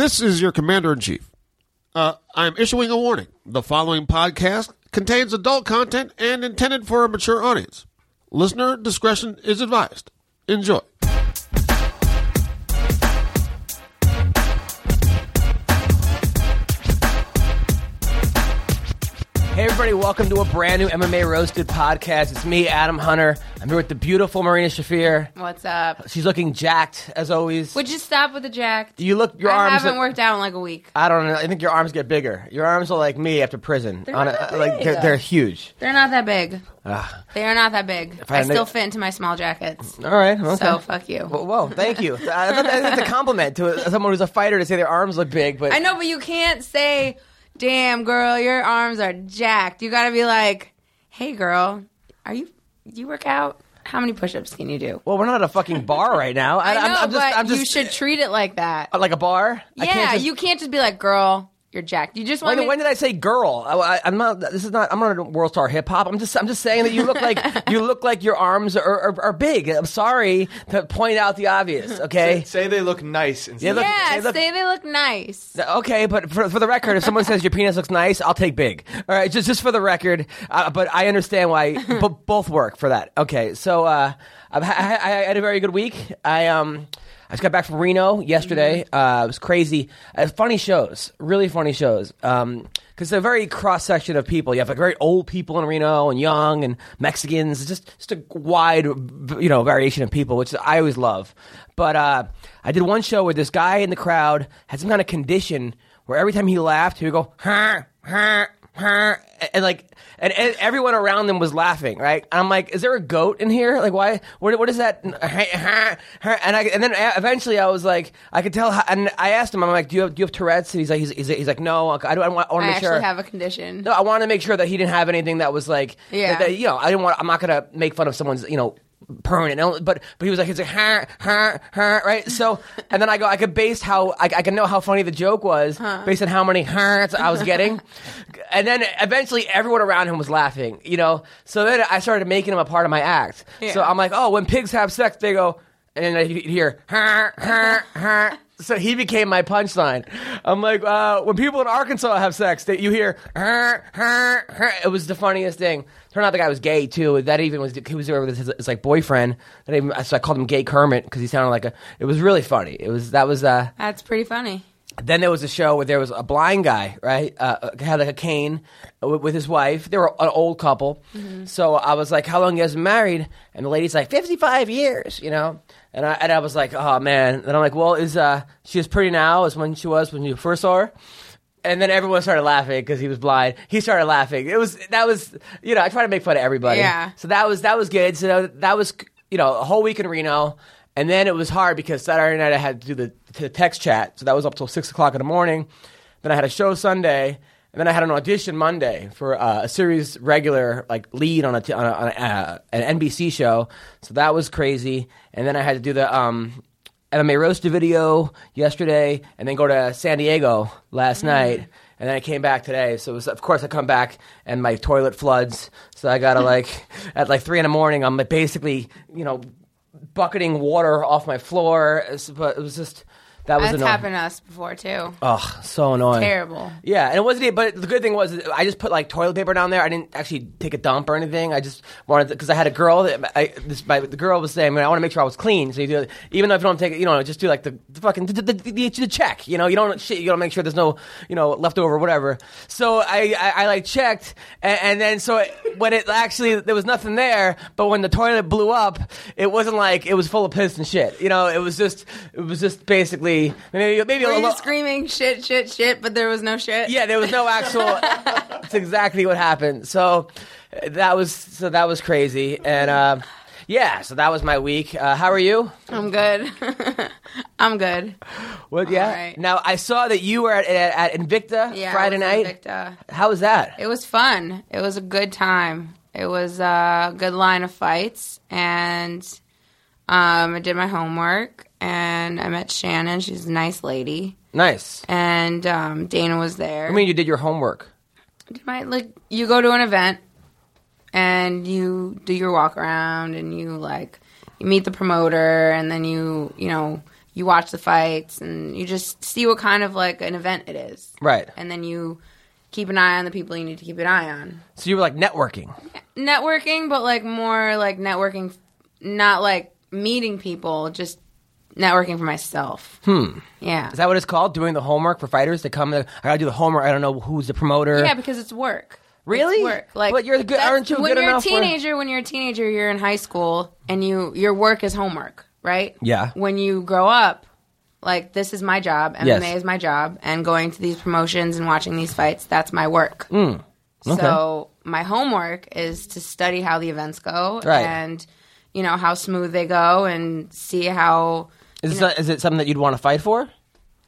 This is your commander in chief. Uh, I'm issuing a warning. The following podcast contains adult content and intended for a mature audience. Listener discretion is advised. Enjoy. Everybody, welcome to a brand new MMA Roasted podcast. It's me, Adam Hunter. I'm here with the beautiful Marina Shafir. What's up? She's looking jacked, as always. Would you stop with the jack? you look, your I arms. haven't are- worked out in like a week. I don't know. I think your arms get bigger. Your arms are like me after prison. They're a- that like big. they're, they're huge. They're not that big. Ah. They are not that big. I I, still fit into my small jackets. All right. Okay. So fuck you. Whoa, whoa, thank you. I That's a compliment to someone who's a fighter to say their arms look big, but I know, but you can't say, "Damn, girl, your arms are jacked." You gotta be like, "Hey, girl, are you? You work out? How many push-ups can you do?" well, we're not at a fucking bar right now. I know, I'm, I'm just, but I'm just you should treat it like that. Uh, like a bar. I can't yeah, just- you can't just be like, "Girl, you're jacked." You just want When, me. when did I say girl? I, am not. This is not. I'm not a world star hip hop. I'm just. I'm just saying that you look like you look like your arms are, are, are big. I'm sorry to point out the obvious. Okay. Say they look nice instead. Yeah, look- yeah, say, look- say they look nice. Okay, but for, for the record, if someone says your penis looks nice, I'll take big. All right, just just for the record. Uh, but I understand why b- both work for that. Okay, so uh, I've I, I had a very good week. I um. I just got back from Reno yesterday. Uh, it was crazy. Uh, funny shows, really funny shows. Um, because it's a very cross section of people. You have like very old people in Reno and young and Mexicans. It's just just a wide, you know, variation of people, which I always love. But uh, I did one show where this guy in the crowd had some kind of condition where every time he laughed, he would go, huh, huh, and, and like, and, and everyone around them was laughing, right? And I'm like, is there a goat in here? Like, why? What, what is that? And I, and then eventually I was like, I could tell, how, and I asked him, I'm like, do you have, do you have Tourette's? And he's like, he's, he's, he's like, no, I don't, I want, I want to make actually sure. have a condition. No, I wanted to make sure that he didn't have anything that was like, Yeah. that- that, you know, I didn't want. I'm not gonna make fun of someone's, you know, permanent. But but he was like, he's like, ha ha ha, right? So and then I go, I could base how I, I could know how funny the joke was based on how many hearts I was getting, and then eventually everyone around him was laughing, you know. So then I started making him a part of my act. So I'm like, oh, when pigs have sex, they go, and then you hear ha ha ha. So he became my punchline. I'm like, uh, when people in Arkansas have sex, that you hear, "Huh, huh, huh." it was the funniest thing. Turned out the guy was gay too. That even was he was there with his, his like boyfriend. That even, so I called him Gay Kermit because he sounded like a. It was really funny. It was that was uh. That's pretty funny. Then there was a show where there was a blind guy, right? Uh, had like a cane with, with his wife. They were an old couple. So I was like, "How long you guys been married?" And the lady's like, "55 years," you know. And I and I was like, "Oh man!" And I'm like, "Well, is uh she as pretty now as when she was when you first saw her?" And then everyone started laughing because he was blind. He started laughing. It was that was you know I try to make fun of everybody. Yeah. So that was that was good. So that, was you know a whole week in Reno, and then it was hard because Saturday night I had to do the, the text chat. So that was up till six o'clock in the morning. Then I had a show Sunday, and then I had an audition Monday for uh, a series regular like lead on a, t- on, a, on a, uh, an NBC show. So that was crazy. And then I had to do the um, MMA roasted video yesterday, and then go to San Diego last night. And then I came back today. So it was, of course I come back and my toilet floods. So I gotta like at like three in the morning. I'm like basically you know bucketing water off my floor. But it was just that was That's annoying. happened to us before too. Oh, so annoying. Terrible. Yeah, and it wasn't. It, but the good thing was, I just put like toilet paper down there. I didn't actually take a dump or anything. I just wanted because I had a girl. That I, this, my, the girl was saying, "Man, I want to make sure I was clean." So you do, even though if you don't take it, you know, just do like the, the fucking the, the, the, the check. You know, you don't shit. You to make sure there's no you know leftover whatever. So I I, I like checked, and, and then so it, when it actually there was nothing there, but when the toilet blew up, it wasn't like it was full of piss and shit. You know, it was just it was just basically maybe maybe Were a you little. screaming shit, shit, shit, but there was no shit? Yeah, there was no actual. That's exactly what happened. So that was so that was crazy, and uh, yeah, so that was my week. Uh, how are you? I'm good. I'm good. What? Yeah. Right. Now I saw that you were at, at, at Invicta Yeah. Friday night. in Invicta. How was that? It was fun. It was a good time. It was a good line of fights, and um, I did my homework, and I met Shannon. She's a nice lady, nice. and um, Dana was there. I mean, you did your homework. Did my- like you go to an event, and you do your walk around, and you like you meet the promoter, and then you you know you watch the fights and you just see what kind of like an event it is. Right. And then you keep an eye on the people you need to keep an eye on. So you were like networking. Networking, but like more like networking, not like meeting people, just networking for myself. Hmm. Yeah. Is that what it's called? Doing the homework for fighters to come. I gotta do the homework. I don't know who's the promoter. Yeah, because it's work. Really? It's work. Like, But you're good- aren't you when good you're a for- teenager? When you're a teenager, you're in high school, and you your work is homework, right? Yeah. When you grow up, like this is my job. MMA Yes. is my job, and going to these promotions and watching these fights, that's my work. Hmm. So my homework is to study how the events go Right. and you know how smooth they go and see how. Is, this, is it something that you'd want to fight for?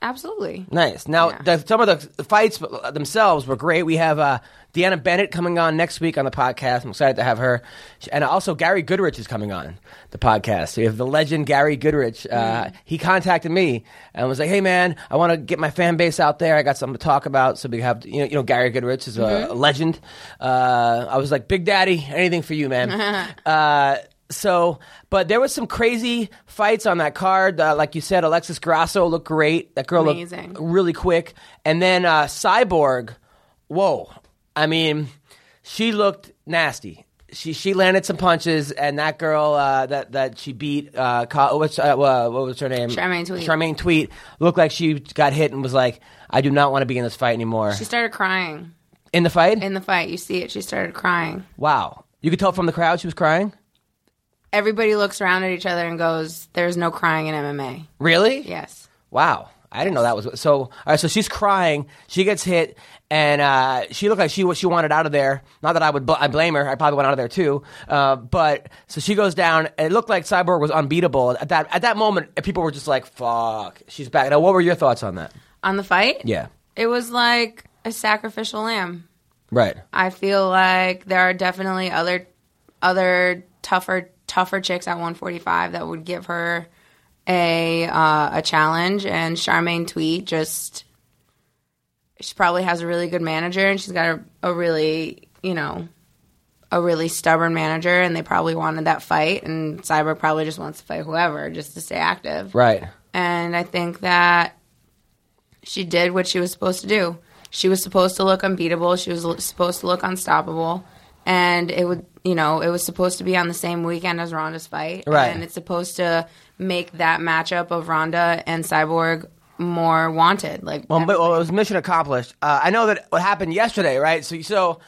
Absolutely. Nice. Now, Yeah. the, some of the, the fights themselves were great. We have uh, Deanna Bennett coming on next week on the podcast. I'm excited to have her. And also, Gary Goodridge is coming on the podcast. So you have the legend Gary Goodridge. Uh, he contacted me and was like, hey, man, I want to get my fan base out there. I got something to talk about. So we have, you know, you know Gary Goodridge is a, a legend. Uh, I was like, Big Daddy, anything for you, man. so, but there was some crazy fights on that card. Uh, like you said, Alexis Grasso looked great. That girl Amazing. looked really quick. And then uh, Cyborg, whoa! I mean, she looked nasty. She she landed some punches, and that girl uh, that that she beat, uh, what's uh, what was her name? Charmaine Tweet. Charmaine Tweet looked like she got hit and was like, "I do not want to be in this fight anymore." She started crying in the fight. in the fight. You see it. She started crying. wow, you could tell from the crowd she was crying. Everybody looks around at each other and goes, "There's no crying in MMA." Really? Yes. Wow. I didn't know that was so. All right, so she's crying. She gets hit, and uh, she looked like she what she wanted out of there. Not that I would bl- I blame her. I probably went out of there too. Uh, but so she goes down. And it looked like Cyborg was unbeatable at that at that moment. People were just like, "Fuck, she's back." Now, what were your thoughts on that? On the fight, Yeah. it was like a sacrificial lamb. Right. I feel like there are definitely other other tougher tougher chicks at 145 that would give her a uh, a challenge, and Charmaine Tweet just she probably has a really good manager, and she's got a, a really you know a really stubborn manager, and they probably wanted that fight, and Cyber probably just wants to fight whoever just to stay active. Right. And I think that she did what she was supposed to do. She was supposed to look unbeatable. She was supposed to look unstoppable. And it would, you know, it was supposed to be on the same weekend as Ronda's fight. Right. And it's supposed to make that matchup of Ronda and Cyborg more wanted. Like, Well, but, well, it was mission accomplished. Uh, I know that what happened yesterday, right? So, so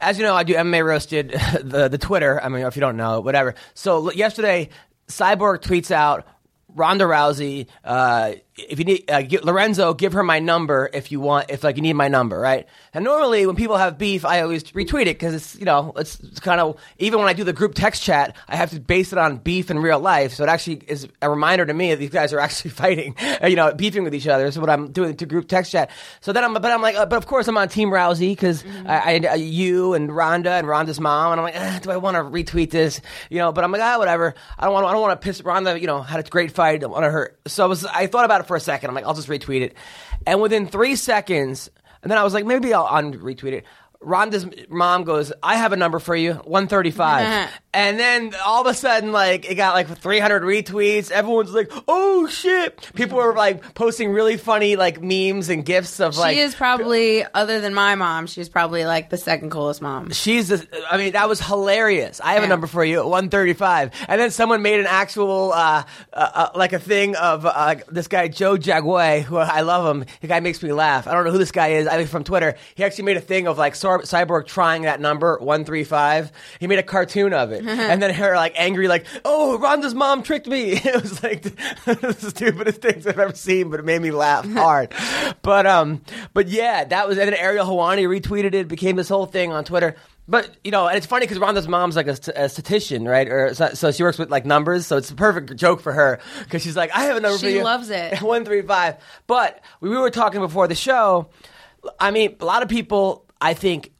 as you know, I do MMA roasted the the Twitter. I mean, if you don't know, whatever. So l- yesterday, Cyborg tweets out. Ronda Rousey, uh, if you need uh, Lorenzo, give her my number if you want, if like you need my number, right? And normally when people have beef, I always retweet it because it's you know it's, it's kind of even when I do the group text chat, I have to base it on beef in real life, so it actually is a reminder to me that these guys are actually fighting, uh, you know, beefing with each other. So what I'm doing to group text chat. So then I'm, but I'm like, uh, but of course I'm on Team Rousey because I, I, you and Ronda and Ronda's mom, and I'm like, eh, do I want to retweet this? You know, but I'm like, ah, whatever. I don't want, I don't want to piss Ronda. You know, had a great fight. Don't want to hurt. So I was, I thought about it for a second. I'm like, I'll just retweet it, and within three seconds, and then I was like, maybe I'll unretweet it. Ronda's mom goes, I have a number for you, 135. and then all of a sudden, like, it got like 300 retweets. Everyone's like, oh shit. People were like posting really funny, like, memes and gifs of like. she is probably, other than my mom, she's probably like the second coolest mom. She's, the, I mean, that was hilarious. I have a Yeah. number for you, 135. And then someone made an actual, uh, uh, uh, like a thing of uh, this guy, Joe Jaguay, who I love him. The guy makes me laugh. I don't know who this guy is. I think from Twitter. He actually made a thing of like Cyborg trying that number, 135. He made a cartoon of it. and then her like angry, like, oh, Ronda's mom tricked me. it was like the stupidest things I've ever seen, but it made me laugh hard. but, um, but yeah, that was, and then Ariel Helwani retweeted it, became this whole thing on Twitter. But you know, and it's funny because Ronda's mom's like a, st- a statistician, right? Or so, so she works with like numbers, so it's a perfect joke for her because she's like, "I have a number for She loves it. One three five. But we were talking before the show. I mean, a lot of people, I think,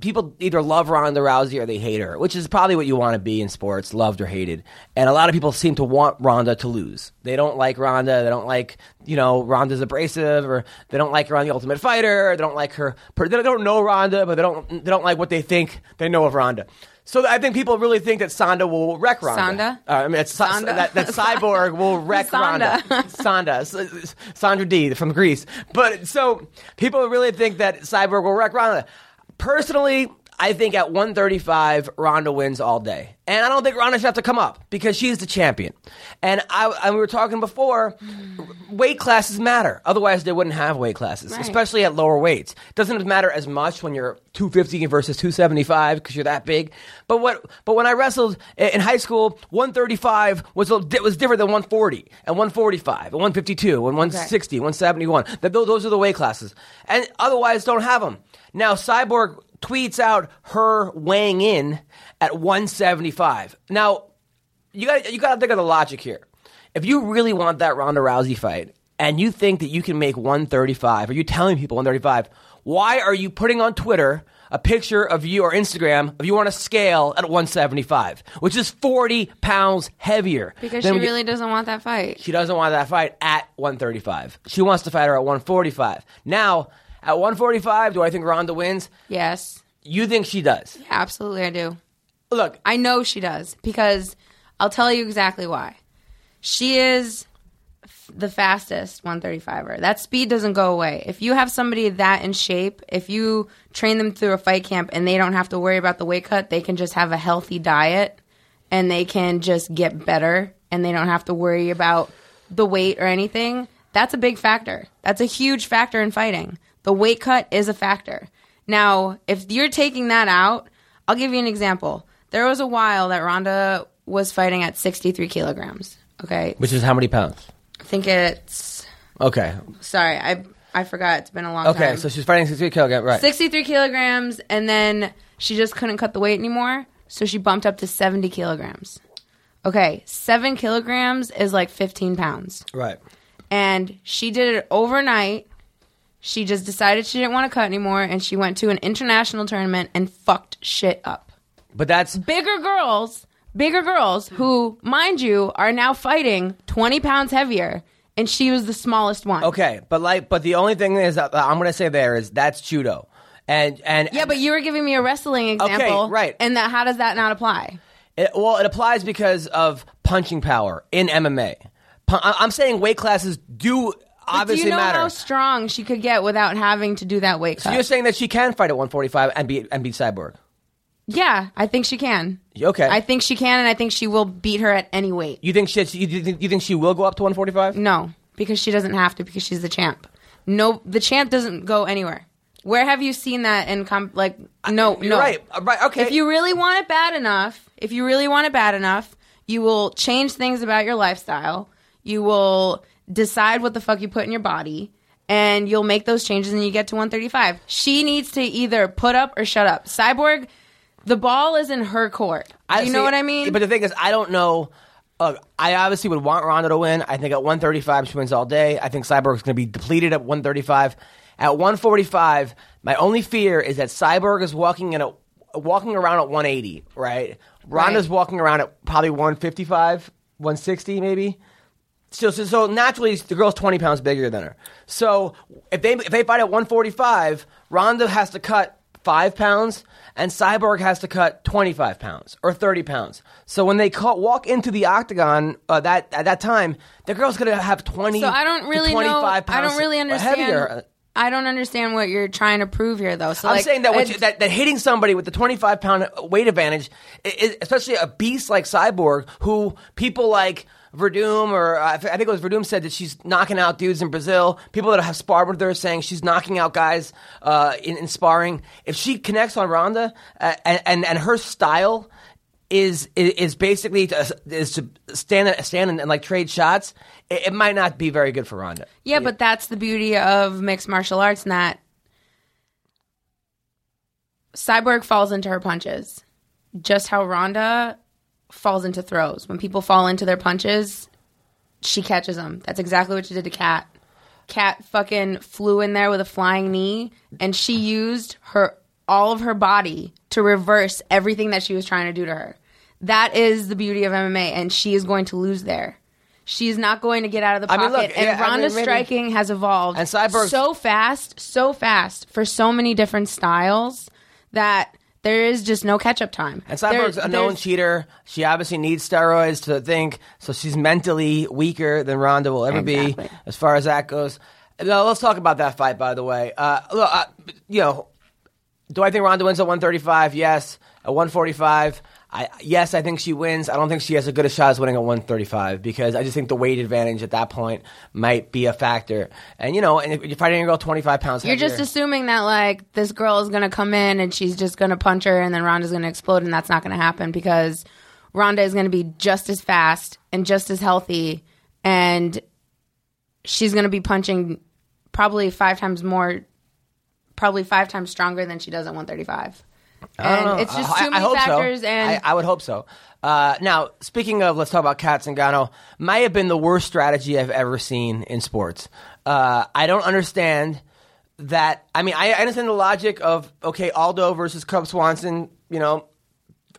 people either love Ronda Rousey or they hate her, which is probably what you want to be in sports, loved or hated. And a lot of people seem to want Ronda to lose. They don't like Ronda. They don't like, you know, Ronda's abrasive, or they don't like her on The Ultimate Fighter. They don't like her. They don't know Ronda, but they don't. They don't like what they think they know of Ronda. So I think people really think that Sonda will wreck Ronda. Sonda? Uh, I mean, it's Sonda? that, that cyborg will wreck Sonda. Ronda. Sonda, Sandra Dee from Grease. But so people really think that Cyborg will wreck Ronda. Personally, I think at 135, Ronda wins all day. And I don't think Ronda should have to come up because she's the champion. And I, and we were talking before, mm. weight classes matter. Otherwise, they wouldn't have weight classes, Right. especially at lower weights. Doesn't matter as much when you're 250 versus 275 because you're that big. But what? But when I wrestled in high school, 135 was a, was different than 140 and 145 and 152 and 160, 171. That those, those are the weight classes. And otherwise, don't have them. Now, Cyborg tweets out her weighing in at 175. Now, you got you got to think of the logic here. If you really want that Ronda Rousey fight, and you think that you can make 135, or you telling people 135, why are you putting on Twitter a picture of you or Instagram of you on a scale at 175, which is 40 pounds heavier? Because she we- really doesn't want that fight. she doesn't want that fight at 135. She wants to fight her at 145. Now, at 145, do I think Ronda wins? Yes, You think she does? absolutely, I do. Look, I know she does because I'll tell you exactly why. She is f- the fastest 135er. That speed doesn't go away. If you have somebody that in shape, if you train them through a fight camp and they don't have to worry about the weight cut, they can just have a healthy diet and they can just get better and they don't have to worry about the weight or anything. That's a big factor. That's a huge factor in fighting. The weight cut is a factor. Now, if you're taking that out, I'll give you an example. There was a while that Ronda was fighting at 63 kilograms. Okay. which is how many pounds? I think it's, Okay. sorry, I, I forgot. It's been a long Okay, time. so she's fighting 63 kilograms, right? 63 kilograms, and then she just couldn't cut the weight anymore, so she bumped up to 70 kilograms. Okay, seven kilograms is like 15 pounds. Right. And she did it overnight. She just decided she didn't want to cut anymore, and she went to an international tournament and fucked shit up. But that's Bigger girls, bigger girls who, mind you, are now fighting 20 pounds heavier, and she was the smallest one. okay. But like, but the only thing is that I'm going to say there is that's judo, and and Yeah, but you were giving me a wrestling example. right. And that how does that not apply? It, well, it applies because of punching power in MMA. I'm saying weight classes do But do obviously you know matter. how strong she could get without having to do that weight so you're saying that she can fight at 145 and beat and beat Cyborg? yeah, I think she can. Okay. I think she can, and I think she will beat her at any weight. You think she? You think, you think she will go up to 145? No, because she doesn't have to because she's the champ. No, the champ doesn't go anywhere. Where have you seen that in com- like no You're no right. Uh, Right. Okay. If you really want it bad enough, if you really want it bad enough, you will change things about your lifestyle. You will decide what the fuck you put in your body and you'll make those changes and you get to 135. She needs to either put up or shut up. Cyborg, the ball is in her court. Do you know what I mean? But the thing is, I don't know. Uh, I obviously would want Ronda to win. I think at 135 she wins all day. I think Cyborg's going to be depleted at 135. At 145, my only fear is that Cyborg is walking in a walking around at 180. Right? Ronda's walking around at probably 155, 160 maybe. So, so, so naturally, the girl's 20 pounds bigger than her. So if they if they fight at 145, Ronda has to cut five pounds, and Cyborg has to cut 25 pounds or 30 pounds. So when they walk into the octagon uh, that at that time, the girl's gonna have 20. So I don't really 25 know. I don't really understand. Heavier. I don't understand what you're trying to prove here, though. So I'm like, saying that, you, that that hitting somebody with the 25 pound weight advantage, especially a beast like Cyborg, who people like Werdum or uh, I think it was Werdum said that she's knocking out dudes in Brazil. People that have sparred with her are saying she's knocking out guys uh, in, in sparring. If she connects on Ronda uh, and, and and her style is is, basically to, is to stand stand and, and like trade shots, it, it might not be very good for Ronda. Yeah, but that's the beauty of mixed martial arts in that Cyborg falls into her punches. Just how Ronda falls into throws. When people fall into their punches, she catches them. That's exactly what she did to Cat. Cat fucking flew in there with a flying knee and she used her all of her body to reverse everything that she was trying to do to her. That is the beauty of MMA, and she is going to lose there. She's not going to get out of the I pocket. mean, look, and yeah, I Ronda's mean, striking has evolved And Cyborg's- so fast, so fast for so many different styles that there is just no catch up time. And Cyborg's There- a known cheater. She obviously needs steroids to think, so she's mentally weaker than Ronda will ever Exactly. be as far as that goes. Now, let's talk about that fight, by the way. Uh, look, uh, you know, do I think Ronda wins at 135? Yes. At 145, I, yes, I think she wins. I don't think she has as good a shot as winning at 135 because I just think the weight advantage at that point might be a factor. And, you know, and if you're fighting a girl 25 pounds You're just assuming that like this girl is gonna come in and she's just gonna punch her and then Ronda's gonna explode and that's not gonna happen because Ronda is gonna be just as fast and just as healthy and she's gonna be punching probably five times more, probably five times stronger than she does at 135. I don't And know. it's just too I many hope so. factors and I, I would hope so. Uh, now, speaking of, let's talk about Cat Zingano. Might have been the worst strategy I've ever seen in sports. Uh, I don't understand that. I mean, I, I understand the logic of okay, Aldo versus Cub Swanson. You know,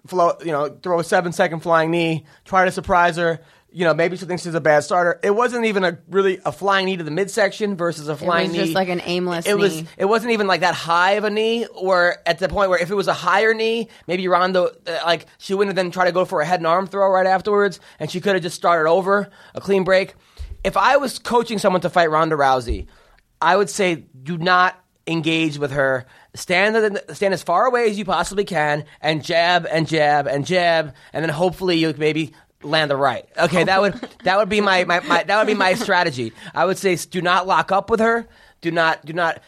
flow, you know, throw a seven second flying knee, try to surprise her. You know, maybe she thinks she's a bad starter. It wasn't even a really a flying knee to the midsection versus a flying knee. It was knee. just like an aimless It was. It wasn't even like that high of a knee, or at the point where if it was a higher knee, maybe Ronda, uh, like she wouldn't have then try to go for a head and arm throw right afterwards, and she could have just started over a clean break. If I was coaching someone to fight Ronda Rousey, I would say do not engage with her. Stand stand as far away as you possibly can, and jab and jab and jab, and then hopefully you maybe land the right. Okay, that would that would be my, my, my that would be my strategy. I would say do not lock up with her. Do not do not.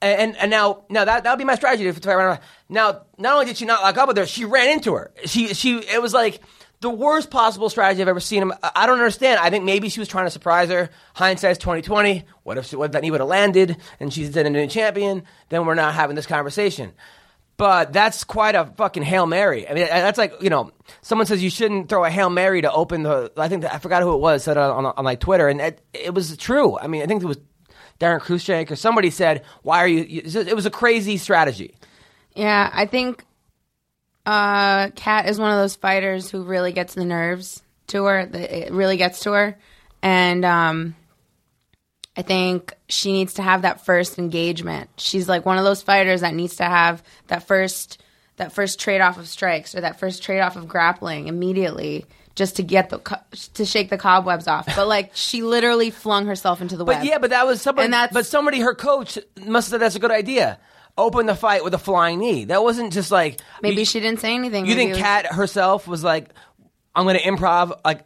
And and now now that that would be my strategy. If it's right. now not only did she not lock up with her, she ran into her. She she it was like the worst possible strategy I've ever seen. I don't understand. I think maybe she was trying to surprise her. Hindsight's twenty twenty. What if she, what if that knee would have landed and she's then a new champion? Then we're not having this conversation. But that's quite a fucking hail mary. I mean, that's like you know, someone says you shouldn't throw a hail mary to open the. I think I forgot who it was said on, on, on like Twitter, and it, it was true. I mean, I think it was Daron Cruickshank or somebody said, "Why are you?" It was a crazy strategy. Yeah, I think uh, Cat is one of those fighters who really gets the nerves to her. It really gets to her, and um, I think she needs to have that first engagement. She's like one of those fighters that needs to have that first that first trade off of strikes or that first trade off of grappling immediately. Just to get the co- to shake the cobwebs off, but like she literally flung herself into the But yeah, but that was somebody. But somebody, her coach, must have said that's a good idea. Open the fight with a flying knee. That wasn't just like maybe you, she didn't say anything. You Maybe think was- Cat herself was like, "I'm going to improv." Like,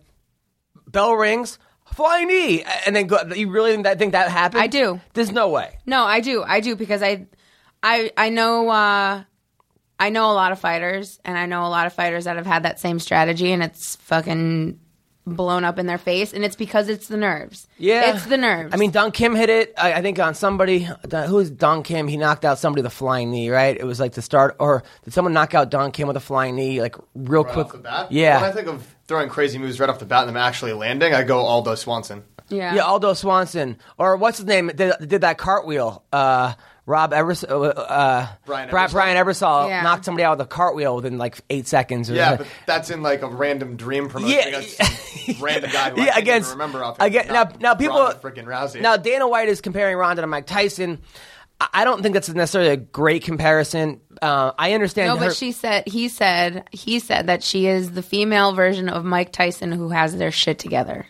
bell rings, flying knee, and then go, you really think that, think that happened? I do. There's no way. No, I do. I do because I I I know uh I know a lot of fighters and I know a lot of fighters that have had that same strategy and it's fucking blown up in their face and it's because it's the nerves. Yeah, It's the nerves. I mean, Don Kim hit it. I, I think on somebody. Don- Who is Don Kim? He knocked out somebody with a flying knee, right? It was like the start, or did someone knock out Don Kim with a flying knee, like real Right quick? off the bat. Yeah. When I think of throwing crazy moves right off the bat and them actually landing, I go Aldo Swanson. yeah. Yeah, Aldo Swanson, or what's his name? Did, did that cartwheel? Uh, Rob Evers, uh, uh, Brian Bri- Ebersole? Brian Ebersole Yeah. knocked somebody out with a cartwheel within like eight seconds. Or Yeah, but that's in like a random dream promotion Yeah. against some random guy who I yeah, can't against even remember off again. Now, now people freaking Rousey. Now Dana White is comparing Ronda to Mike Tyson. I I don't think that's necessarily a great comparison. Uh, I understand. no, her- but she said he said he said that she is the female version of Mike Tyson who has their shit together.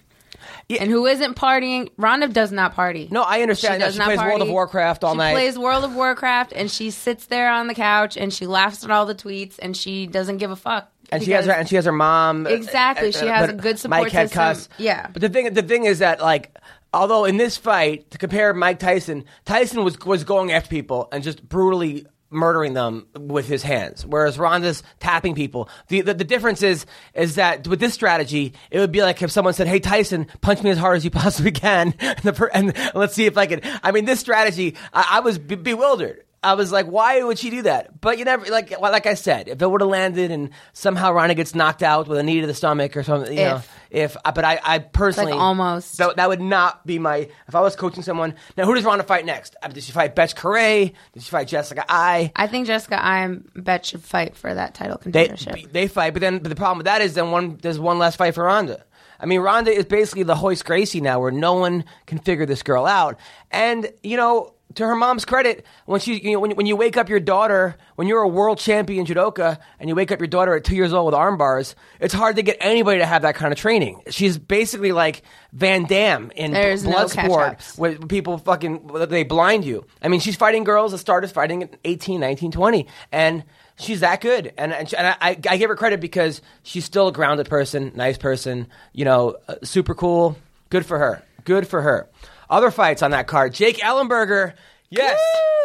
And who isn't partying? Ronda does not party. No, I understand that. does She not plays World of. Warcraft all she night. She plays World of Warcraft and she sits there on the couch and she laughs at all the tweets and she doesn't give a fuck. and she has her and she has her mom. uh, Exactly, she has a good support Mike had system. cuss. Yeah. but the thing the thing is that like. Although in this fight, to compare Mike Tyson, Tyson was was going after people and just brutally murdering them with his hands, whereas Ronda's tapping people. The, the the difference is is that with this strategy, it would be like if someone said, "Hey Tyson, punch me as hard as you possibly can," and, the and let's see if I can. I mean, this strategy, I, I was be- bewildered. I was like, why would she do that? But you never like like I said, if it would have landed and somehow Ronda gets knocked out with a knee to the stomach or something, you know, If. if but I, I personally almost. that, that would not be my if I was coaching someone. Now, who does Ronda fight next? Uh, Did she fight Betch Correia? Did she fight Jessica Eye? I think Jessica Eye and bet should fight for that title They they fight, but then but the problem with that is then one there's one less fight for Ronda. I mean, Ronda is basically the Royce Gracie now, where no one can figure this girl out. And you know, to her mom's credit, when she you know, when, when you wake up your daughter, when you're a world champion judoka, and you wake up your daughter at two years old with arm bars, it's hard to get anybody to have that kind of training. She's basically like Van Damme in There's no blood sport, catch-ups. where people fucking they blind you. I mean, she's fighting girls that started fighting at 18, 19, 20, and she's that good. And and, she- and I, I I give her credit because she's still a grounded person, nice person, you know, uh, super cool. Good for her. Good for her. Other fights on that card: Jake Ellenberger. Yes.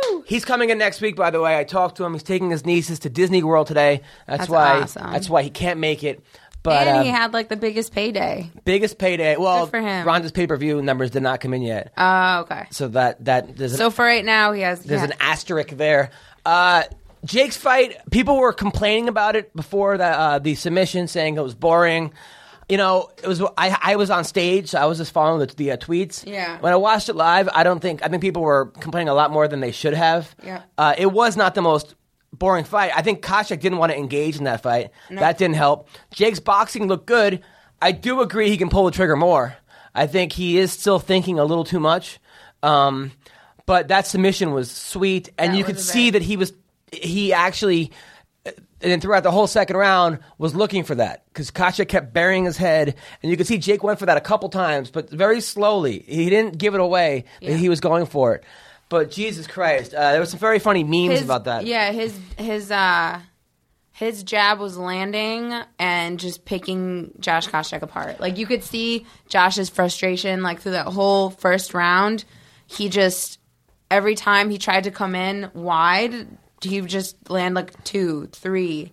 Woo! He's coming in next week, by the way. I talked to him. He's taking his nieces to Disney World today. That's, That's why. awesome. That's why he can't make it. But and he had like the biggest payday. biggest payday. Well, Good for him. Ronda's pay per view numbers did not come in yet, Oh, okay. so that that there's an So for right now, he has. there's yeah. an asterisk there. Uh, Jake's fight, people were complaining about it before the uh, the submission, saying it was boring. You know, it was. I, I was on stage, so I was just following the, the uh, tweets. Yeah. When I watched it live, I don't think I think people were complaining a lot more than they should have. Yeah. Uh, it was not the most boring fight. I think Koscheck didn't want to engage in that fight. That didn't help. Jake's boxing looked good. I do agree he can pull the trigger more. I think he is still thinking a little too much. Um, but that submission was sweet, and That you could see that he was he actually. And then throughout the whole second round, was looking for that because Koscheck kept burying his head, and you could see Jake went for that a couple times, but very slowly. He didn't give it away that Yeah. he was going for it. But Jesus Christ, uh, there was some very funny memes his, about that. Yeah, his his uh his jab was landing and just picking Josh Koscheck apart. Like you could see Josh's frustration like through that whole first round. He just every time he tried to come in wide, he just land like two, three,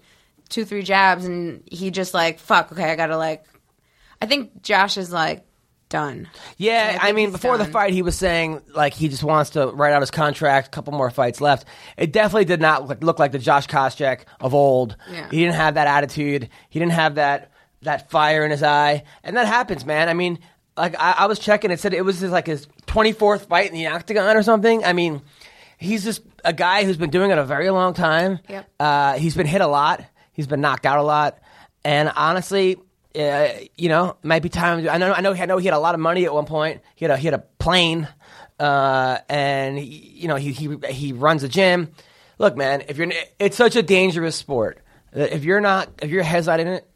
two, three jabs, and he just like fuck. Okay, I gotta like. I think Josh is like done. Yeah, think I mean, before the fight, he was saying like he just wants to write out his contract. A couple more fights left. It definitely did not look, look like the Josh Koscheck of old. Yeah. He didn't have that attitude. He didn't have that that fire in his eye, and that happens, man. I mean, like I, I was checking. It said it was his, like his twenty fourth fight in the octagon or something. I mean, he's just a guy who's been doing it a very long time. Yep. Uh, he's been hit a lot. He's been knocked out a lot, and honestly, uh, you know, it might be time. I know, I know, I know. He had a lot of money at one point. He had a he had a plane, uh, and he, you know, he he he runs a gym. Look, man, if you're, it's such a dangerous sport. If you're not, if your head's not in it,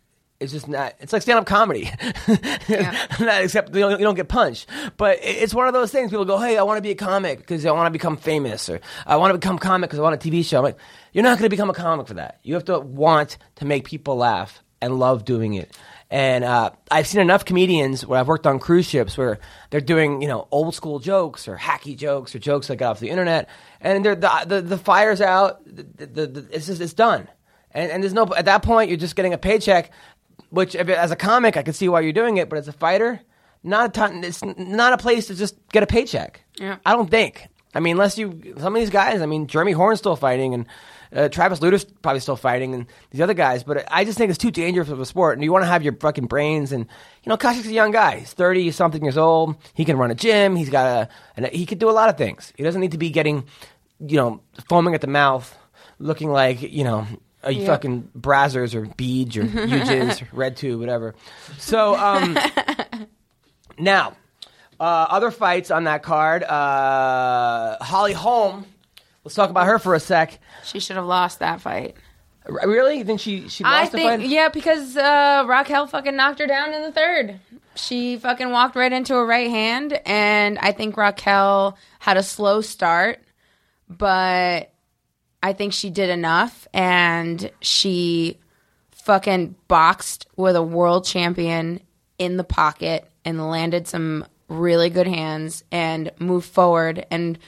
it's just not. It's like stand up comedy, not except you don't, you don't get punched. But it's one of those things. People go, "Hey, I want to be a comic because I want to become famous," or "I want to become comic because I want a TV show." I'm like, you're not going to become a comic for that. You have to want to make people laugh and love doing it. And uh, I've seen enough comedians where I've worked on cruise ships where they're doing, you know, old school jokes or hacky jokes or jokes that got off the internet, and they're, the, the the fire's out. The, the, the, it's just it's done, and and there's no at that point you're just getting a paycheck. Which, if, as a comic, I can see why you're doing it, but as a fighter, not a ton, it's not a place to just get a paycheck. Yeah. I don't think. I mean, unless you some of these guys. I mean, Jeremy Horn's still fighting, and uh, Travis Lutter's probably still fighting, and these other guys. But I just think it's too dangerous of a sport, and you want to have your fucking brains. And you know, Koscheck's a young guy; he's thirty something years old. He can run a gym. He's got a, and he can do a lot of things. He doesn't need to be getting, you know, foaming at the mouth, looking like you know. A Yep. fucking Brazzers or Beads or Uges, Red Tube, whatever. So, um, now, uh, other fights on that card. Uh, Holly Holm. Let's talk about her for a sec. She should have lost that fight. R- Really? You think she she I lost the think fight? yeah, because uh, Raquel fucking knocked her down in the third. She fucking walked right into a right hand, and I think Raquel had a slow start, but I think she did enough, and she fucking boxed with a world champion in the pocket and landed some really good hands and moved forward and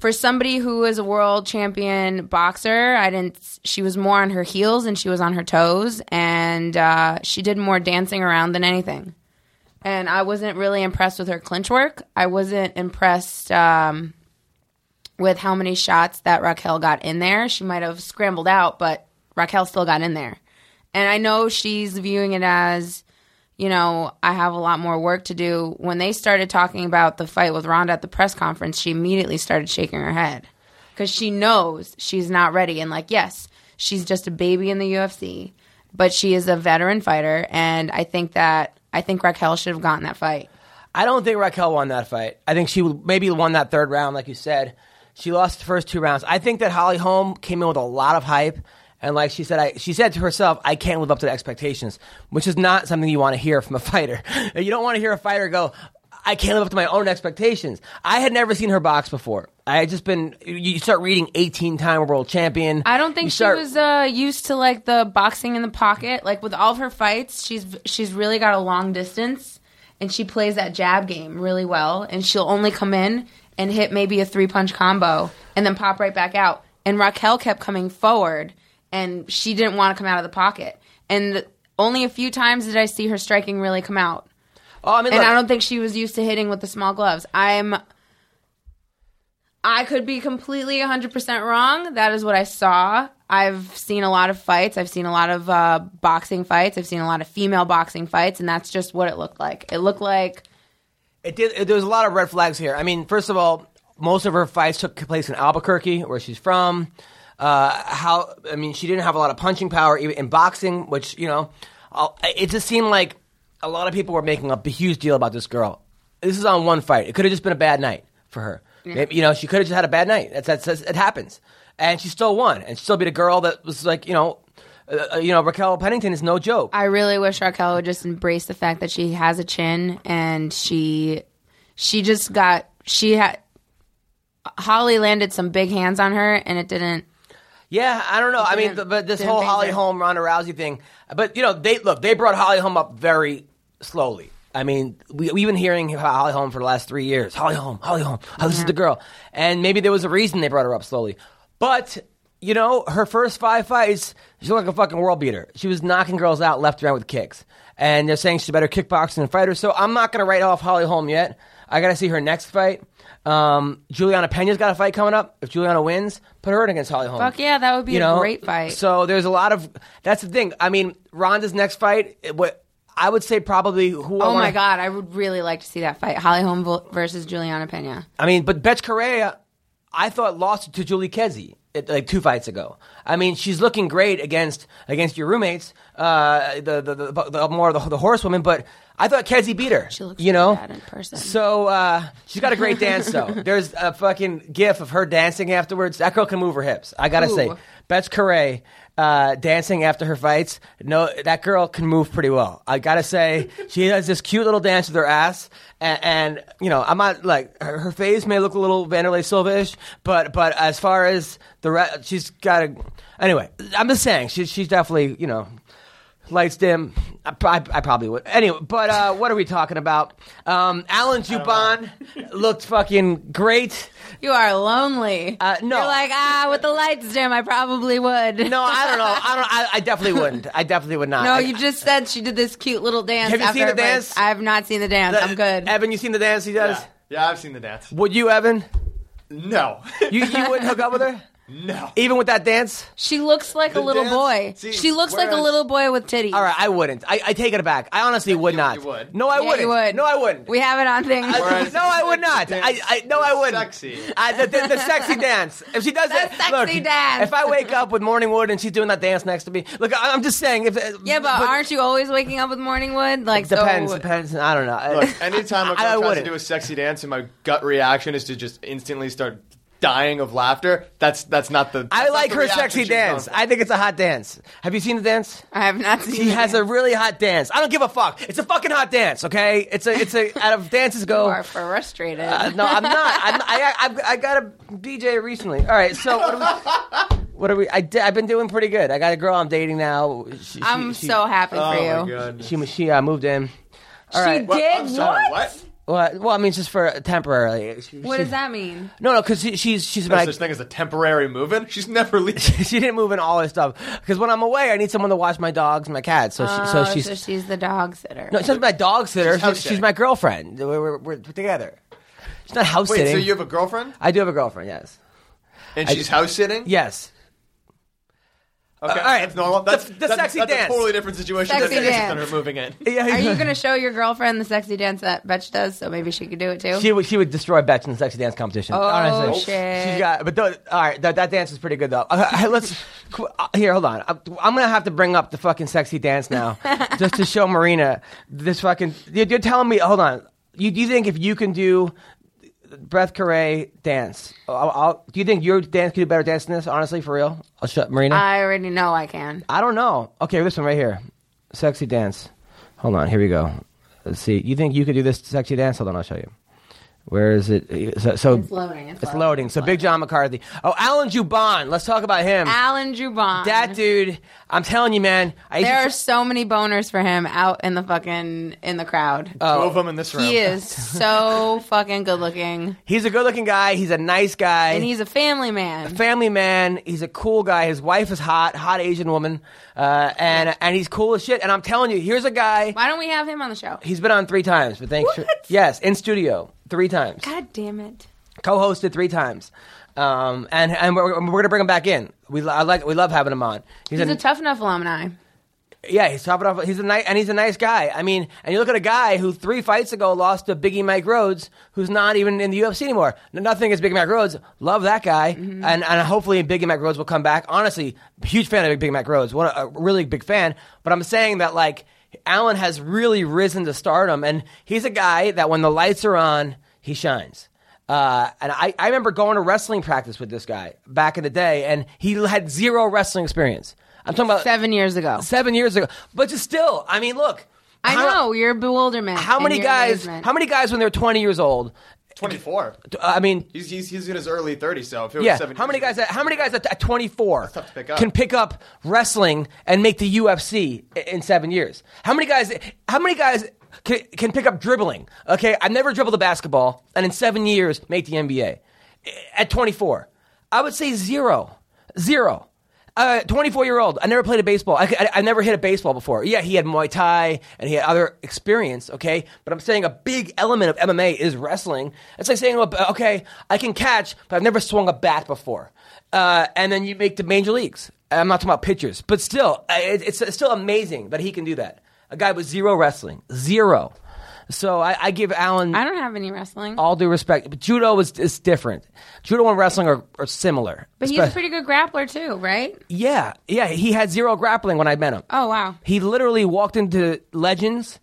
for somebody who is a world champion boxer, I didn't. She was more on her heels and she was on her toes, and uh, she did more dancing around than anything. And I wasn't really impressed with her clinch work. I wasn't impressed um, with how many shots that Raquel got in there. She might have scrambled out, but Raquel still got in there. And I know she's viewing it as, you know, I have a lot more work to do. When they started talking about the fight with Ronda at the press conference, she immediately started shaking her head because she knows she's not ready. And, like, yes, she's just a baby in the UFC, but she is a veteran fighter. And I think that, I think Raquel should have gotten that fight. I don't think Raquel won that fight. I think she maybe won that third round, like you said. She lost the first two rounds. I think that Holly Holm came in with a lot of hype. And like she said, I, she said to herself, I can't live up to the expectations, which is not something you want to hear from a fighter. You don't want to hear a fighter go, I can't live up to my own expectations. I had never seen her box before. I had just been, you start reading 18 time world champion. I don't think You she was uh, used to like the boxing in the pocket. Like with all of her fights, she's she's really got a long distance, and she plays that jab game really well. And she'll only come in and hit maybe a three punch combo, and then pop right back out. And Raquel kept coming forward, and she didn't want to come out of the pocket. And only a few times did I see her striking really come out. Oh, I mean, And look, I don't think she was used to hitting with the small gloves. I'm. I could be completely 100% wrong. That is what I saw. I've seen a lot of fights. I've seen a lot of uh, boxing fights. I've seen a lot of female boxing fights, and that's just what it looked like. It looked like It did. It, there was a lot of red flags here. I mean, first of all, most of her fights took place in Albuquerque, where she's from. Uh, how? I mean, she didn't have a lot of punching power even in boxing, which you know, I'll- it just seemed like a lot of people were making a huge deal about this girl. This is on one fight. It could have just been a bad night for her. Maybe, you know, she could have just had a bad night. That's, that's, that's it happens, and she still won, and she still beat a girl that was like, you know, uh, you know, Raquel Pennington is no joke. I really wish Raquel would just embrace the fact that she has a chin and she she just got she had Holly landed some big hands on her and it didn't Yeah, I don't know. I mean, but this whole Holly. Holm Ronda Rousey thing. But you know, they look. They brought Holly Holm up very slowly. I mean, we, we've been hearing about Holly Holm for the last three years. Holly Holm, Holly Holm. Oh, this is the girl. And maybe there was a reason they brought her up slowly. But you know, her first five fights, she looked like a fucking world beater. She was knocking girls out left and right with kicks. And they're saying she's a better kickboxer than fighter. So I'm not going to write off Holly Holm yet. I got to see her next fight. Um, Juliana Pena's got a fight coming up. If Juliana wins, put her in against Holly Holm. Fuck yeah, that would be You a know? great fight. So there's a lot of. That's the thing. I mean, Ronda's next fight. it- What I would say probably who. I Oh wanna- my god, I would really like to see that fight. Holly Holm versus Juliana Pena. I mean, but Betch Correia, I thought lost to Julie it, like two fights ago. I mean, she's looking great against against your roommates, uh, the, the, the, the more the, the horsewoman. But I thought Kedzie beat her. She looks you know, bad in person. So uh, she's got a great dance though. There's a fucking gif of her dancing afterwards. That girl can move her hips. I gotta Ooh. say, Betch Correia. Uh, dancing after her fights, no, that girl can move pretty well. I gotta say, she has this cute little dance with her ass, and, and you know, I'm not like her, her face may look a little Wanderlei Silva-ish, but but as far as the re- she's got a. Anyway, I'm just saying, she's she's definitely you know lights dim. I, I, I probably would. Anyway, but uh, what are we talking about? Um, Alan Jouban looked fucking great. You are lonely. Uh, no. You're like, ah, with the lights dim, I probably would. No, I don't know. I don't. I, I definitely wouldn't. I definitely would not. No, I- you just said she did this cute little dance. Have you after seen the her fight. dance? I have not seen the dance. I'm good. Evan, you seen the dance he does? Yeah. yeah, I've seen the dance. Would you, Evan? No. You you wouldn't hook up with her, no. even with that dance? She looks like a The little dance- boy. see, she looks like a whereas- little boy with titties. All right, I wouldn't. I, I take it back. I honestly would You- not. you would. No, I Yeah, wouldn't. you would. No, I wouldn't. We have it on things. Whereas- no, I would not. I, I no, I wouldn't. Sexy. I, the, the, the sexy dance. If she does The that, sexy look, dance. If I wake up with morning wood and she's doing that dance next to me, look, I, I'm just saying. If uh, yeah, but, aren't you always waking up with morning wood? Like depends, so. depends. I don't know. Look, anytime a I- girl I tries to wouldn't. do a sexy dance and my gut reaction is to just instantly start dying of laughter, that's that's not the. I that's not like her sexy dance. I think it's a hot dance. Have you seen the dance? I have not seen. She it. has a really hot dance. I don't give a fuck. It's a fucking hot dance. Okay, it's a it's a out of dances You go. are frustrated. Uh, no, I'm not. I'm, I, I I got a DJ recently. All right, so what are we? What are we? I di- I've been doing pretty good. I got a girl I'm dating now. She, I'm she, so happy Oh for my you. god. She she uh, moved in. All She right. did I'm sorry, what? what? Well, well, I mean, just for temporarily. She, What she- does that mean? No, no, because she, she's she's There's my. such thing as a temporary move-in. She's never leaving. she didn't move in all her stuff because when I'm away, I need someone to watch my dogs and my cats. So she, so Oh, she's so she's the dog sitter. no, she's not my dog sitter. She's house She's, she's sitting. my girlfriend. We're, we're, we're together. She's not house Wait, sitting. so you have a girlfriend? I do have a girlfriend. Yes. And she's house sitting. Yes. Okay, Uh, all right. that's normal. The- That's the that's, sexy that's dance. a totally different situation Sexy than dance. than her moving in. Yeah, Are you going to show your girlfriend the sexy dance that Betch does? So maybe she could do it too. She would she would destroy Betch in the sexy dance competition. Oh, honestly. shit. She's got, but th- all right, that, that dance is pretty good though. Uh, let's uh, here. Hold on. I'm, I'm gonna have to bring up the fucking sexy dance now, just to show Marina this fucking. You're, you're telling me. Hold on. You do you think if you can do Breath Carre dance, I'll, I'll, do you think your dance could do better dance than this? Honestly, for real. I'll shut Marina. I already know I can. I don't know. Okay, this one right here. Sexy dance. Hold on, here we go. Let's see. You think you could do this sexy dance? Hold on, I'll show you. Where is it? So, so It's loading. It's, it's loading. So Big John McCarthy. Oh, Alan Jouban. Let's talk about him. Alan Jouban. that dude. I'm telling you, man. I used There to are so many boners for him out in the fucking in the crowd. Two of them in this room. he is so fucking good looking, he's a good-looking guy. He's a nice guy. and he's a family man. family man. He's a cool guy. His wife is hot, hot Asian woman, uh, and and he's cool as shit. And I'm telling you, here's a guy. Why don't we have him on the show? He's been on three times, but thanks. For, yes, in studio three times. God damn it! co-hosted three times, um, and and we're, we're gonna bring him back in. We I like we love having him on. He's, He's a, a tough enough alumni. yeah, he's topping off. He's a nice and he's a nice guy. I mean, and you look at a guy who three fights ago lost to Biggie Mike Rhodes, who's not even in the UFC anymore. Nothing against Biggie Mike Rhodes. Love that guy, and and hopefully Biggie Mike Rhodes will come back. Honestly, huge fan of Biggie Mike Rhodes. What a, a really big fan. But I'm saying that like Alan has really risen to stardom, and he's a guy that when the lights are on, he shines. Uh, and I, I remember going to wrestling practice with this guy back in the day, and he had zero wrestling experience. I'm talking about Seven years ago. seven years ago. But just still, I mean, look. I how- know your bewilderment. How many guys? amazement. How many guys when they're 20 years old? Twenty four. I mean, He's, he's he's in his early thirties. So if it was yeah. seven How many guys? At, how many guys at, at 24 pick can pick up wrestling and make the UFC in seven years? How many guys? How many guys? Can, can pick up dribbling. Okay, I've never dribbled a basketball, and in seven years make the NBA. At 24, I would say zero, zero. Uh, 24 year old. I never played a baseball. I, I, I never hit a baseball before. Yeah, he had Muay Thai and he had other experience. Okay, but I'm saying a big element of MMA is wrestling. It's like saying, okay, I can catch, but I've never swung a bat before. Uh, and then you make the major leagues. I'm not talking about pitchers, but still, it, it's, it's still amazing that he can do that. A guy with zero wrestling, zero. So I, I give Alan I don't have any wrestling, all due respect, but judo is, is different. Judo and wrestling are, are similar. but he's a Espe- pretty good grappler too, right? yeah, yeah. He had zero grappling when I met him. Oh wow. He literally walked into Legends,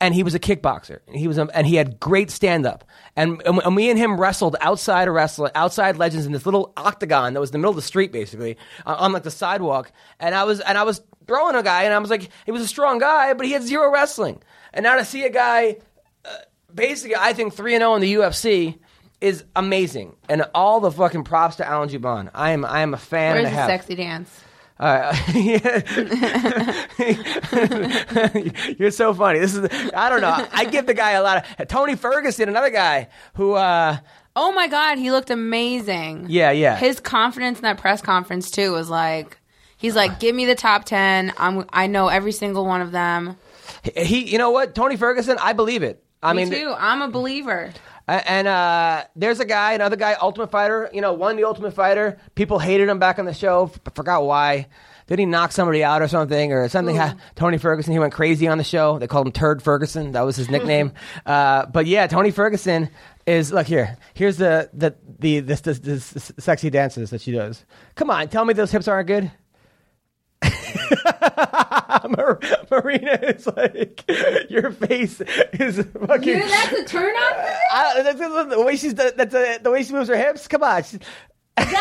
and he was a kickboxer. He was, a, and he had great stand up. And, and and me and him wrestled outside of wrestling, outside Legends in this little octagon that was in the middle of the street, basically uh, on like the sidewalk. And I was and I was throwing a guy, and I was like, he was a strong guy, but he had zero wrestling. And now to see a guy, uh, basically, I think three and zero in the UFC. Is amazing, and all the fucking props to Alan Jouban. I am I am a fan Where's and a the half. sexy dance? Uh, You're so funny. This is I don't know. I give the guy a lot of Tony Ferguson, another guy who uh Oh my god, he looked amazing. yeah, yeah. His confidence in that press conference too was like, he's like, give me the top ten. I'm I know every single one of them. He you know what? Tony Ferguson, I believe it. I Me mean too. I'm a believer. And uh, there's a guy, another guy, Ultimate Fighter. You know, won the Ultimate Fighter. People hated him back on the show. F- forgot why. Did he knock somebody out or something, or something? Ha- Tony Ferguson. He went crazy on the show. They called him Turd Ferguson. That was his nickname. uh, but yeah, Tony Ferguson is look here. Here's the the the this, this, this sexy dances that she does. Come on, tell me those hips aren't good. Mar- Marina is like your face is fucking. that's a turn on. I, that's, that's the way she's that's uh, the way she moves her hips. Come on, she's, That's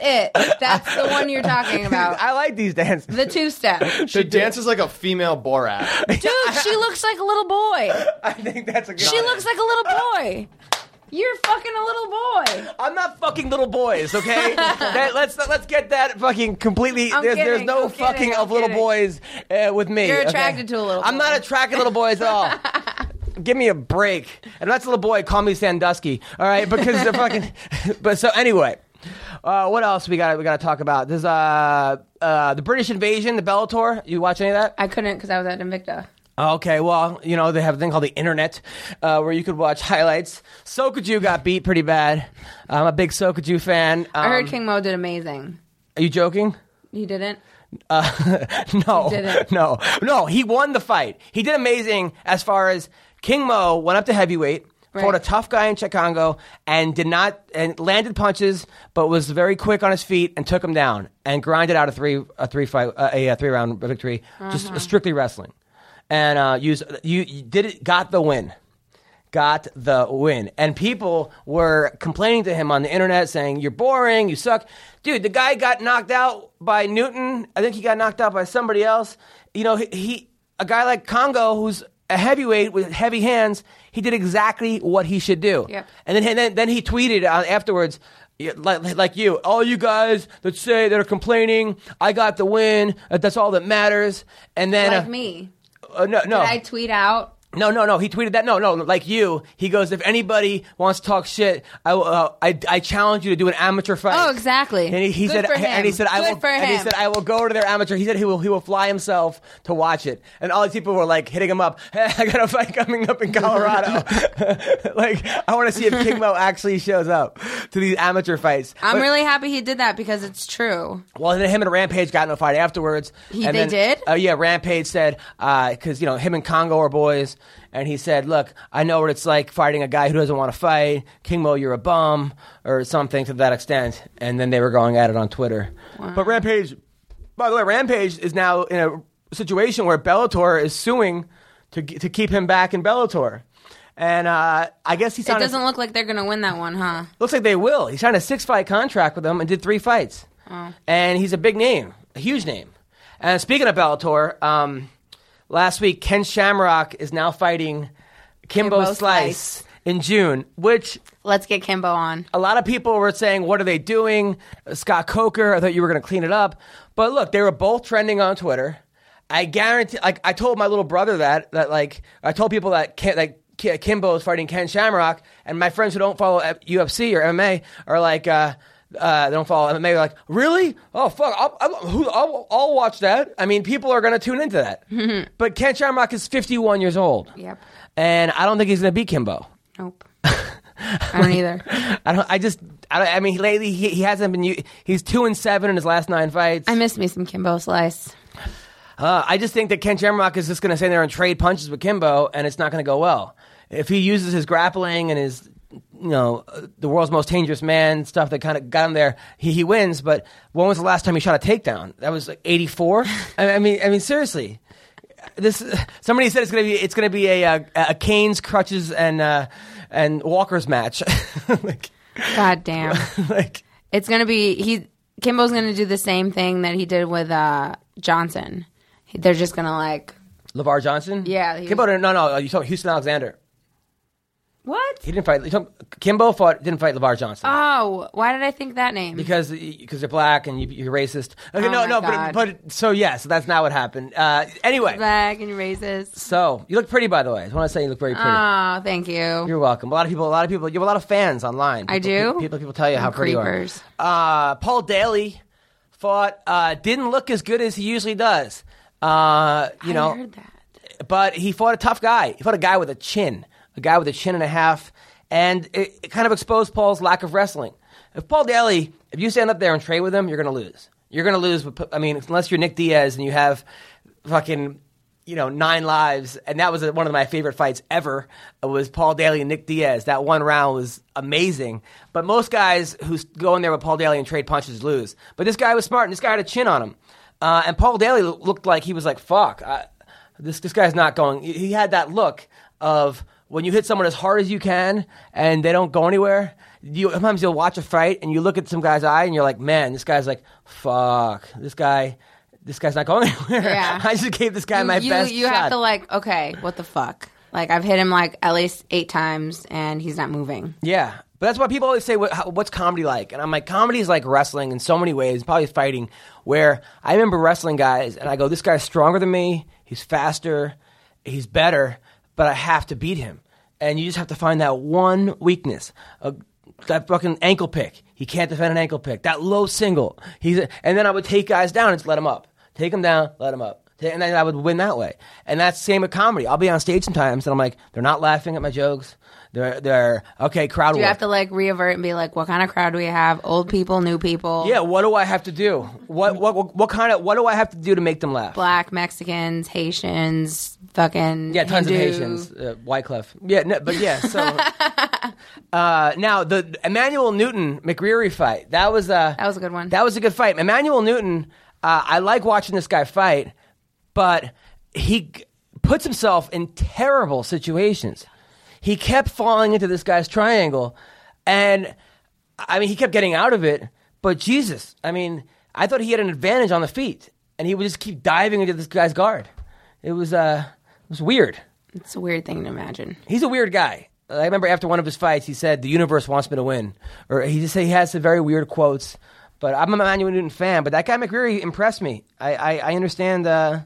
it. That's the one you're talking about. I like these dances. The two step. She dances like a female Borat. Dude, she looks like a little boy. I think that's a good. She looks like a little boy. You're fucking a little boy. I'm not fucking little boys, okay? That- let's let's get that fucking completely. I'm there's, there's no I'm kidding, fucking I'm of little kidding. boys uh, with me. You're okay? attracted to a little I'm boy. not attracted to little boys at all. Give me a break. And that's a little boy. Call me Sandusky. All right, because the fucking. But so anyway, uh, what else we got? We got to talk about. There's uh, uh, the British invasion, the Bellator. You watch any of that? I couldn't because I was at Invicta. Okay, well, you know, they have a thing called the internet uh, where you could watch highlights. Sokoudjou got beat pretty bad. I'm a big Sokoudjou fan. Um, I heard King Mo did amazing. Are you joking? He didn't. No, He didn't. no, no. He won the fight. He did amazing as far as King Mo went up to heavyweight, fought a tough guy in Chicago, and did not and landed punches, but was very quick on his feet and took him down and grinded out a three a three fight uh, a, a three round victory, just strictly wrestling, and uh, use you, you did it got the win got the win. And people were complaining to him on the internet saying, You're boring, you suck. Dude, the guy got knocked out by Newton. I think he got knocked out by somebody else. You know, he, he a guy like Kongo who's a heavyweight with heavy hands, he did exactly what he should do. Yep. And then, and then then he tweeted uh, afterwards like, like you, all you guys that say that are complaining, I got the win. That's all that matters. And then Like uh, me. Uh, no, no, Did I tweet out? No, no, no. He tweeted that. No, no, like you. He goes, if anybody wants to talk shit, I, will, uh, I, I challenge you to do an amateur fight. Oh, exactly. And he, he Good said, for him. and he said, I Good will, for and he him. said, I will go to their amateur. He said he will, he will fly himself to watch it. And all these people were like hitting him up. Hey, I got a fight coming up in Colorado. like, I want to see if King Mo actually shows up to these amateur fights. I'm But- really happy he did that because it's true. well, then him and Rampage got in a fight afterwards. He- and they then- did? Oh yeah, Rampage said because you know him and Kongo are boys, and he said, "Look, I know what it's like fighting a guy who doesn't want to fight. King Mo, you're a bum, or something to that extent." And then they were going at it on Twitter. But Rampage, by the way, Rampage is now in a situation where Bellator is suing to to keep him back in Bellator. And uh, I guess he It doesn't look like they're gonna win that one, huh? Looks like they will. He signed a six fight contract with them and did three fights. And he's a big name, a huge name. And speaking of Bellator, um, last week Ken Shamrock is now fighting Kimbo, Kimbo Slice, Slice. in June, which Let's get Kimbo on. a lot of people were saying, "What are they doing?" Scott Coker, I thought you were going to clean it up, but look, they were both trending on Twitter. I guarantee, like I told my little brother that that like I told people that Kim, like Kimbo is fighting Ken Shamrock, and my friends who don't follow UFC or MMA are like. uh uh, they don't follow MMA. They're like, really? Oh fuck! I'll, I'll, who, I'll, I'll watch that. I mean, people are going to tune into that. but Ken Shamrock is 51 years old. Yep. And I don't think he's going to beat Kimbo. Nope. I don't either. I don't. I just. I, don't, I mean, lately he, he hasn't been. He's two and seven in his last nine fights. I miss me some Kimbo Slice. Uh, I just think that Ken Shamrock is just going to sit there and trade punches with Kimbo, and it's not going to go well. If he uses his grappling and his, you know, uh, the world's most dangerous man stuff that kind of got him there, he, he wins. But when was the last time he shot a takedown? That was like eighty four. I, I mean, I mean, seriously. This somebody said it's gonna be it's gonna be a a, a Canes crutches and uh, and Walker's match. like, God damn. like It's gonna be he. Kimbo's gonna do the same thing that he did with uh, Johnson. They're just gonna like LeVar Johnson? Yeah, Kimbo no, no, you talking Houston Alexander. What? He didn't fight. Kimbo fought, didn't fight LeVar Johnson. Oh, why did I think that name? because because you're black and you, you're racist. Okay, Oh no, my no, God. but but so yeah, so that's not what happened. Uh, anyway, Black and racist. so you look pretty, by the way. I just want to say you look very pretty. Oh, thank you. you're welcome. A lot of people, a lot of people, you have a lot of fans online. I People- do? People, people tell you how pretty you are. Creepers. Uh, Paul Daley fought. Uh, didn't look as good as he usually does. Uh, you know, heard that. but he fought a tough guy. He fought a guy with a chin, a guy with a chin and a half, and it, it kind of exposed Paul's lack of wrestling. If Paul Daley, if you stand up there and trade with him, you're going to lose. You're going to lose. I mean, unless you're Nick Diaz and you have fucking, you know, nine lives, and that was one of my favorite fights ever. It Was Paul Daley and Nick Diaz. That one round was amazing. But most guys who go in there with Paul Daley and trade punches lose. But this guy was smart, and this guy had a chin on him. Uh, and Paul Daley looked like he was like, "Fuck, I, this this guy's not going." He had that look of when you hit someone as hard as you can and they don't go anywhere. You sometimes you'll watch a fight and you look at some guy's eye and you're like, "Man, this guy's like, fuck, this guy." This guy's not going anywhere. Yeah. I just gave this guy You, my you, best you shot. have to like, okay, what the fuck? Like I've hit him like at least eight times and he's not moving. Yeah, but that's why people always say, what, how, "What's comedy like?" And I'm like, "Comedy is like wrestling in so many ways, probably fighting." Where I remember wrestling guys, and I go, "This guy's stronger than me. He's faster. He's better, but I have to beat him." And you just have to find that one weakness. That fucking ankle pick. He can't defend an ankle pick. That low single. He's and then I would take guys down and just let him up. Take him down, let him up. and then I would win that way. And that's the same with comedy. I'll be on stage sometimes, and I'm like, they're not laughing at my jokes. They're they're okay. Crowd Do you work. have to like reavert and be like, what kind of crowd do we have? Old people, new people? yeah. What do I have to do? What what what, what kind of what do I have to do to make them laugh? Black, Mexicans, Haitians, fucking Yeah, tons Hindu. of Haitians. Uh, Wyclef. Yeah, no, but yeah. So uh, now the Emanuel Newton McGeary fight. That was uh, That was a good one. That was a good fight. Emanuel Newton. Uh, I like watching this guy fight, but he g- puts himself in terrible situations. He kept falling into this guy's triangle, and I mean, he kept getting out of it. But Jesus, I mean, I thought he had an advantage on the feet, and he would just keep diving into this guy's guard. It was uh, it was weird. It's a weird thing to imagine. He's a weird guy. I remember after one of his fights, he said, "The universe wants me to win," or he just said he has some very weird quotes. But I'm a Emanuel Newton fan. But that guy McGeary impressed me. I I, I understand uh,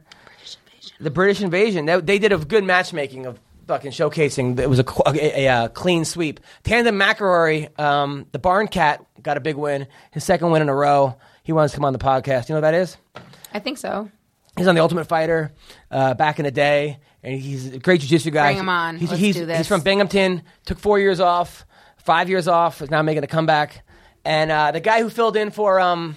the British invasion. They, they did a good matchmaking of fucking showcasing. It was a, a, a, clean sweep. Tamdan McCrory, um, the Barn Cat, got a big win. His second win in a row. He wants to come on the podcast. You know what that is? I think so. He's on the Ultimate Fighter uh, back in the day, and he's a great jiu-jitsu guy. Bring him on. He's, Let's he's, do this. he's from Binghamton. Took four years off, five years off. Is now making a comeback. And uh, the guy who filled in for um,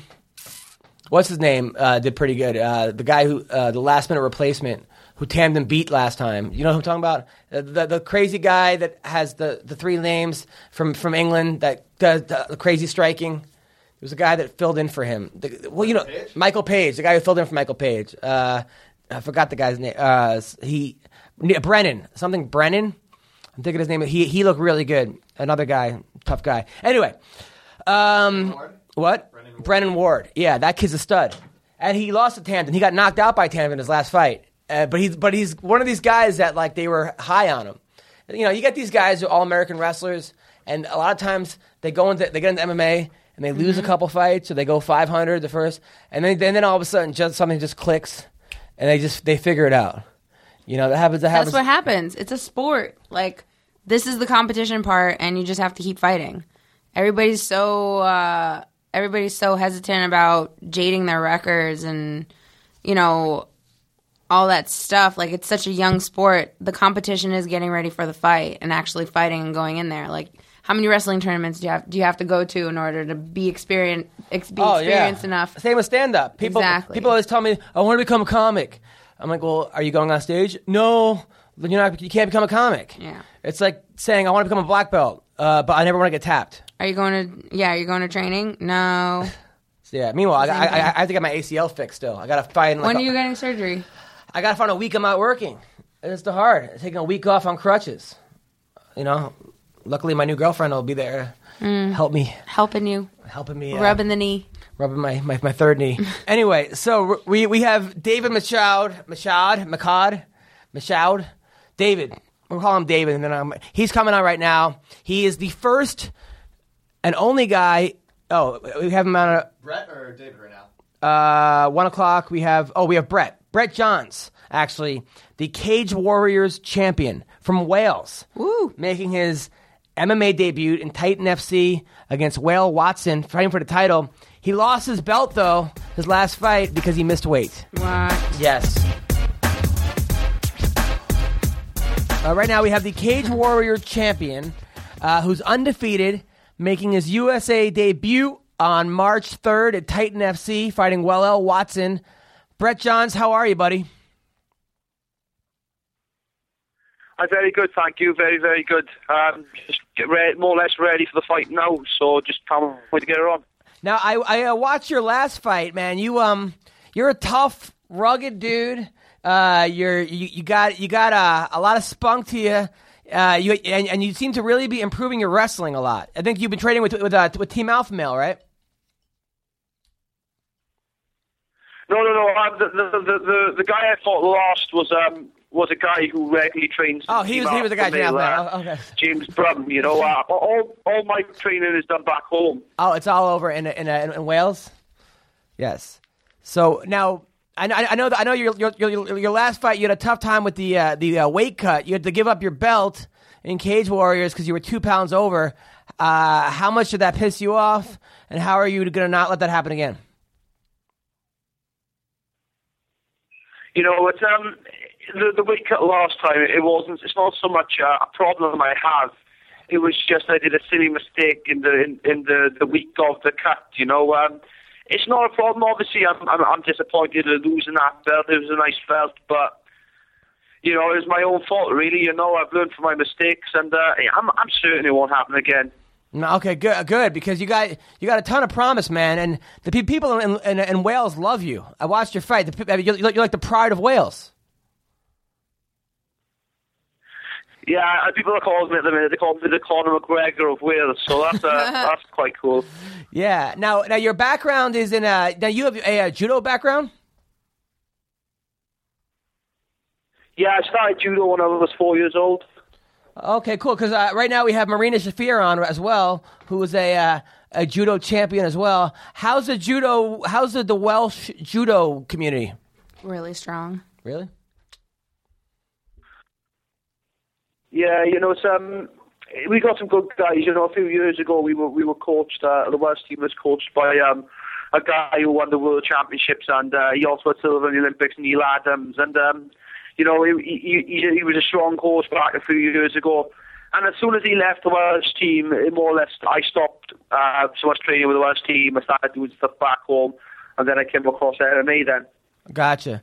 what's his name uh, did pretty good. Uh, the guy who uh, the last minute replacement who Tamdan beat last time. You know who I'm talking about? Uh, the the crazy guy that has the, the three names from from England that does the, the crazy striking. There was a guy that filled in for him. The, well, you know, Michael Page, the guy who filled in for Michael Page. Uh, I forgot the guy's name. Uh, he Brennan, something Brennan. I'm thinking his name. He he looked really good. Another guy, tough guy. Anyway, um, what? Brennan Ward. Yeah, that kid's a stud. And he lost to Tamdan. He got knocked out by Tamdan in his last fight. Uh, but he's but he's one of these guys that like they were high on him. You know, you get these guys who are all American wrestlers, and a lot of times they go into they get into MMA and they lose a couple fights, or they go 500 the first, and then then, then all of a sudden just something just clicks, and they just they figure it out. You know, that happens. That happens. That's what happens. It's a sport. Like this is the competition part, and you just have to keep fighting. Everybody's so uh, everybody's so hesitant about jading their records and you know all that stuff. Like it's such a young sport. The competition is getting ready for the fight and actually fighting and going in there. Like how many wrestling tournaments do you have do you have to go to in order to be experienced ex- be Oh, experienced yeah. enough? Same with stand up. People Exactly. people always tell me, I want to become a comic. I'm like, well, are you going on stage? No, then you're not. You can't become a comic. Yeah. It's like saying I want to become a black belt, uh, but I never want to get tapped. Are you going to yeah? Are you going to training? No. So, yeah. Meanwhile, I, I, I. I have to get my ACL fixed still. I got to find. Like when are you getting surgery? I got to find a week I'm not working. It's the hard. Taking a week off on crutches. You know. Luckily, my new girlfriend will be there, Mm. help me, Helping you, helping me, uh, rubbing the knee. rubbing my, my, my third knee. anyway, so we we have David Machoud, Machoud, Machoud, Machoud, David. We'll call him David, and then I'm, he's coming on right now. He is the first and only guy. Oh, we have him on a, Brett or David right now? uh, one o'clock. We have oh, we have Brett, Brett Johns, actually the Cage Warriors champion from Wales, Woo. making his MMA debut in Titan FC against Walel Watson, fighting for the title. He lost his belt though, his last fight because he missed weight. What? Yes. Uh, right now, we have the Cage Warrior champion, uh, who's undefeated, making his USA debut on March 3rd at Titan FC, fighting Walel Watson. Brett Johns, how are you, buddy? I'm very good, thank you. Very, very good. Um, just get ready, more or less ready for the fight now. So just can't wait to get her on. Now, I, I uh, watched your last fight, man. You um, you're a tough, rugged dude. Uh, you're you, you got you got uh, a lot of spunk to you. Uh, you and, and you seem to really be improving your wrestling a lot. I think you've been training with with uh, with Team Alpha Male, right? No, no, no. Um, the, the, the, the, guy I fought last was um was a guy who regularly trains. Oh, he was he was the guy. Team Team Alpha Alpha Male. Male, Oh, okay. James Brum. You know, uh, all all my training is done back home. Oh, it's all over in in, in, in Wales. Yes. So now I, know- I know I know your, your your your last fight you had a tough time with the uh, the uh, weight cut. You had to give up your belt in Cage Warriors because you were two pounds over. Uh, how much did that piss you off? And how are you going to not let that happen again? You know, it's um the the cut last time. It wasn't. It's not so much a problem I have. It was just I did a silly mistake in the in, in the the week of the cut. You know, um, it's not a problem. Obviously, I'm I'm, I'm disappointed in losing that belt. It was a nice belt, but you know, it was my own fault, really. You know, I've learned from my mistakes, and uh, I'm I'm certain it won't happen again. No, Okay, good, good, because you got you got a ton of promise, man, and the pe- people in, in, in Wales love you. I watched your fight. The, pe- I mean, you're, you're like the pride of Wales. Yeah, uh, people are calling me at the minute. They call me the Conor McGregor of Wales, so that's uh, that's quite cool. Yeah. Now, now your background is in a. Now you have a, a judo background. Yeah, I started judo when I was four years old. Okay, cool. Because uh, right now we have Marina Shafir on as well, who is a uh, a judo champion as well. How's the judo? How's the, the Welsh judo community? Really strong. Really? Yeah, you know, it's, um, we got some good guys. You know, a few years ago we were we were coached. Uh, the Welsh team was coached by um, a guy who won the World Championships, and uh, he also had silver in the Olympics, Neil Adams. And um, you know, he, he he he was a strong coach back a few years ago. And as soon as he left the Welsh team, more or less, I stopped uh, so much training with the Welsh team. I started doing stuff back home, and then I came across MMA. Then. Gotcha.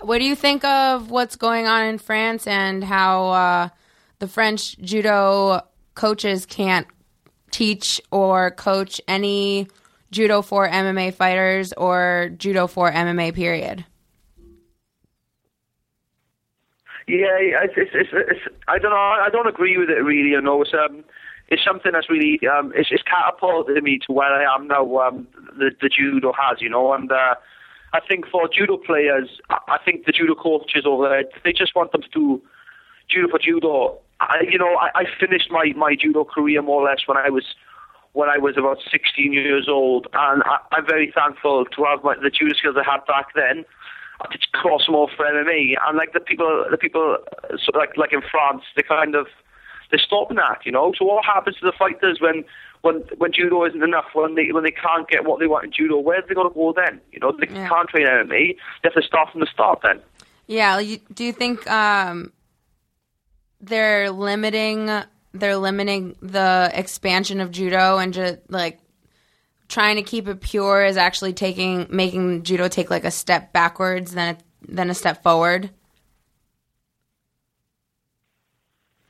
What do you think of what's going on in France and how uh, the French judo coaches can't teach or coach any judo for MMA fighters or judo for MMA period? Yeah, it's, it's, it's, I don't know. I don't agree with it really. You know, it's um, it's something that's really um, it's, it's catapulted me to where I am now. Um, the the judo has, you know, and uh, I think for judo players, I I think the judo coaches over there, they just want them to do judo for judo. I, you know, I, I finished my my judo career more or less when I was when I was about 16 years old, and I, I'm very thankful to have my, the judo skills I had back then to cross them over for MMA. And like the people, the people, so like like in France, they kind of they're stopping that, you know. So what happens to the fighters when when when judo isn't enough? When they when they can't get what they want in judo, where are they to go then? You know, they Yeah. can't train MMA. They have to start from the start then. Yeah. Do you think um, they're limiting they're limiting the expansion of judo and just like trying to keep it pure is actually taking making judo take like a step backwards than a, than a step forward?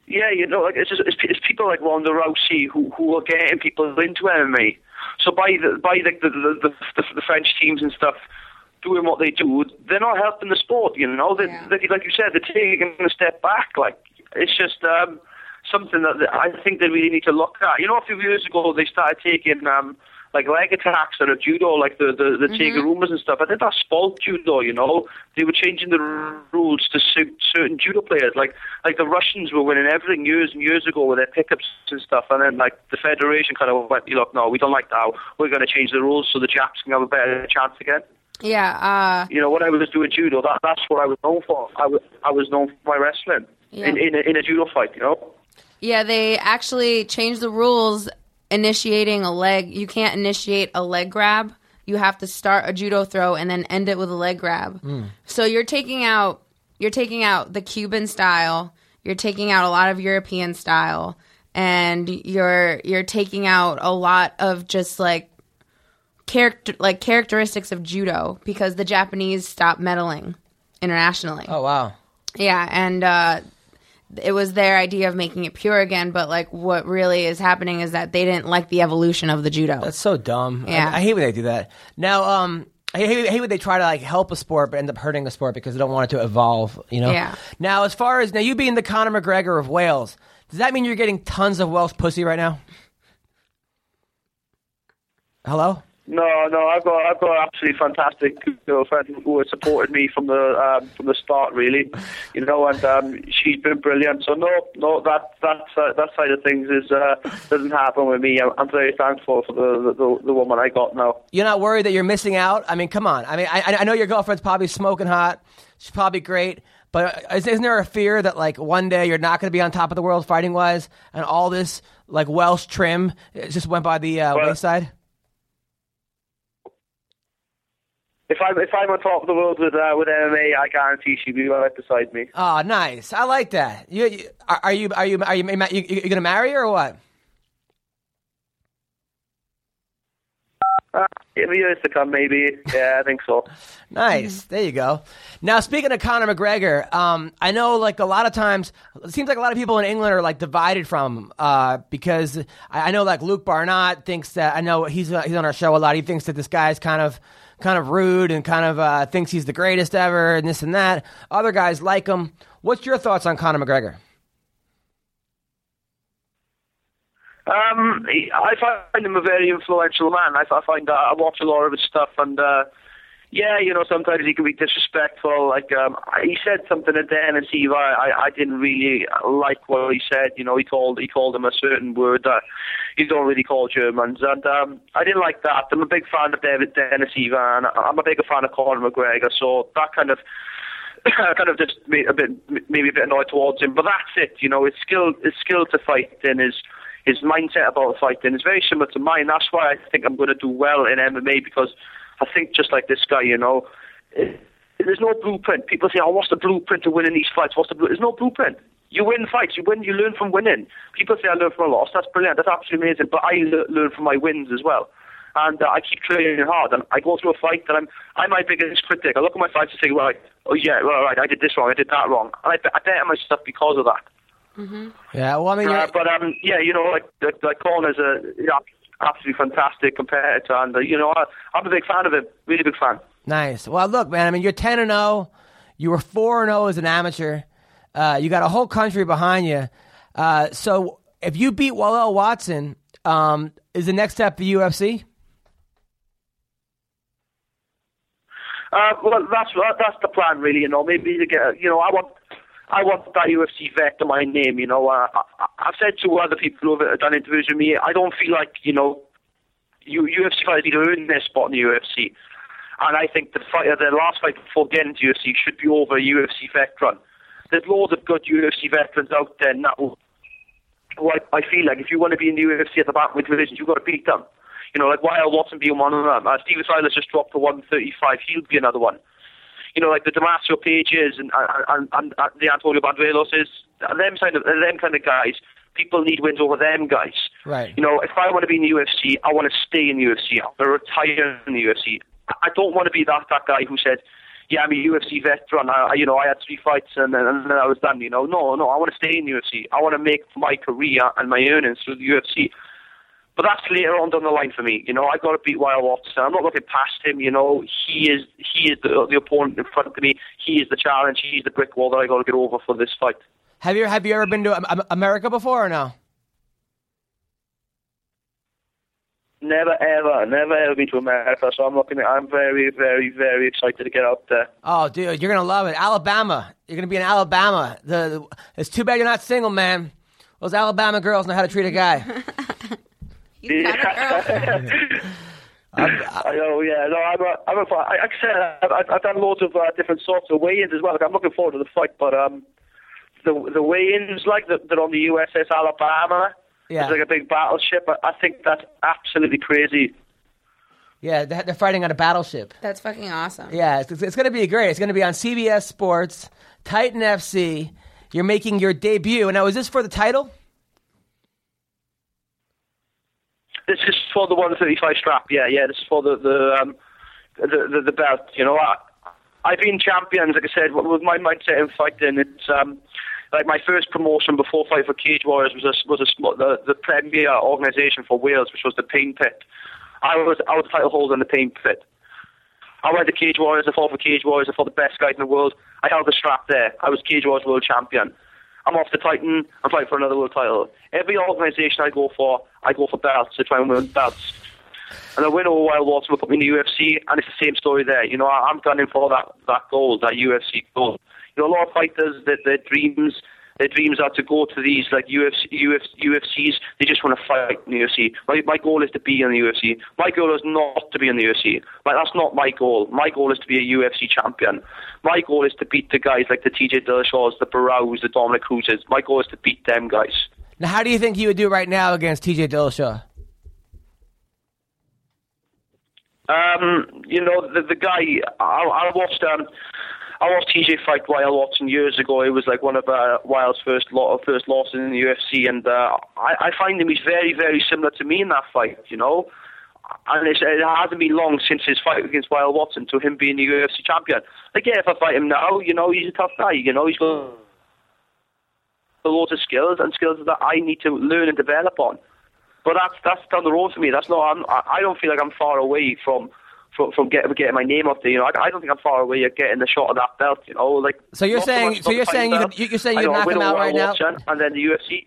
Yeah, you know, like it's just it's, it's people like Ronda Rousey who who are getting people into MMA. So by the by the the the, the, the French teams and stuff doing what they do, they're not helping the sport. You know, they, Yeah. they, like you said, they're taking a step back. Like it's just um, something that that I think they really need to look at. You know, a few years ago they started taking um, like leg attacks out of judo, like the the, the mm and stuff. I think that's fault judo. You know, they were changing the rules to suit certain judo players. Like like the Russians were winning everything years and years ago with their pickups and stuff, and then like the federation kind of went, look, no, we don't like that. We're going to change the rules so the Japs can have a better chance again. Yeah. Uh, You know, when I was doing judo, that that's what I was known for. I was I was known for my wrestling Yeah. in in a, in a judo fight. You know. Yeah, they actually changed the rules initiating a leg. You can't initiate a leg grab. You have to start a judo throw and then end it with a leg grab. So you're taking out you're taking out the Cuban style. You're taking out a lot of European style and you're you're taking out a lot of just like character like characteristics of judo because the Japanese stopped meddling internationally. Oh wow. Yeah, and uh, it was their idea of making it pure again. But like, what really is happening is that they didn't like the evolution of the judo. That's so dumb. I- Yeah. I, hate when they do that. Now, um, I hate, I hate when they try to like help a sport but end up hurting the sport because they don't want it to evolve. You know. Yeah. Now, as far as now, you being the Conor McGregor of Wales, does that mean you're getting tons of Welsh pussy right now? Hello. No, no, I've got I've got an absolutely fantastic girlfriend who has supported me from the um, from the start, really, you know, and um, she's been brilliant. So no, no, that that uh, that side of things is uh, doesn't happen with me. I'm, I'm very thankful for the, the the woman I got now. You're not worried that you're missing out. I mean, come on. I mean, I, I know your girlfriend's probably smoking hot. She's probably great. But is- isn't there a fear that like one day you're not going to be on top of the world fighting wise, and all this like Welsh trim just went by the uh, Well- wayside? If I'm if I'm on top of the world with uh, with MMA, I guarantee she'll be right beside me. Oh, nice. I like that. You, you are, are you are you are you you, you, you gonna marry her or what? Uh, in the years to come, maybe. Yeah, I think so. Nice. There you go. Now, speaking of Conor McGregor, um, I know like a lot of times it seems like a lot of people in England are like divided from him uh, because I, I know like Luke Barnatt thinks that I know he's uh, he's on our show a lot. He thinks that this guy's kind of kind of rude and kind of uh, thinks he's the greatest ever and this and that. Other guys like him. What's your thoughts on Conor McGregor? Um, I find him a very influential man. I, I find uh, I watch a lot of his stuff, and uh, yeah, you know, sometimes he can be disrespectful. Like um, he said something at the Steve, I, I I didn't really like what he said. You know, he called he called him a certain word that you don't really call Germans, and um, I didn't like that. I'm a big fan of David Dennis Siver, and I'm a bigger fan of Conor McGregor. So that kind of kind of just made a bit maybe a bit annoyed towards him. But that's it. You know, his skill his skill to fight and his his mindset about fighting is very similar to mine. That's why I think I'm going to do well in MMA because I think just like this guy, you know. It, there's no blueprint. People say, "Oh, what's the blueprint to winning these fights?" What's the blue? There's no blueprint. You win fights. You win. You learn from winning. People say, "I learn from a loss." That's brilliant. That's absolutely amazing. But I le- learn from my wins as well. And uh, I keep training hard. And I go through a fight, and I'm I'm my biggest critic. I look at my fights and say, "Well, like, oh yeah, well, all right, I did this wrong. I did that wrong." And I, be- I better myself because of that. Yeah, well, I mean, Uh, but um, yeah, you know, like like, like Conor's a yeah, absolutely fantastic competitor, and uh, you know, I, I'm a big fan of him. Really big fan. Nice. Well, look, man. I mean, you're ten and zero. You were four and zero as an amateur. Uh, you got a whole country behind you. Uh, so, if you beat Walel Watson, um, is the next step the UFC? Uh, well, that's that's the plan, really. You know, maybe to get, you know, I want. I want that UFC vet to my name, you know. Uh, I, I've said to other people who have done interviews with me, I don't feel like, you know, you, UFC fighters need to earn their spot in the UFC. And I think the fight, the last fight before getting to UFC should be over a UFC veteran. There's loads of good UFC veterans out there now. Who I, I feel like if you want to be in the UFC at the bantamweight division, you've got to beat them. You know, like Walel Watson being one of them. Uh, Steven Siler just dropped to 135. He'll be another one. You know, like the Damacio Pages and and, and, and the Antonio Bandereloses, them kind of them kind of guys. People need wins over them guys. Right. You know, if I want to be in the UFC, I want to stay in the UFC. I want to retire in the UFC. I don't want to be that that guy who said, "Yeah, I'm a UFC veteran. I, you know, I had three fights and then, and then I was done." You know, no, no. I want to stay in the UFC. I want to make my career and my earnings through the UFC. But that's later on down the line for me. You know, I've got to beat Walel Watson. I'm not looking past him. You know, he is he is the, the opponent in front of me. He is the challenge. He's the brick wall that I got to get over for this fight. Have you have you ever been to America before or no? Never ever, never ever been to America. So I'm looking. At, I'm very, very, very excited to get out there. Oh, dude, you're gonna love it. Alabama. You're gonna be in Alabama. The, the it's too bad you're not single, man. Those Alabama girls know how to treat a guy. You got a girl. I know, yeah. No, I'm a, I'm a, I- like I said, I've, I've done loads of uh, different sorts of weigh-ins as well. Like, I'm looking forward to the fight, but um, the the weigh-ins like that they're on the USS Alabama. Yeah. It's like a big battleship. I, I think that's absolutely crazy. Yeah, they're they're fighting on a battleship. That's fucking awesome. Yeah, it's, it's going to be great. It's going to be on CBS Sports, Titan FC. You're making your debut. Now, is this for the title? This is for the 135 strap. Yeah, yeah. This is for the the um, the, the, the belt. You know, I, I've been champions. Like I said, with my mindset in fighting, it's um, like my first promotion before fight for Cage Warriors was a, was a, the the premier organisation for Wales, which was the Pain Pit. I was I was title holder in the Pain Pit. I went to Cage Warriors. I fought for Cage Warriors. I fought the best guys in the world. I held the strap there. I was Cage Warriors world champion. I'm off to Titan. I'm fighting for another world title. Every organisation I go for, I go for belts to try and win belts. And I win over Walel Watson will put me in the UFC, and it's the same story there. You know, I- I'm gunning for that that goal, that UFC goal. You know, a lot of fighters, that their dreams, their dreams are to go to these like UFC, UFC, UFCs. They just want to fight in the UFC. My my goal is to be in the UFC. My goal is not to be in the UFC. Like that's not my goal. My goal is to be a UFC champion. My goal is to beat the guys like the TJ Dillashaws, the Barrows, the Dominic Cruzes. My goal is to beat them guys. Now, how do you think you would do right now against TJ Dillashaw? Um, you know, the the guy I, I watched um I watched TJ fight Walel Watson years ago. It was like one of uh, Walel's first lot first losses in the UFC, and uh, I, I find him he's very very similar to me in that fight. You know, and it's, it hasn't been long since his fight against Walel Watson to him being the UFC champion. Like yeah, if I fight him now, you know, he's a tough guy. You know, he's got loads of skills and skills that I need to learn and develop on. But that's that's down the road for me. That's not. I'm, I don't feel like I'm far away from from, from getting getting my name up there. You know, I, I don't think I'm far away at getting the shot of that belt. You know, like So you're saying- so you're saying you could, you're saying you'd know, knock him out right now? Watson And then the UFC.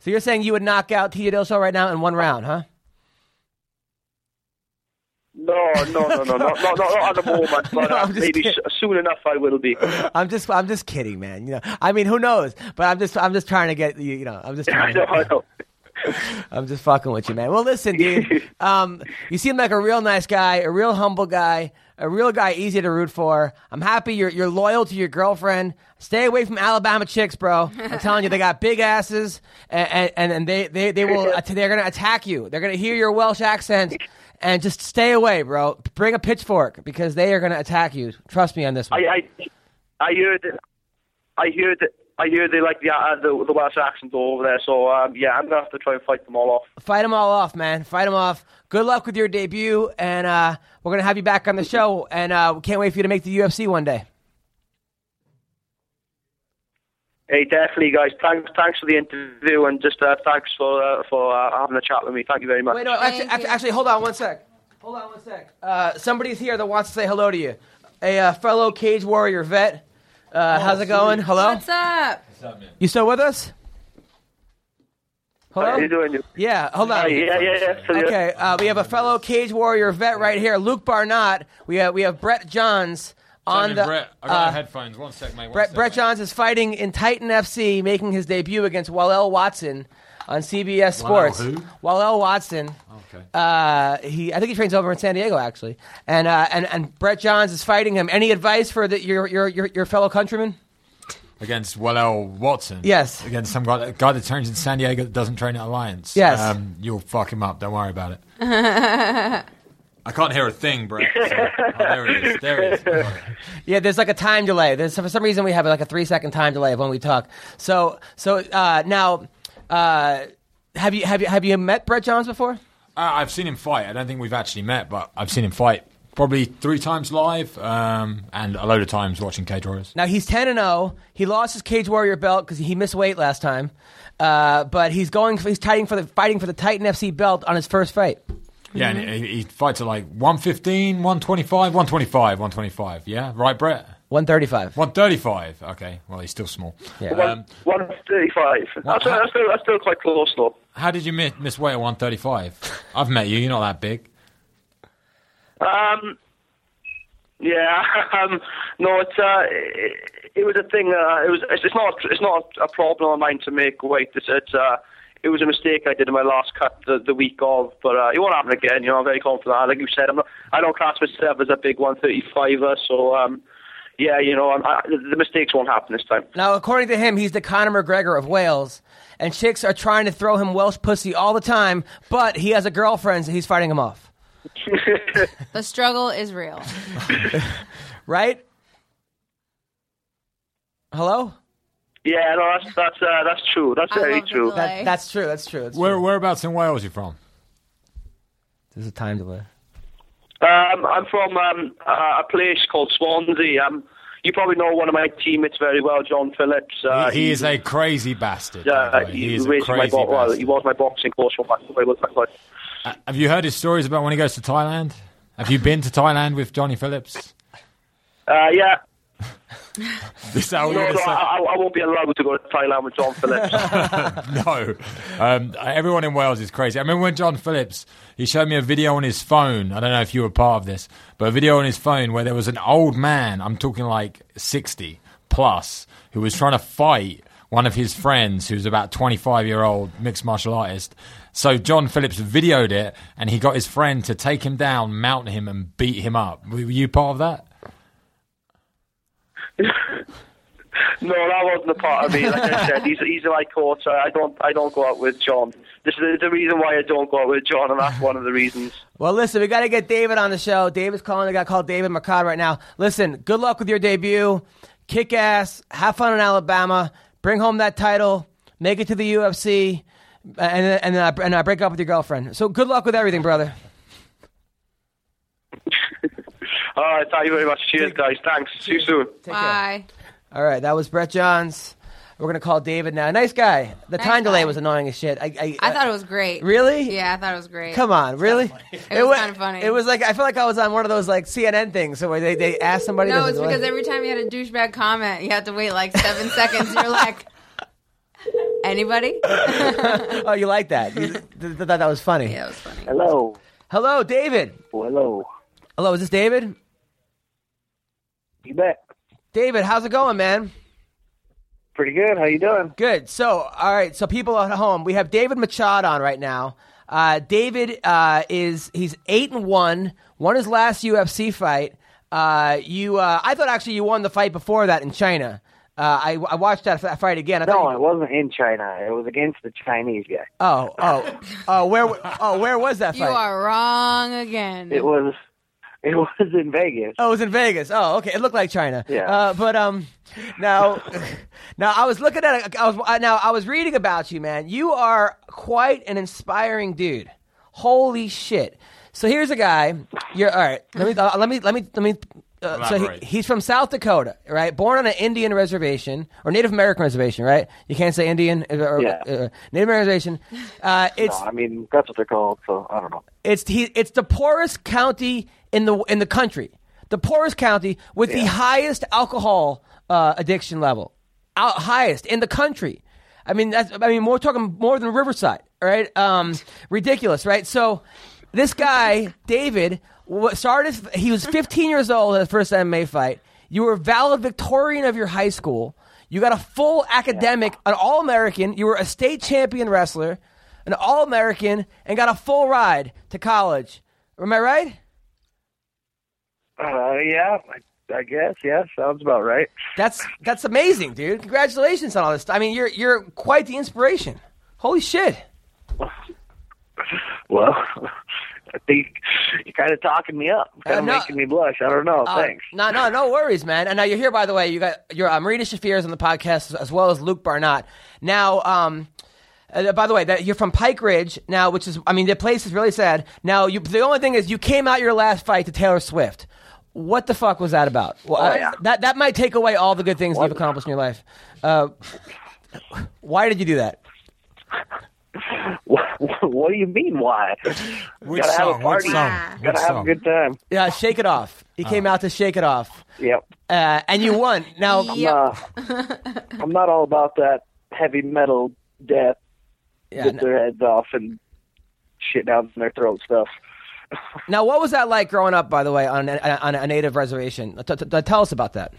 So you're saying you would knock out Dillashaw right now in one round, huh? No, no, no, no, no, no, no, not at the moment, but No, uh, maybe s- soon enough I will be. I'm just I'm just kidding, man. You know, I mean, who knows? But I'm just I'm just trying to get you. You know, I'm just I trying. know, To, I know. I'm just fucking with you, man. Well, listen, dude. Um, you seem like a real nice guy, a real humble guy, a real guy easy to root for. I'm happy you're you're loyal to your girlfriend. Stay away from Alabama chicks, bro. I'm telling you, they got big asses, and and, and they, they they will they're gonna attack you. They're gonna hear your Welsh accent. And just stay away, bro. Bring a pitchfork because they are going to attack you. Trust me on this one. I, I, I heard, I heard, I hear they like the uh, the, the Welsh accent over there. So um, yeah, I'm gonna have to try and fight them all off. Fight them all off, man. Fight them off. Good luck with your debut, and uh, we're gonna have you back on the show, and uh, we can't wait for you to make the UFC one day. Hey, definitely, guys. Thanks, thanks for the interview, and just uh, thanks for uh, for uh, having a chat with me. Thank you very much. Wait, no, actually, actually, actually, hold on one sec. Hold on one sec. Uh, somebody's here that wants to say hello to you. A uh, fellow Cage Warrior vet. Uh, how's it going? Hello. What's up? You still with us? Hello. How you doing? Yeah, hold on. Uh, yeah, yeah, yeah. So, yeah. Okay, uh, we have a fellow Cage Warrior vet right here, Luke Barnatt. We have we have Brett Johns on the. Brett, I got uh, headphones. One sec, mate. One Brett, sec, Brett mate. Johns is fighting in Titan FC, making his debut against Walel Watson on CBS Sports. who? Walel Watson. Okay. Uh, he, I think he trains over in San Diego, actually. And uh, and and Brett Johns is fighting him. Any advice for the, your, your your your fellow countrymen? Against Walel Watson. Yes. Against some guy, guy that trains in San Diego that doesn't train at Alliance. Yes. Um, you'll fuck him up. Don't worry about it. I can't hear a thing, Brett. so- oh, there it is. There it is. Yeah, there's like a time delay. There's for some reason we have like a three second time delay of when we talk. So so uh, now, uh, have you have you have you met Brett Johns before? Uh, I've seen him fight. I don't think we've actually met, but I've seen him fight probably three times live um, and a load of times watching Cage Warriors. Now he's ten and zero. He lost his Cage Warrior belt because he missed weight last time. Uh, but he's going. He's fighting for the fighting for the Titan FC belt on his first fight. Yeah, and he, he fights at like 115, 125, 125, 125. Yeah, right, Brett? One thirty five. 135. Okay, well, he's still small. Yeah. Um, One thirty-five. That's, that's, still, that's still quite close, though. how did you miss, miss weight at 135? I've met you. You're not that big. Um, yeah, um, no, it's uh, it, it was a thing. Uh, it was. It's, it's not. It's not a problem of mine to make weight. It's. it's uh, it was a mistake I did in my last cut the, the week of, but uh, it won't happen again. You know, I'm very confident. Like you said, I'm not, I don't class myself as a big 135er, so um, yeah, you know, I'm, the mistakes won't happen this time. Now, according to him, he's the Conor McGregor of Wales, and chicks are trying to throw him Welsh pussy all the time. But he has a girlfriend, so he's fighting him off. The struggle is real. Right? Hello. Yeah, no, that's that's uh, that's true. That's I very true. That, that's true. That's true. That's Where, true. whereabouts in Wales are you from? There's a time delay. Um, I'm from um, uh, a place called Swansea. Um, you probably know one of my teammates very well, John Phillips. Uh, he, he is a crazy bastard. Uh, he, he is a crazy bo- well, bastard. he was my boxing coach for my Uh, Have you heard his stories about when he goes to Thailand? Have you been to Thailand with Johnny Phillips? Uh, yeah. This is how No, no, I, I won't be allowed to go to Thailand with John Phillips. no. Um, everyone in Wales is crazy. I remember when John Phillips, he showed me a video on his phone. I don't know if you were part of this, but a video on his phone where there was an old man, I'm talking like 60 plus, who was trying to fight one of his friends who's about 25 year old mixed martial artist. So John Phillips videoed it and he got his friend to take him down, mount him and beat him up. Were you part of that? No, that wasn't a part of me. Like I said, he's he's my coach. I I don't I don't go out with John. This is the reason why I don't go out with John, and that's one of the reasons. Well, listen, we got to get David on the show. David's calling. The guy called David McCod right now. Listen, good luck with your debut. Kick ass. Have fun in Alabama. Bring home that title. Make it to the UFC. And and I, and I break up with your girlfriend. So good luck with everything, brother. All right, thank you very much. Cheers, guys. Thanks. See you soon. Take care. Bye. All right, that was Brett Johns. We're gonna call David now. Nice guy. The Nice time delay guy. was annoying as shit. I, I, I thought it was great. Really? Yeah, I thought it was great. Come on, really? It was wa- kinda funny. It was like I feel like I was on one of those like CNN things, so where they they asked somebody. No, to- it's because every time you had a douchebag comment, you had to wait like seven seconds. You're like, anybody? oh, you like that? You th- th- thought that was funny. Yeah, it was funny. Hello. Hello, David. Hello. Hello, is this David? You bet. David, how's it going, man? Pretty good. How you doing? Good. So, all right. So, people at home, we have David Michaud on right now. Uh, David uh, is he's eight and one. Won his last UFC fight. Uh, you, uh, I thought actually you won the fight before that in China. Uh, I, I watched that f- fight again. I No, you- it wasn't in China. It was against the Chinese guy. oh, oh, oh, where, oh, where was that You are wrong again. It was it was in Vegas. Oh, it was in Vegas. Oh, okay. It looked like China. Yeah. Uh, but um, now, now I was looking at. I was now I was reading about you, man. You are quite an inspiring dude. Holy shit! So here's a guy. You're all right. Let me uh, let me let me let me. Uh, so he, he's from South Dakota, right? Born on an Indian reservation or Native American reservation, right? You can't say Indian uh, or Yeah. uh, Native American reservation. Uh, it's No, I mean that's what they're called. So I don't know. it's he, it's the poorest county in the in the country. The poorest county with the highest alcohol uh, addiction level, Out, highest in the country. I mean, that's I mean, we're talking more than Riverside, right? Um, ridiculous, right? So, this guy David started. He was 15 years old at his first MMA fight. You were valedictorian of your high school. You got a full academic, an All American. You were a state champion wrestler, an All American, and got a full ride to college. Am I right? Uh, yeah, I, I guess. Yeah, sounds about right. That's that's amazing, dude. Congratulations on all this. I mean, you're you're quite the inspiration. Holy shit. Well, I think you're kind of talking me up, kind Uh, of no. making me blush. I don't know. Uh, Thanks. No, no, no worries, man. And now you're here, by the way. You got your Marina Shafir is on the podcast as well as Luke Barnatt. Now, um, uh, by the way, that you're from Pine Ridge now, which is, I mean, the place is really sad. Now, you, the only thing is, you came out your last fight to Taylor Swift. What the fuck was that about? Well, uh, yeah. that that might take away all the good things you've accomplished in your life. Uh, why did you do that? What, what do you mean? Why? Which Gotta have a song? Which party. song? Which Gotta have a good time. Yeah, shake it off. He came Uh. out to shake it off, Yep. uh, and you won. Now, Yep. Uh, I'm not all about that heavy metal death, yeah, rip their heads off and shit down their throat stuff. Now, what was that like growing up? By the way, on a, on a native reservation, T- t- t- tell us about that.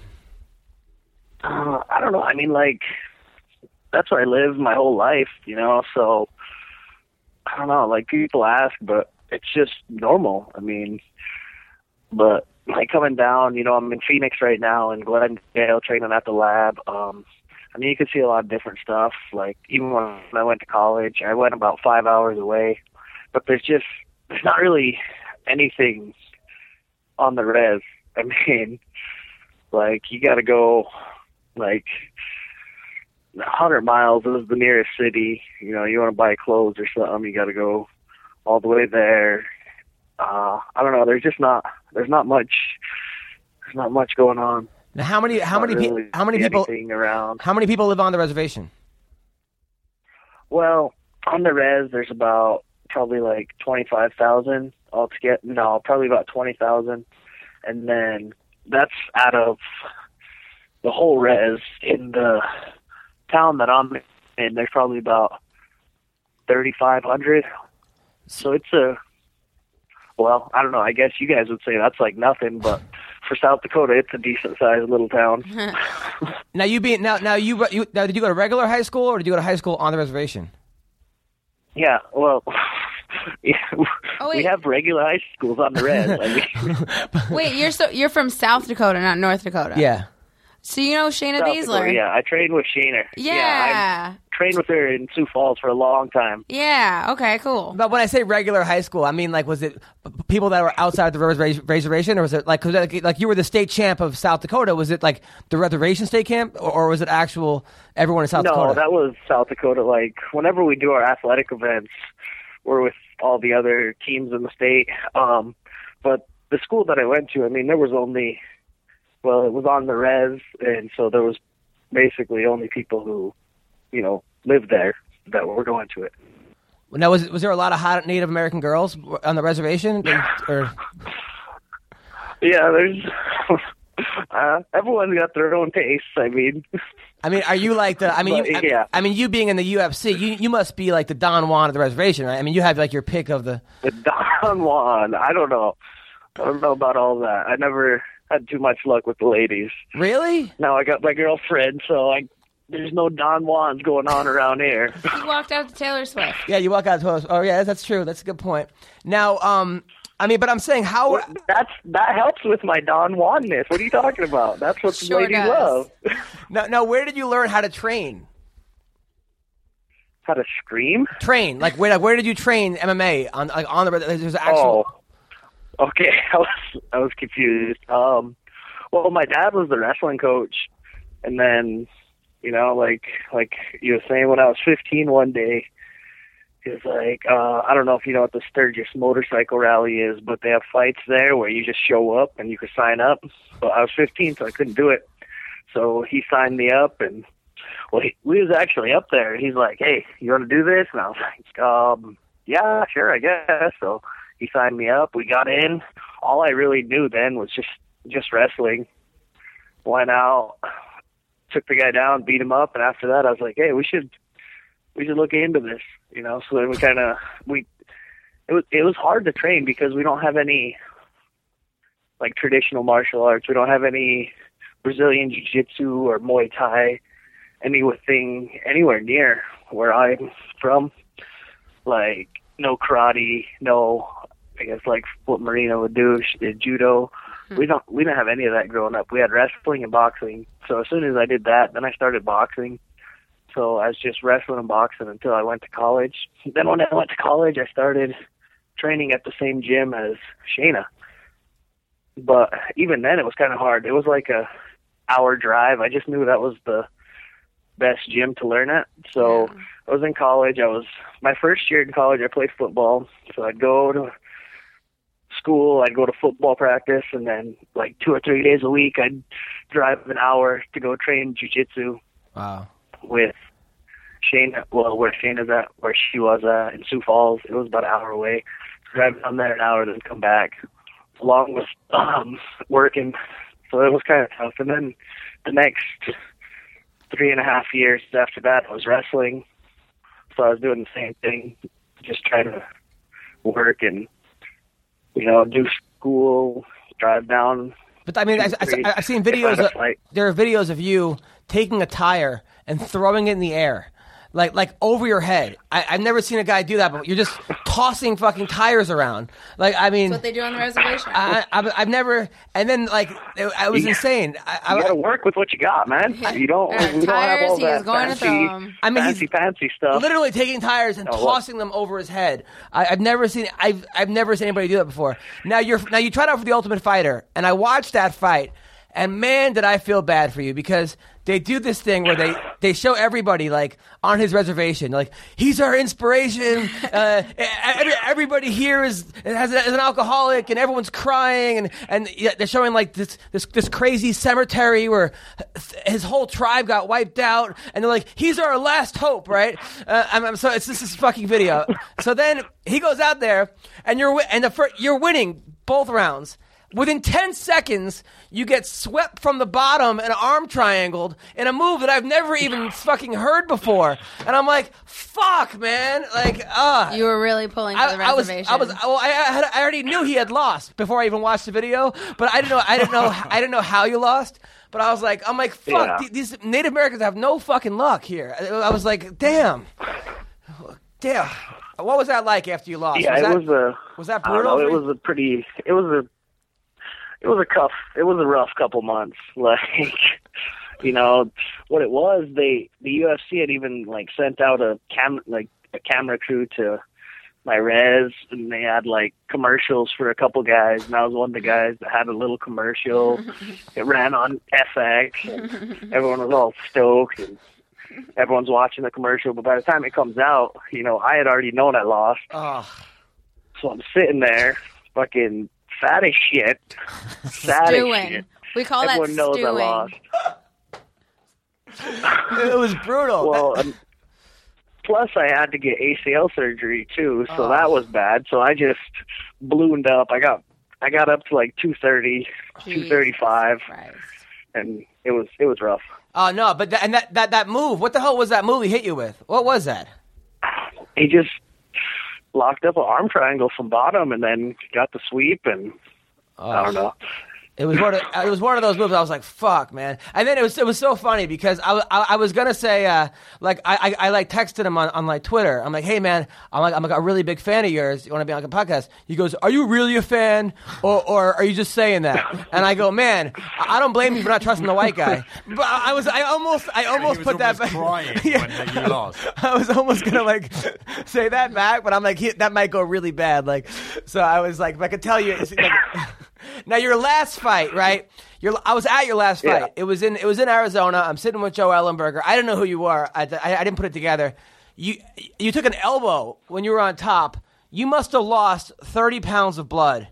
Uh, I don't know. I mean, like, that's where I lived my whole life, you know. So I don't know. Like people ask, but it's just normal. I mean, but like coming down, you know, I'm in Phoenix right now in Glendale training at the lab. Um, I mean, you can see a lot of different stuff. Like even when I went to college, I went about five hours away, but there's just there's not really anything on the res. I mean, like you got to go like a hundred miles is the nearest city. You know, you want to buy clothes or something, you got to go all the way there. Uh, I don't know. There's just not. There's not much. There's not much going on. Now, how many how many pe- really how many people around? how many people live on the reservation? Well, on the res, there's about probably like twenty five thousand altogether. No, probably about twenty thousand, and then that's out of the whole res in the town that I'm in. There's probably about thirty five hundred. So it's a well, I don't know. I guess you guys would say that's like nothing, but for South Dakota, it's a decent sized little town. Now you being now now you, you now did you go to regular high school or did you go to high school on the reservation? Yeah, well, yeah, Oh, we have regular high schools on the res. I mean, Wait, you're so you're from South Dakota, not North Dakota. Yeah. So you know Shayna South Baszler? Dakota, yeah, I trained with Shayna. Yeah. yeah I trained with her in Sioux Falls for a long time. Yeah. Okay. Cool. But when I say regular high school, I mean like was it people that were outside the reservation, or was it like 'cause, like like you were the state champ of South Dakota? Was it like the reservation state camp, or, or was it actual everyone in South no, Dakota? No, that was South Dakota. Like whenever we do our athletic events, we're with all the other teams in the state. Um, but the school that I went to, I mean, there was only, well, it was on the res, and so there was basically only people who, you know, lived there that were going to it. now was was there a lot of hot Native American girls on the reservation? or Yeah, there's. Uh, everyone's got their own tastes. I mean, I mean, are you like the? I mean, you, I, yeah. I mean, you being in the UFC, you you must be like the Don Juan of the reservation, right? I mean, you have like your pick of the. the Don Juan. I don't know. I don't know about all that. I never had too much luck with the ladies. Really? Now I got my girlfriend, so I there's no Don Juans going on around here. He walked out to Taylor Swift. Yeah, you walk out to us. Oh yeah, that's true. That's a good point. Now, um, I mean, but I'm saying how. That's that helps with my Don Juanness. What are you talking about? That's what the Sure ladies does. love. Now, now, where did you learn how to train? How to scream? Train like where? Like, where did you train MMA on like on the? There's actual. Oh, okay. I was I was confused. Um, well, my dad was the wrestling coach, and then, you know, like like you were saying, when I was 15, one day, he was like, uh, I don't know if you know what the Sturgis Motorcycle Rally is, but they have fights there where you just show up and you can sign up. But I was 15, so I couldn't do it. So he signed me up, and well, he, we was actually up there. He's like, "Hey, you want to do this?" And I was like, "Um, yeah, sure, I guess." So he signed me up. We got in. All I really knew then was just just wrestling. Went out, took the guy down, beat him up, and after that, I was like, "Hey, we should we should look into this." You know. So then we kind of we it was it was hard to train because we don't have any like traditional martial arts. We don't have any Brazilian jiu-jitsu or Muay Thai, anything anywhere near where I'm from. Like no karate, no I guess like what Marina would do, she did judo. Hmm. We don't we didn't have any of that growing up. We had wrestling and boxing. So as soon as I did that, then I started boxing. So I was just wrestling and boxing until I went to college. Then when I went to college, I started training at the same gym as Shayna. But even then, it was kind of hard. It was like a hour drive. I just knew that was the best gym to learn at. So I was in college. I was my first year in college. I played football, so I'd go to school. I'd go to football practice, and then like two or three days a week, I'd drive an hour to go train jujitsu Wow. with Shane. Well, where Shane is at, where she was at in Sioux Falls. It was about an hour away. Drive down there an hour, then come back, along with um working. So it was kind of tough. And then the next three and a half years after that, I was wrestling. So I was doing the same thing, just trying to work and you know do school, drive down. But I mean, I, I, I've seen videos. If I had a Of, there are videos of you taking a tire and throwing it in the air, like like over your head. I, I've never seen a guy do that, but you're just tossing fucking tires around. Like I mean, That's what they do on the reservation. I, I, I've never. And then like it, I was You- insane. I, I, You got to work with what you got, man. You don't. Yeah, we don't have tires, all he that was going to fancy, throw 'em. I mean, fancy, he's- fancy stuff. literally taking tires and Oh, what? tossing them over his head. I, I've never seen. I've I've never seen anybody do that before. Now you're now you tried out for the Ultimate Fighter, and I watched that fight, and man, did I feel bad for you because they do this thing where they they show everybody like on his reservation, like he's our inspiration. Uh, every, everybody here is has is an alcoholic, and everyone's crying, and and they're showing like this this this crazy cemetery where his whole tribe got wiped out, and they're like, he's our last hope, right? Uh, I'm, I'm so it's this is fucking video. so then he goes out there, and you're and the fir- you're winning both rounds. Within 10 seconds, you get swept from the bottom and arm triangled in a move that I've never even fucking heard before. And I'm like, fuck, man. Like, uh. you were really pulling for I, the I was. I was, well, I, I, had, I already knew he had lost before I even watched the video, but I didn't know, I didn't know, I didn't know how you lost. But I was like, I'm like, fuck, Yeah. these Native Americans have no fucking luck here. I, I was like, damn, damn. What was that like after you lost? yeah, was it that, was a. was that I don't brutal? know, it was a pretty. It was a. It was a cuff. It was a rough couple months. Like, you know what it was. They the UFC had even like sent out a cam like a camera crew to my res, and they had like commercials for a couple guys, and I was one of the guys that had a little commercial. it ran on FX. Everyone was all stoked, and everyone's watching the commercial. But by the time it comes out, you know, I had already known I lost. Oh, So I'm sitting there, fucking fat as shit, sad as Stewing. shit. We call Everyone that knows I lost. it was brutal. Well, um, plus I had to get ACL surgery too, so Oh. that was bad. So I just ballooned up. I got I got up to like 230, 235, Right. and it was it was rough. oh no, but that, and that, that that move. What the hell was that move he hit you with? What was that? He just locked up an arm triangle from bottom, and then got the sweep, and I don't ah. know. It was one of it was one of those moves. I was like, "Fuck, man!" And then it was it was so funny because I, I, I was gonna say uh, like I, I I like texted him on, on like Twitter. I'm like, "Hey, man, I'm like I'm like a really big fan of yours. You want to be on like a podcast?" He goes, "Are you really a fan, or or are you just saying that?" And I go, "Man, I I don't blame you for not trusting the white guy." But I I was I almost I almost put that back. crying Yeah. when you lost. I was almost gonna like say that back, but I'm like that might go really bad. Like, so I was like, if I could tell you. It's, like, now your last fight, right? Your, I was at your last fight. Yeah. It was in it was in Arizona. I'm sitting with Joe Ellenberger. I didn't know who you were. I, I, I didn't put it together. You you took an elbow when you were on top. You must have lost 30 pounds of blood.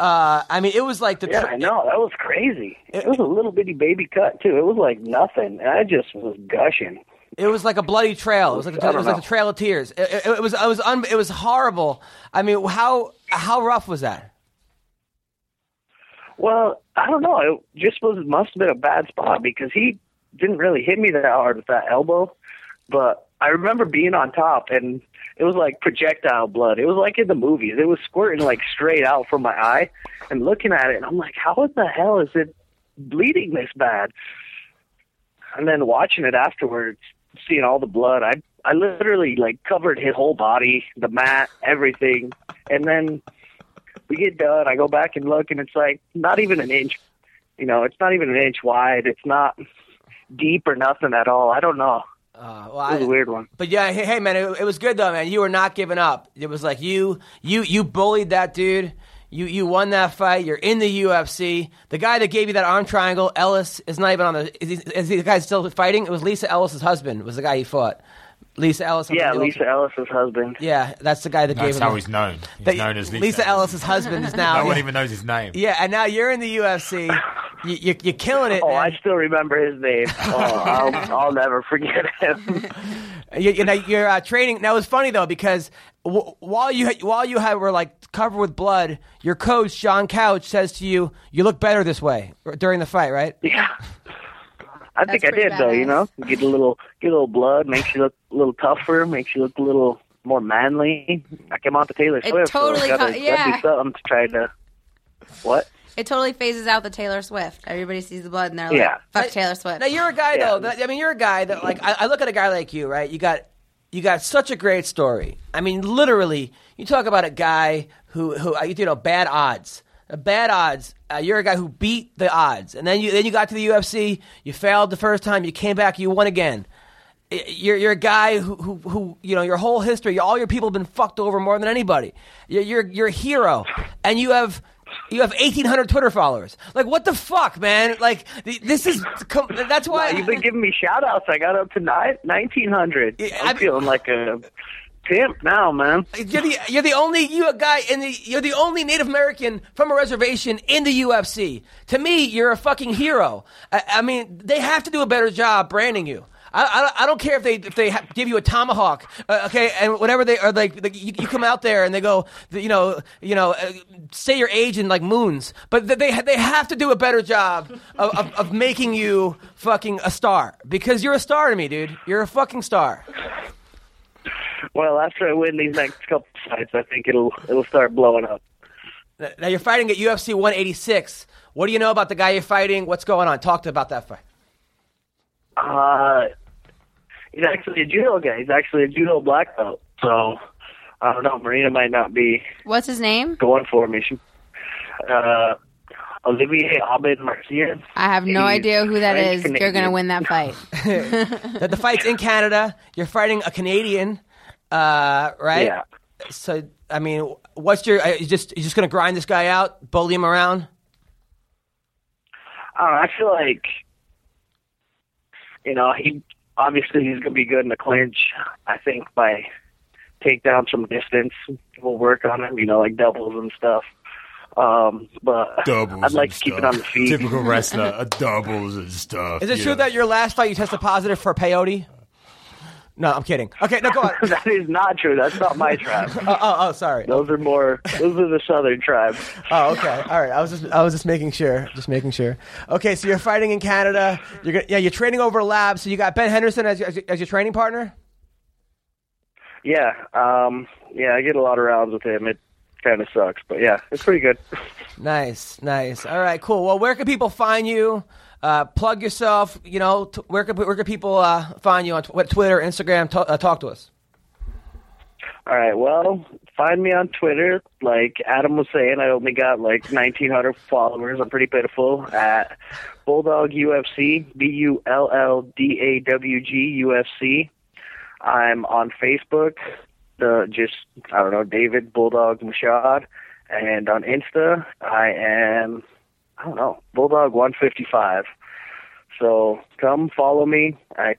Uh, I mean, it was like the Yeah, I know that was crazy. It was a little bitty baby cut too. It was like nothing. I just was gushing. It was like a bloody trail. It was like a, it don't was like a trail of tears. It, it, it was it was un, it was horrible. I mean, how how rough was that? Well, I don't know. It just was must have been a bad spot because he didn't really hit me that hard with that elbow. But I remember being on top and it was like projectile blood. It was like in the movies. It was squirting like straight out from my eye and looking at it and I'm like, how the hell is it bleeding this bad? And then watching it afterwards, seeing all the blood, I I literally like covered his whole body, the mat, everything. And then we get done. I go back and look, and it's like not even an inch. You know, it's not even an inch wide. It's not deep or nothing at all. I don't know. Uh, well, It was I- a weird one. But yeah, hey, hey man, it, it was good though, man. You were not giving up. It was like you you you bullied that dude. You you won that fight. You're in the UFC. The guy that gave you that arm triangle, Ellis, is not even on the. Is, he, is he the guy still fighting? It was Lisa Ellis's husband. Was the guy he fought. Lisa Ellis. Yeah, the- Lisa Ellis's husband. Yeah, that's the guy that gave That's him. how the- he's known. He's that- known as Lisa, Lisa Ellis's husband is now. No one even knows his name. Yeah, and now you're in the UFC. You, you, you're killing it. Oh, man. I still remember his name. Oh, I'll, I'll never forget him. You, you know, you're uh, training. Now it's funny though because w- while you while you had, were like covered with blood, your coach John Couch says to you, "You look better this way" during the fight, right? yeah. I think I That's pretty did though. You know, get a little, get a little blood, makes you look a little tougher, makes you look a little more manly. I came out to Taylor It Swift. totally so gotta, co- gotta yeah. do something to try to. What? It totally phases out the Taylor Swift. Everybody sees the blood and they're like, Yeah. like, "Fuck Taylor Swift." Now you're a guy Yeah. though. That, I mean, you're a guy that like I, I look at a guy like you, right? You got you got such a great story. I mean, literally, you talk about a guy who who you know bad odds. Bad odds. Uh, you're a guy who beat the odds, and then you then you got to the UFC. You failed the first time. You came back. You won again. You're you're a guy who, who who you know your whole history. All your people have been fucked over more than anybody. You're you're, you're a hero, and you have. You have eighteen hundred Twitter followers. Like, what the fuck, man? Like, this is. That's why. You've been giving me shout outs. I got up to nine, 1900. Yeah, I'm I- feeling like a pimp now, man. You're the you're the only you a guy in the you're the only Native American from a reservation in the UFC. To me, you're a fucking hero. I, I mean, they have to do a better job branding you. I, I, I don't care if they if they ha- give you a tomahawk, uh, okay, and whatever they are like, like you, you come out there and they go, you know, you know, uh, say your age in like moons, but they they have to do a better job of, of, of making you fucking a star because you're a star to me, dude. You're a fucking star. Well, after I win these next couple fights, I think it'll it'll start blowing up. Now you're fighting at UFC 186. What do you know about the guy you're fighting? What's going on? Talk to about that fight. Uh, he's actually a judo guy. He's actually a judo black belt. So I don't know. Marina might not be What's his name? going for me. She, uh, Olivier Aubin-Mercier. I have no He's idea who that is. French You're gonna win that fight. the, the fight's in Canada. You're fighting a Canadian, uh, right? Yeah. So, I mean, what's your? Uh, you just you just gonna grind this guy out, bully him around? I don't know, I feel like, you know, he obviously he's gonna be good in the clinch. I think by takedowns from distance, we'll work on him. You know, like doubles and stuff. Um, but Doubles. I'd like and to keep it on the feet. Typical wrestler, doubles and stuff. Is it you true that your last fight you tested positive for peyote? No, I'm kidding. Okay, no, go on. that is not true. That's not my tribe. oh, oh, oh, sorry. Those are more. Those are the southern tribes. Oh, okay. All right. I was just I was just making sure. Just making sure. Okay, so you're fighting in Canada. You're gonna, yeah, you're training over lab. So you got Ben Henderson as your, as as your training partner. Yeah. Um. Yeah. I get a lot of rounds with him. It kind of sucks, but yeah, it's pretty good. Nice, nice. All right, cool. Well, where can people find you? Uh, plug yourself. You know, t- where can where can people uh, find you on what, Twitter, Instagram? T- uh, talk to us. All right. Well, find me on Twitter. Like Adam was saying, I only got like 1,900 followers. I'm pretty pitiful at Bulldog UFC. B U L L D A W G UFC. I'm on Facebook. The just I don't know David Bulldog Michaud, and on Insta I am I don't know Bulldog 155. So come follow me. I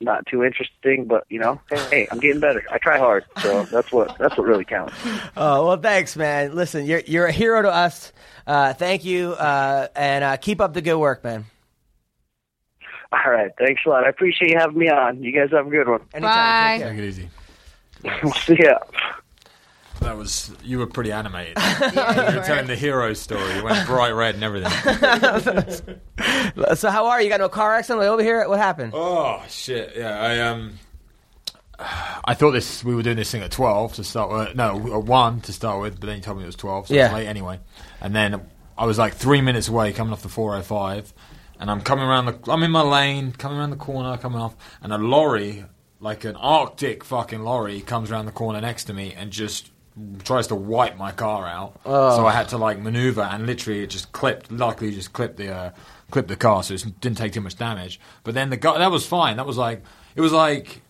not too interesting, but you know, hey, I'm getting better. I try hard, so that's what that's what really counts. Oh well, thanks, man. Listen, you're you're a hero to us. Uh, thank you, uh, and uh, keep up the good work, man. All right, thanks a lot. I appreciate you having me on. You guys have a good one. Anytime. Bye. Take care. Take it easy. See ya. That was you were pretty animated. Yeah, you you were were. telling the hero story. You went bright red and everything. So how are you? You got no car accident over here? What happened? Oh shit! Yeah, I um, I thought this we were doing this thing at twelve to start with. No, at one to start with, but then you told me it was twelve, so Yeah. it's late anyway. And then I was like three minutes away coming off the four oh five, and I'm coming around the. I'm in my lane, coming around the corner, coming off, and a lorry, like an Arctic fucking lorry, comes around the corner next to me and just tries to wipe my car out. So I had to like maneuver, and literally it just clipped. Luckily, just clipped the. Uh, clipped the car, so it didn't take too much damage. But then the guy, that was fine. That was like, it was like,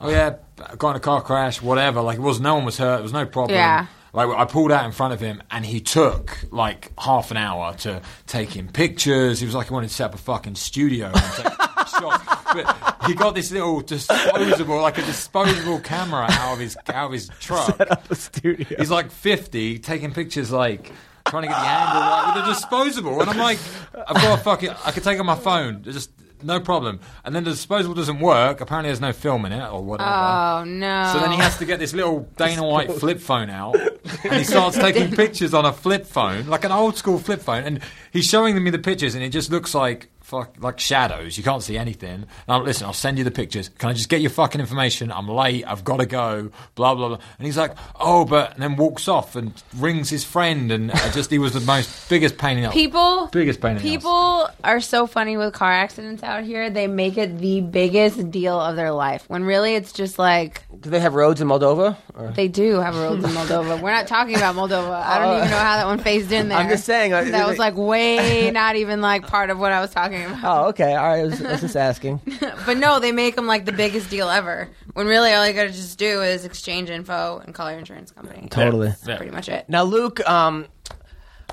oh yeah, got in a car crash, whatever. Like it was, no one was hurt. There was no problem. Yeah. Like I pulled out in front of him, and he took like half an hour to take him pictures. He was like he wanted to set up a fucking studio and take shots. But he got this little disposable, like a disposable camera out of his out of his truck. Set up A studio. He's like 50, taking pictures like trying to get the angle right with a disposable. And I'm like, I've got a fucking, I could take it on my phone, just no problem. And then the disposable doesn't work. Apparently, there's no film in it or whatever. Oh no. So then he has to get this little Dana White flip phone out, and he starts taking pictures on a flip phone, like an old school flip phone. And he's showing me the pictures, and it just looks like fuck, like shadows. You can't see anything. And I'm listen. I'll send you the pictures. Can I just get your fucking information? I'm late. I've got to go. Blah blah blah. And he's like, oh, but and then walks off and rings his friend, and I just he was the most biggest pain in the People, biggest pain in the ass. people are so funny with car accidents out here. They make it the biggest deal of their life when really it's just like Do they have roads in Moldova? Or? they do have roads in Moldova. We're not talking about Moldova. I don't even know how that one phased in there. I'm just saying, uh, that was like way not even like part of what I was talking about. Oh, okay. All right. I was, I was just asking. But no, they make them like the biggest deal ever. When really all you got to just do is exchange info and call your insurance company. Totally. Yeah. Pretty much it. Now, Luke, um,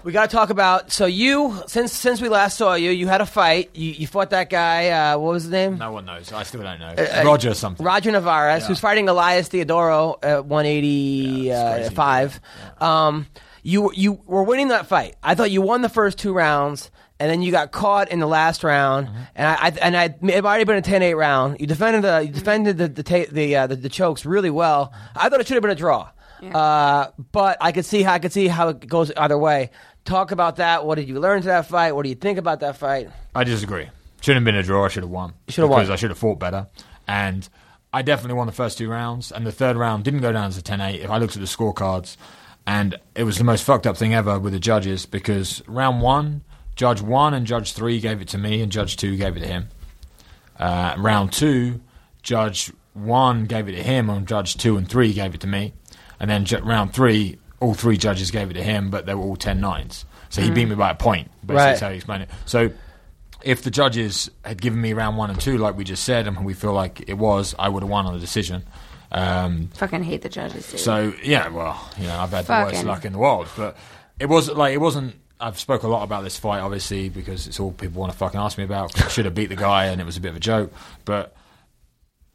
we got to talk about. So you, since since we last saw you, you had a fight. You, you fought that guy. Uh, what was his name? No one knows. I still don't know. uh, Roger something. Roger Narvaez, Yeah. who's fighting Elias Theodorou at Yeah, 185. it's Um, you you were winning that fight. I thought you won the first two rounds, and then you got caught in the last round. Mm-hmm. And I, I and I it might have been a 10-8 round. You defended the you defended the the ta- the, uh, the the chokes really well. I thought it should have been a draw. Uh, but I could see how I could see how it goes either way. Talk about that. What did you learn to that fight? What do you think about that fight? I disagree. Shouldn't have been a draw. I should have won. should have won. because I should have fought better. And I definitely won the first two rounds. And the third round didn't go down as a 10-8. If I looked at the scorecards, and it was the most fucked up thing ever with the judges because round one, judge one and judge three gave it to me, and judge two gave it to him. Uh, round two, judge one gave it to him, and judge two and three gave it to me. And then ju- round three, all three judges gave it to him, but they were all 10 nines. So he beat me by a point. Basically, Right. is how you explain it. So if the judges had given me round one and two, like we just said, and we feel like it was, I would have won on the decision. Um, Fucking hate the judges. Dude. so yeah, well, you know, I've had the worst luck in the world, but it was like it wasn't. I've spoke a lot about this fight, obviously, because it's all people want to fucking ask me about. I should have beat the guy, and it was a bit of a joke. But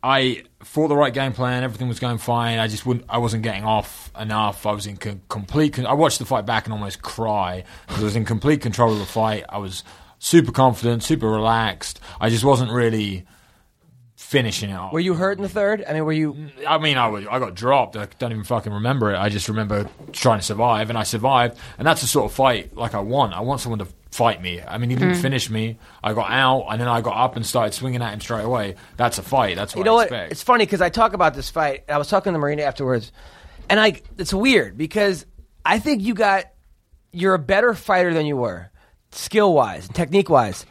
I fought the right game plan. Everything was going fine. I just wouldn't. I wasn't getting off enough. I was in co- complete. Con- I watched the fight back and almost cry because I was in complete control of the fight. I was super confident, super relaxed. I just wasn't really finishing it off. Were you hurt in the third? I mean, were you? I mean, I, was, I got dropped. I don't even fucking remember it. I just remember trying to survive, and I survived. And that's the sort of fight like I want. I want someone to fight me. I mean, he didn't mm. finish me. I got out, and then I got up and started swinging at him straight away. That's a fight. That's what You know I what? expect. It's funny because I talk about this fight. I was talking to Marina afterwards, and I it's weird because I think you got you're a better fighter than you were, skill wise and technique wise,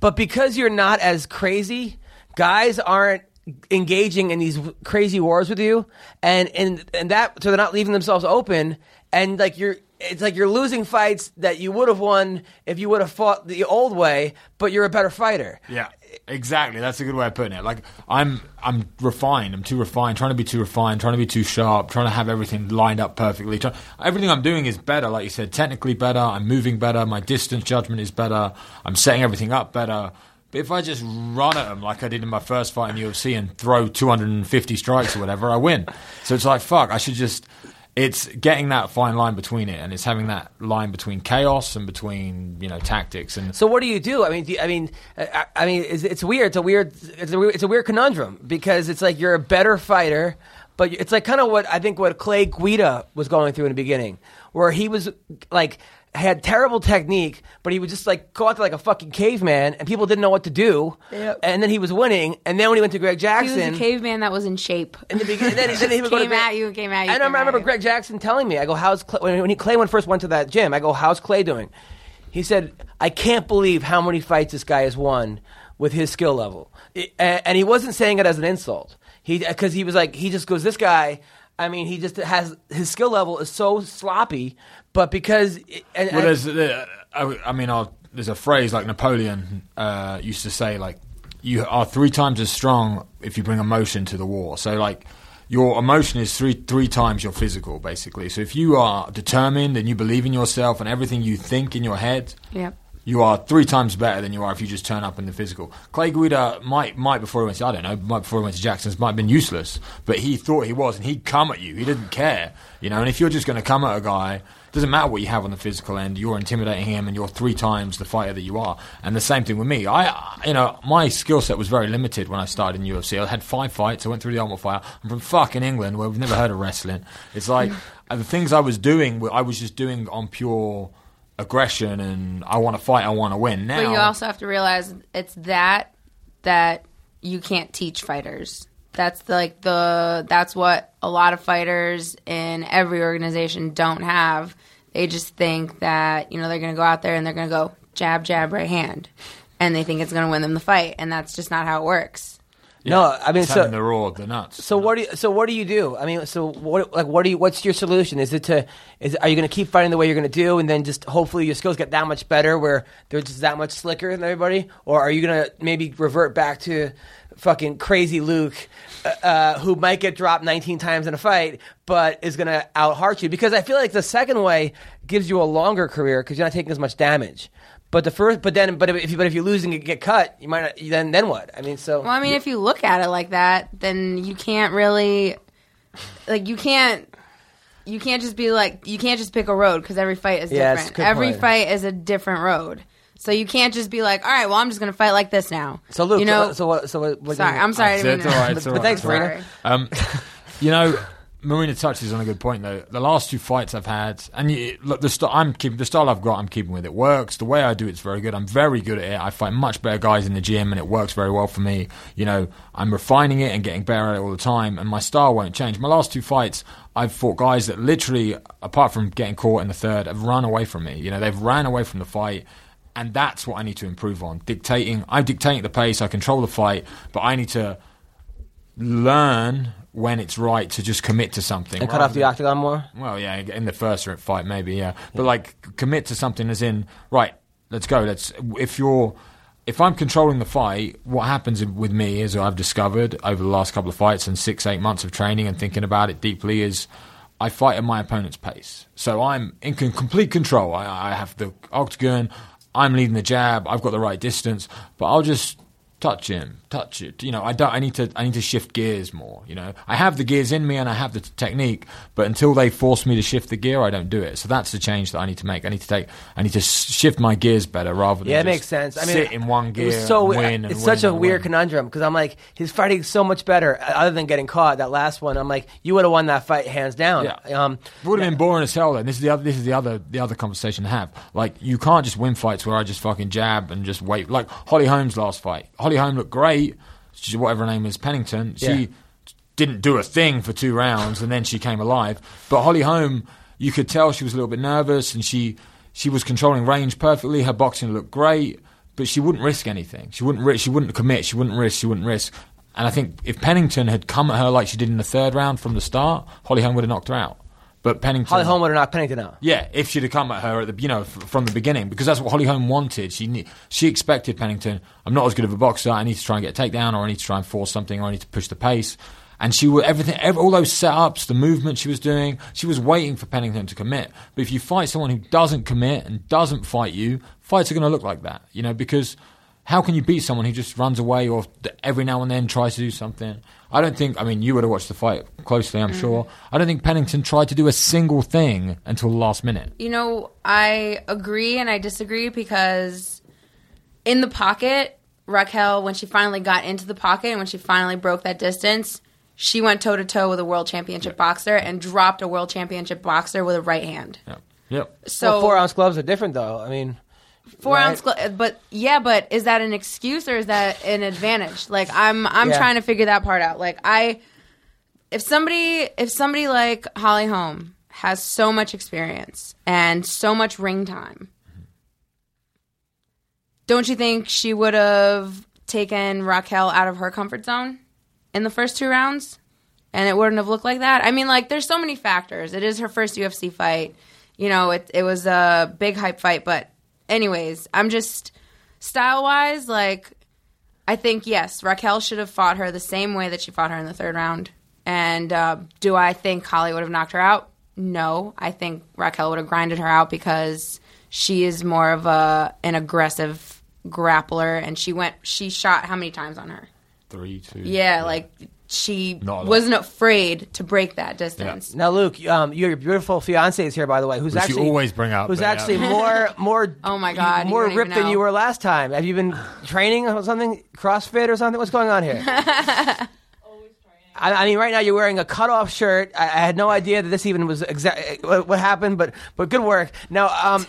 but because you're not as crazy, guys aren't engaging in these crazy wars with you, and and and that so they're not leaving themselves open, and like you're. It's like you're losing fights that you would have won if you would have fought the old way, but you're a better fighter. Yeah, exactly. That's a good way of putting it. Like I'm, I'm refined. I'm too refined. Trying to be too refined. Trying to be too sharp. Trying to have everything lined up perfectly. Try, everything I'm doing is better. Like you said, technically better. I'm moving better. My distance judgment is better. I'm setting everything up better. But if I just run at them like I did in my first fight in UFC and throw 250 strikes or whatever, I win. So it's like fuck. I should just. It's getting that fine line between it, and it's having that line between chaos and between you know tactics and So what do you do? I mean, do you, I mean, uh, I, I mean, it's, it's weird. It's a weird. It's a weird, it's a weird conundrum because it's like you're a better fighter, but it's like kind of what I think what Clay Guida was going through in the beginning, where he was like had terrible technique, but he would just like go out there like a fucking caveman, and people didn't know what to do. Yep. And then he was winning, and then when he went to Greg he Jackson, was a caveman that was in shape. in the beginning, then, then he would Came Greg- at you, came at you, And I remember. Greg Jackson telling me, I go, "How's Clay? when, when he, Clay when first went to that gym? I go, "How's Clay doing?" He said, "I can't believe how many fights this guy has won with his skill level." And he wasn't saying it as an insult. He because he was like, he just goes, "This guy." I mean, he just has his skill level is so sloppy, but because and, Well, there's, uh, I, I mean, I'll, there's a phrase like Napoleon uh, used to say, like, you are three times as strong if you bring emotion to the war. So, like, your emotion is three three times your physical, basically. So, if you are determined and you believe in yourself and everything you think in your head, Yep. You are three times better than you are if you just turn up in the physical. Clay Guida might, might before he went to, I don't know, might before he went to Jackson's, might have been useless, but he thought he was, and he'd come at you. He didn't care, you know. And if you're just going to come at a guy, doesn't matter what you have on the physical end, you're intimidating him, and you're three times the fighter that you are. And the same thing with me. I, you know, my skill set was very limited when I started in UFC. I had five fights. I went through the Ultimate Fire. I'm from fucking England, where we've never heard of wrestling. It's like the things I was doing, I was just doing on pure aggression and I want to fight, I want to win. Now, But you also have to realize it's that that you can't teach fighters. That's the, like the that's what a lot of fighters in every organization don't have. They just think that you know they're going to go out there and they're going to go jab jab right hand, and they think it's going to win them the fight, and that's just not how it works. No, I mean, it's so the raw, the nuts. So what do you, so what do you do? I mean, so what like what do you what's your solution? Is it to is are you going to keep fighting the way you're going to do, and then just hopefully your skills get that much better, where they're just that much slicker than everybody, or are you going to maybe revert back to fucking crazy Luke, uh, uh, who might get dropped 19 times in a fight, but is going to out heart you? Because I feel like the second way gives you a longer career because you're not taking as much damage. But the first, but then, but if you, but if you're losing and get cut, you might not. Then, then what? I mean, so Well, I mean, if you look at it like that, then you can't really, like, you can't, you can't just be like, you can't just pick a road because every fight is Yeah, it's a different. good Every point. fight is a different road. So you can't just be like, all right, well, I'm just going to fight like this now. so Luke, you know, so what? So what? what sorry, I'm sorry. I It's, didn't it's mean all to- right. It's But- all but right, thanks, it's all right. Marina. Um, you know, Marina touches on a good point though. The last two fights I've had, and you, look, the st- I'm keeping the style I've got. I'm keeping with it. Works the way I do it's very good. I'm very good at it. I fight much better guys in the gym, and it works very well for me. You know, I'm refining it and getting better at it all the time, and my style won't change. My last two fights, I've fought guys that literally, apart from getting caught in the third, have run away from me. You know, they've ran away from the fight. And that's what I need to improve on. Dictating, I'm dictating the pace. I control the fight, but I need to learn when it's right to just commit to something And cut off the than- octagon more. well, yeah, in the first fight, maybe, yeah. But like, commit to something as in, right, let's go. Let's. If you're, if I'm controlling the fight, what happens with me is I've discovered over the last couple of fights and six, eight months of training and thinking about it deeply is. I fight at my opponent's pace, so I'm in complete control. I, I have the octagon, I'm leading the jab, I've got the right distance, but I'll just touch him, touch it. You know, I don't. I need to. I need to shift gears more. You know, I have the gears in me and I have the t- technique, but until they force me to shift the gear, I don't do it. So that's the change that I need to make. I need to take. I need to shift my gears better rather than Yeah, it just makes sense. I mean, sit in one gear. It so and it's such a weird win. conundrum because I'm like, he's fighting so much better. uh, Other than getting caught, that last one, I'm like, you would have won that fight hands down. Yeah. Um, It would have been boring as hell. Then this is the other. This is the other. The other conversation to have. Like you can't just win fights where I just fucking jab and just wait. Like Holly Holm's last fight. Holly Holm looked great. She, whatever her name is, Pennington. She Yeah. didn't do a thing for two rounds, and then she came alive. But Holly Holm, you could tell she was a little bit nervous, and she she was controlling range perfectly. Her boxing looked great, but she wouldn't risk anything. She wouldn't. ri- She wouldn't commit. She wouldn't risk. She wouldn't risk. And I think if Pennington had come at her like she did in the third round from the start, Holly Holm would have knocked her out. But Pennington, Holly Holm would have knocked Pennington out. yeah, if she'd have come at her at the you know f- from the beginning, because that's what Holly Holm wanted. She ne- she expected Pennington. I'm not as good of a boxer. I need to try and get a takedown, or I need to try and force something, or I need to push the pace. And she would everything, ev all those setups, the movement she was doing. She was waiting for Pennington to commit. But if you fight someone who doesn't commit and doesn't fight you, fights are going to look like that. You know, because how can you beat someone who just runs away or every now and then tries to do something? I don't think. I mean, you would have watched the fight closely, I'm sure. Mm. I don't think Pennington tried to do a single thing until the last minute. You know, I agree and I disagree because in the pocket, Raquel, when she finally got into the pocket and when she finally broke that distance, she went toe to toe with a world championship boxer and dropped a world championship boxer with a right hand. Yep. Yep. So well, four ounce gloves are different, though. I mean, four right? ounce, glo- but yeah, but is that an excuse or is that an advantage? Like I'm, I'm Yeah. trying to figure that part out. Like I, if somebody, if somebody like Holly Holm has so much experience and so much ring time, don't you think she would have taken Raquel out of her comfort zone in the first two rounds? And it wouldn't have looked like that. I mean, like, there's so many factors. It is her first UFC fight. You know, it it was a big hype fight, but anyways, I'm just style wise, like, I think yes, Raquel should have fought her the same way that she fought her in the third round. And uh, do I think Holly would have knocked her out? No, I think Raquel would have grinded her out because she is more of a an aggressive grappler, and she went she shot how many times on her? Three, two. Yeah, like she Not a lot. wasn't afraid to break that distance. now Luke, um, your beautiful fiance is here, by the way, who's Which you actually always bring up, who's but yeah. actually more more. Oh my God, more don't ripped than you were last time. Have you been training or something, CrossFit or something? What's going on here? I, I mean, right now you're wearing a cutoff shirt. I, I had no idea that this even was exact what, what happened, but but good work. Now, um,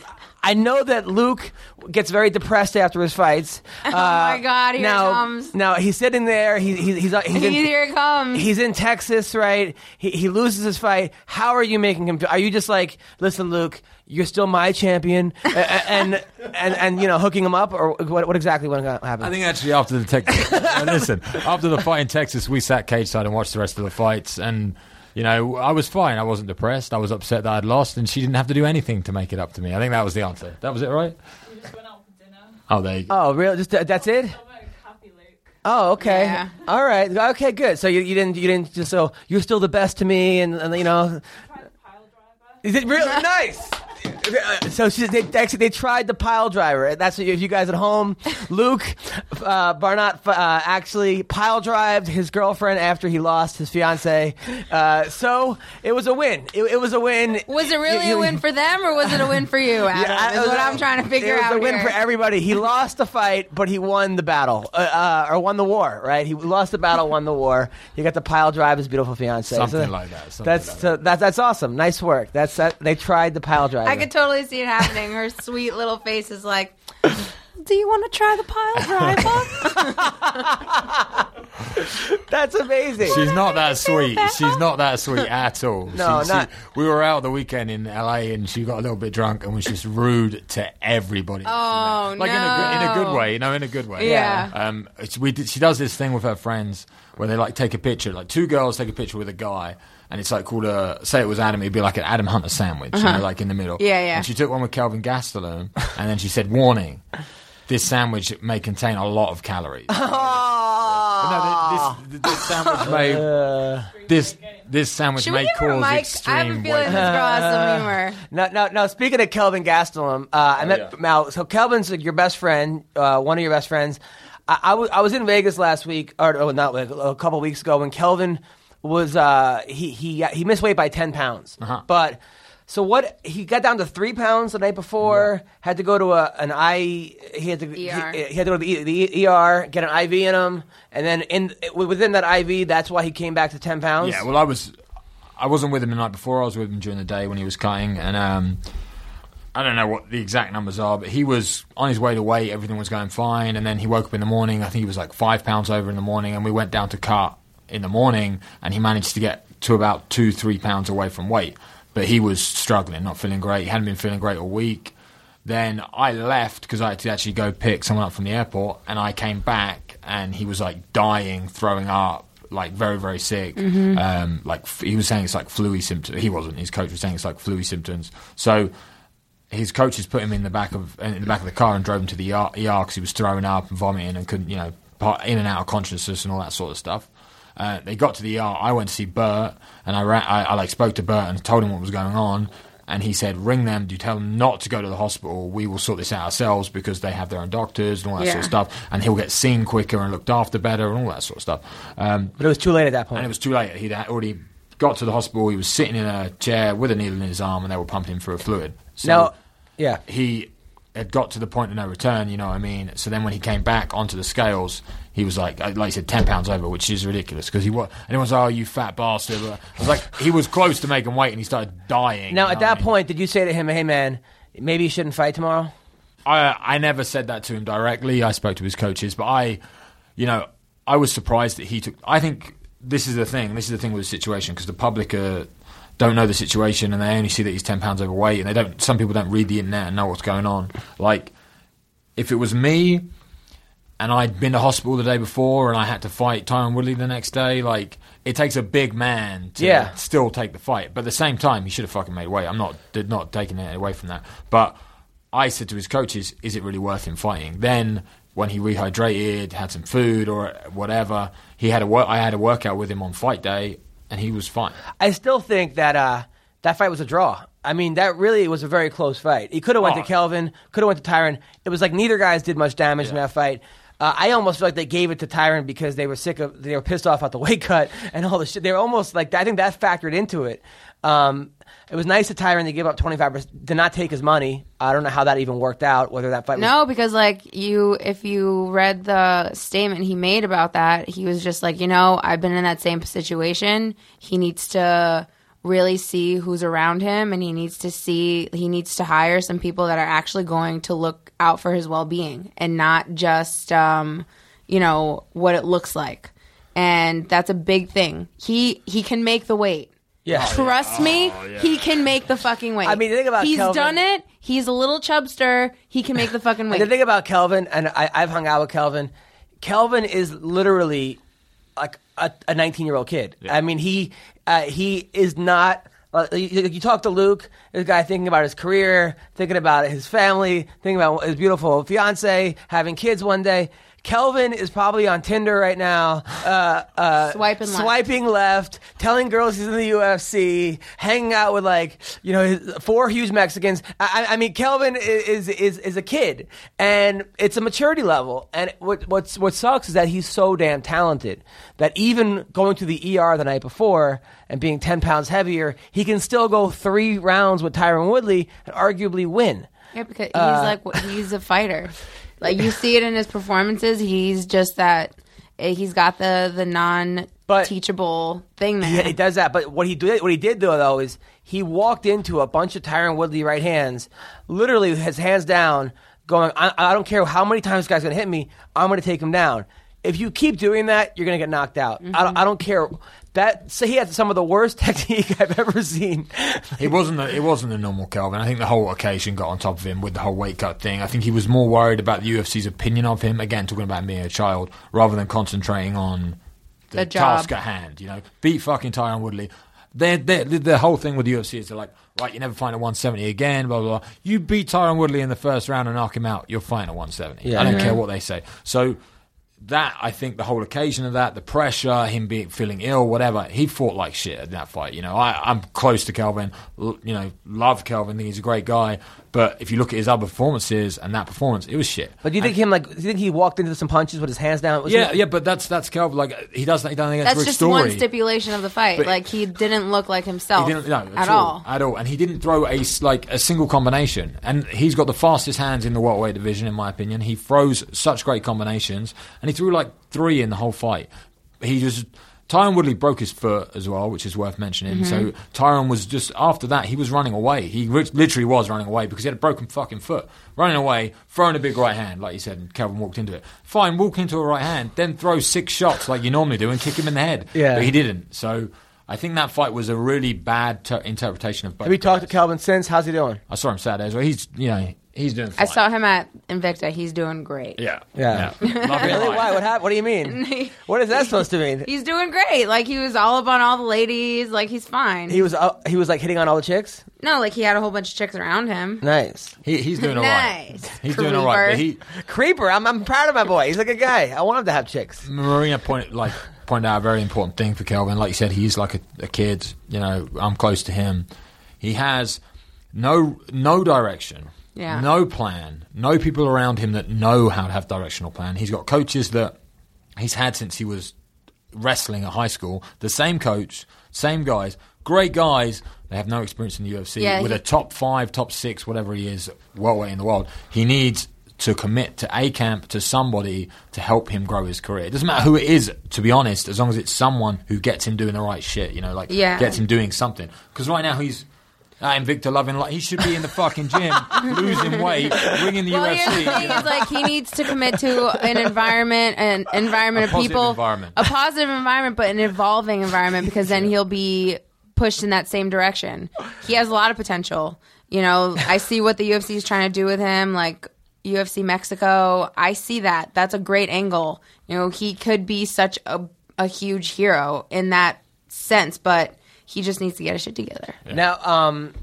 I know that Luke gets very depressed after his fights. Oh my uh, God, here it now, comes. Now he's sitting there. He, he, he's uh, he's in, Here it comes. He's in Texas, right? He, he loses his fight. How are you making him? Are you just like, listen, Luke, you're still my champion, A- a- and and and you know, hooking him up, or what? What exactly what uh, happened? I think actually after the Texas, listen, after the fight in Texas, we sat cage side and watched the rest of the fights, and you know, I was fine. I wasn't depressed. I was upset that I'd lost, and she didn't have to do anything to make it up to me. I think that was the answer. That was it, right? We just went out for dinner. Oh, there you go. oh, really? Just uh, that's it? I'm like happy Luke. Oh, okay. Yeah. All right. Okay, good. So you, you didn't you didn't just so you're still the best to me, and, and you know, Tried the pile driver. is it really nice? So she, they actually they tried the pile driver. That's if you guys at home. Luke uh, Barnatt uh, actually pile drived his girlfriend after he lost his fiance. Uh, so it was a win. It, it was a win. was it really You- you- a win for them or was it a win for you, Adam? Yeah, is it was what a- I'm trying to figure out. it was out. a win here. for everybody. He lost the fight, but he won the battle, uh, uh, or won the war. Right? He lost the battle, won the war. He got to pile drive his beautiful fiance. Something like that, something that's like so that, that's awesome. Nice work. That's that. They tried the pile drive. I could totally see it happening. Her sweet little face is like, "Do you want to try the pile driver?" That's amazing. She's not that sweet. She's not that sweet at all. No, She- she- we were out the weekend in LA, and she got a little bit drunk and was just rude to everybody. that she Oh, met. like in a good, in a good way, you know, in a good way. Yeah. Um, we did, she does this thing with her friends where they like take a picture, like two girls take a picture with a guy. And it's like called a say it was Adam, it'd be like an Adam Hunter sandwich, you know, like in the middle. Uh-huh. Yeah, yeah. And she took one with Kelvin Gastelum, and then she said, "Warning: this sandwich may contain a lot of calories." But no, this, this, this sandwich may this this sandwich Should may give her a cause mic? extreme I have a feeling weight. this girl has some humor. No, no, no. Speaking of Kelvin Gastelum, uh, I met Oh, yeah. Mal. So Kelvin's like, your best friend, uh, one of your best friends. I, I, was, was in Vegas last week, or oh, not like a couple weeks ago, when Kelvin was uh, he he he missed weight by ten pounds, Uh-huh. but. So what? He got down to three pounds the night before. Had to go to a, an I. He had to. He, ER. he had to go to the, the ER, get an IV in him, and then in within that IV, that's why he came back to ten pounds. Yeah, well, I was I wasn't with him the night before. I was with him during the day when he was cutting, and um, I don't know what the exact numbers are, but he was on his way to weight. Everything was going fine, and then he woke up in the morning. I think he was like five pounds over in the morning, and we went down to cut in the morning, and he managed to get to about two, three pounds away from weight. But he was struggling, not feeling great. He hadn't been feeling great all week. Then I left because I had to actually go pick someone up from the airport, and I came back, and he was like dying, throwing up, like very, very sick. Um, like f- he was saying it's like flu symptoms. He wasn't. His coach was saying it's like flu symptoms. So his coaches put him in the back of in the back of the car and drove him to the ER because he was throwing up and vomiting and couldn't, you know, part, in and out of consciousness and all that sort of stuff. Uh, they got to the ER. I went to see Bert, and I, ran, I, I like spoke to Bert and told him what was going on. And he said, "Ring them. Do you tell them not to go to the hospital? We will sort this out ourselves because they have their own doctors and all that sort of stuff. And he'll get seen quicker and looked after better and all that sort of stuff." Um, but it was too late at that point. and it was too late. He'd already got to the hospital. He was sitting in a chair with a needle in his arm, and they were pumping him for a fluid. So now, yeah. he had got to the point of no return. You know what I mean? So then when he came back onto the scales, he was like, like I said, ten pounds over, which is ridiculous because he was. And everyone's like, "Oh, you fat bastard!" I was like, he was close to making weight, and he started dying. Now, at that I mean? point, did you say to him, "Hey, man, maybe you shouldn't fight tomorrow"? I I never said that to him directly. I spoke to his coaches, but I, you know, I was surprised that he took. I think this is the thing. This is the thing with the situation because the public uh, don't know the situation and they only see that he's ten pounds overweight, and they don't. Some people don't read the internet and know what's going on. Like, if it was me. And I'd been to hospital the day before, and I had to fight Tyron Woodley the next day. Like, it takes a big man to Yeah. still take the fight. But at the same time, he should have fucking made weight. I'm not did not taking it away from that. But I said to his coaches, "Is it really worth him fighting?" Then when he rehydrated, had some food or whatever, he had a work. I had a workout with him on fight day, and he was fine. I still think that uh, that fight was a draw. I mean, that really was a very close fight. He could have went Oh. to Kelvin, could have went to Tyron. It was like neither guys did much damage in that fight. Uh, I almost feel like they gave it to Tyron because they were sick of, they were pissed off at the weight cut and all the shit. They were almost like, I think that factored into it. Um, it was nice to Tyron to give up 25%, to not take his money. I don't know how that even worked out, whether that fight was. No, because like you, if you read the statement he made about that, he was just like, you know, I've been in that same situation. He needs to really see who's around him, and he needs to see he needs to hire some people that are actually going to look out for his well being and not just, um, you know, what it looks like. And that's a big thing. He he can make the weight. Yeah. Trust me, he can make the fucking weight. I mean, the thing about Kelvin. he's Kelvin- done it. He's a little chubster. He can make the fucking weight. The thing about Kelvin, and I, I've hung out with Kelvin, Kelvin is literally like a, a 19 year old kid. I mean, he uh, he is not. Uh, you, you talk to Luke, this guy thinking about his career, thinking about his family, thinking about his beautiful fiance, having kids one day. Kelvin is probably on Tinder right now, uh, uh, Swiping left. swiping left, telling girls he's in the UFC, hanging out with like you know his, four huge Mexicans. I, I- I mean, Kelvin is is is a kid, and it's a maturity level. And what what's what sucks is that he's so damn talented that even going to the ER the night before and being ten pounds heavier, he can still go three rounds with Tyron Woodley and arguably win. Yeah, because he's Uh, like he's a fighter. Like you see it in his performances. He's just that. eh, He's got the the non But- teachable thing there. Yeah, he does that. But what he did, what he did though, though, is he walked into a bunch of Tyron Woodley right hands, literally his hands down, going, I, I don't care how many times this guy's going to hit me, I'm going to take him down. if you keep doing that, you're gonna get knocked out. I, don't, I don't care. That so he had some of the worst technique I've ever seen. It wasn't. A, it wasn't a normal Kelvin. I think the whole occasion got on top of him with the whole weight cut thing. I think he was more worried about the UFC's opinion of him. Again, talking about him being a child, rather than concentrating on the, The task at hand. You know, beat fucking Tyron Woodley. They're, they're, the whole thing with the UFC is they're like, right, you never find a 170 again, blah, blah, blah. You beat Tyron Woodley in the first round and knock him out, you're fine at 170. Yeah. I don't care what they say. So that, I think, the whole occasion of that, the pressure, him being feeling ill, whatever, he fought like shit in that fight. You know, I, I'm close to Kelvin, l- you know, love Kelvin, think he's a great guy. But if you look at his other performances and that performance, it was shit. But do you think him like? Do you think he walked into some punches with his hands down? Was Yeah, he- yeah, but that's that's Kelvin. Like he does that. He done against That's Rick just Story. one stipulation of the fight. But- like he didn't look like himself He didn't, no, at all. at all, and he didn't throw a s- like a single combination. And he's got the fastest hands in the welterweight division, in my opinion. He throws such great combinations, and he threw like three in the whole fight. He just Tyron Woodley broke his foot as well, which is worth mentioning. Mm-hmm. So Tyron was just after that he was running away. He literally was running away because he had a broken fucking foot. Running away, throwing a big right hand, like you said, and Kelvin walked into it. Fine, walk into a right hand, then throw six shots like you normally do and kick him in the head. Yeah. but he didn't. So. I think that fight was a really bad ter- interpretation of both. Have you talked to. Kelvin since? How's he doing? I saw him Saturday as well. He's you know he's doing. I saw him at Invicta. He's doing great. Yeah, Yeah. Love him Really? Why? What happened? What do you mean? what is that supposed to mean? He's doing great. Like he was all up on all the ladies. Like he's fine. He was uh, he was like hitting on all the chicks. no, like he had a whole bunch of chicks around him. Nice. He, he's doing all right. Nice. He's doing all right. But he Creeper. I'm, I'm proud of my boy. He's like a good guy. I want him to have chicks. Marina point like pointed out a very important thing for Kelvin. Like you said, he's like a, a kid. You know, I'm close to him. He has no no direction. Yeah. No plan. No people around him that know how to have directional plan. He's got coaches that he's had since he was wrestling at high school. The same coach, same guys, great guys. They have no experience in the UFC. Yeah, With he- a top five, top six, whatever he is, welterweight in the world, he needs to commit to a camp to somebody to help him grow his career. It doesn't matter who it is, to be honest, as long as it's someone who gets him doing the right shit. You know, like Yeah. gets him doing something. Because right now he's. At Victor loving he should be in the fucking gym, losing weight, ringing the Well, UFC. here's the you thing: know? is like he needs to commit to an environment, an environment A of positive people, environment. a positive environment, but an evolving environment because then he'll be pushed in that same direction. He has a lot of potential. You know, I see what the UFC is trying to do with him, like UFC Mexico. I see that. That's a great angle. You know, he could be such a a huge hero in that sense, but he just needs to get his shit together. Now, um,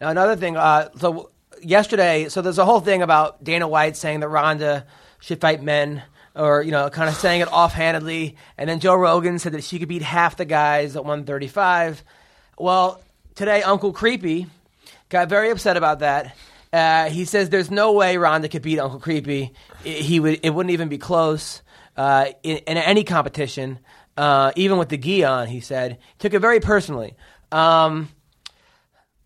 now another thing. Uh, so yesterday, so there's a whole thing about Dana White saying that Ronda should fight men, or you know, kind of saying it offhandedly, and then Joe Rogan said that she could beat half the guys at 135. Well, today Uncle Creepy got very upset about that. Uh, he says there's no way Ronda could beat Uncle Creepy. I- He would. It wouldn't even be close uh, in, in any competition, uh, even with the gi on. He said took it very personally. Um,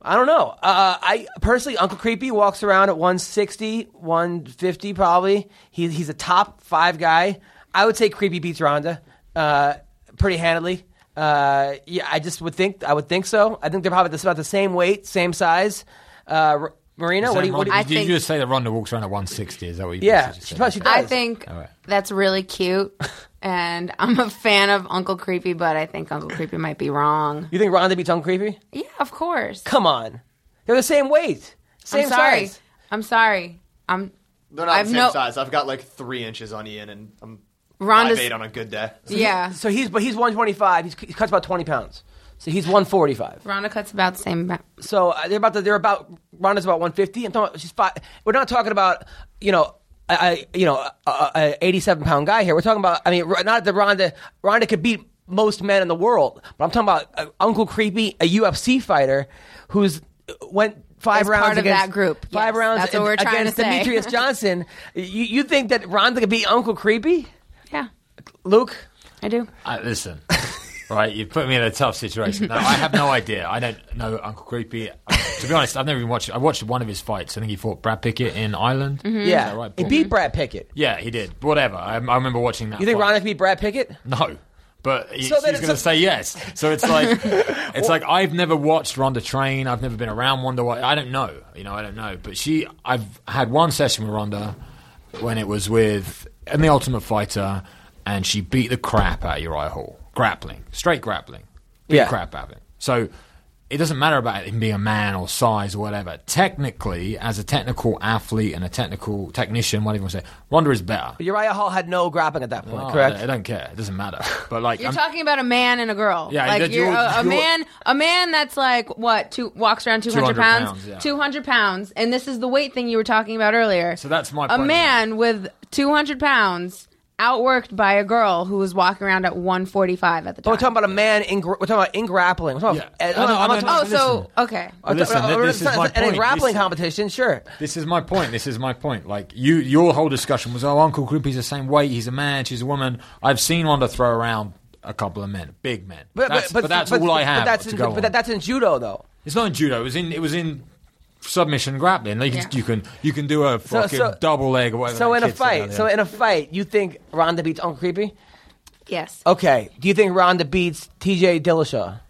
I don't know. Uh, I personally, Uncle Creepy walks around at 160, 150 probably. He, he's a top five guy. I would say Creepy beats Ronda uh, pretty handily. Uh, yeah, I just would think. I would think so. I think they're probably about the same weight, same size. Uh, R- Marina, what do you? What do you Ronda- I did you just say that Ronda walks around at 160? Is that what you yeah, she, said? probably- she does. I think All right. that's really cute, and I'm a fan of Uncle Creepy, but I think Uncle Creepy might be wrong. You think Ronda beats Uncle Creepy? Yeah, of course. Come on, they're the same weight, same I'm sorry. size. I'm sorry. I'm They're not I've the same no- size. I've got like three inches on Ian, and I'm Ronda's. five eight on a good day. yeah, So he's but he's 125. He's, he cuts about 20 pounds. So he's 145. Ronda cuts about the same. ba- So uh, they're about to, they're about Ronda's about 150. I'm talking about she's five. We're not talking about you know a, a you know a, a, a 87 pound guy here. We're talking about I mean not that Ronda Ronda could beat most men in the world, but I'm talking about uh, Uncle Creepy, a UFC fighter who's uh, went. Five As rounds part of against, that group. Five Yes, rounds that's what we're trying against to say. Demetrious Johnson. you, you think that Ronda could beat Uncle Creepy, Yeah, Luke? I do. Uh, listen, right? You've put me in a tough situation. No, I have no idea. I don't know Uncle Creepy. Uh, to be honest, I've never even watched. I watched one of his fights. I think he fought Brad Pickett in Ireland. Mm-hmm. Yeah, right, he beat Brad Pickett. Yeah, he did. Whatever. I, I remember watching that. You think fight. Ronda could beat Brad Pickett? No. But he, So then she's it's going a- to say yes. So it's like, it's like I've never watched Ronda train. I've never been around Ronda. I don't know. You know, I don't know. But she, I've had one session with Ronda when it was with in the Ultimate Fighter, and she beat the crap out of Uriah Hall, grappling, straight grappling, beat Yeah. crap out of him. So it doesn't matter about him being a man or size or whatever. Technically, as a technical athlete and a technical technician, whatever you want to say, Ronda is better. But Uriah Hall had no grappling at that point, Oh, correct? I don't care. It doesn't matter. But like, You're I'm- talking about a man and a girl. Yeah, like that you're, you're- a, a you're- man, a man that's like what, two walks around 200, 200 pounds, pounds, yeah. 200 pounds, and this is the weight thing you were talking about earlier. So that's my point. a man with 200 pounds outworked by a girl who was walking around at 145 at the But time. we're talking about a man in gr- we're talking about in grappling. We're talking Yeah. about, I know, I I'm know, talking- no, oh, listen. so okay. But listen, uh, th- this is my And in point. grappling This- competition, sure. This is my point. This is my point. Like you, your whole discussion was, oh, Uncle Grumpy's the same weight. He's a man. She's a woman. I've seen Ronda throw around a couple of men, big men. But, that's, but, that's all I have But that's, to in, go but on. that- that's in judo, though. it's not in judo. It was in. It was in submission grappling. Like you, Yeah. can, you can you can do a fucking so- double leg or whatever. So in a fight, so in a fight, you think Ronda beats Uncle Creepy? Yes, Okay. Do you think Ronda beats T.J. Dillashaw?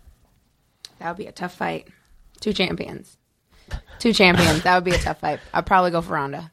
that would be a tough fight. Two champions. Two champions. That would be a tough fight. I'd probably go for Ronda.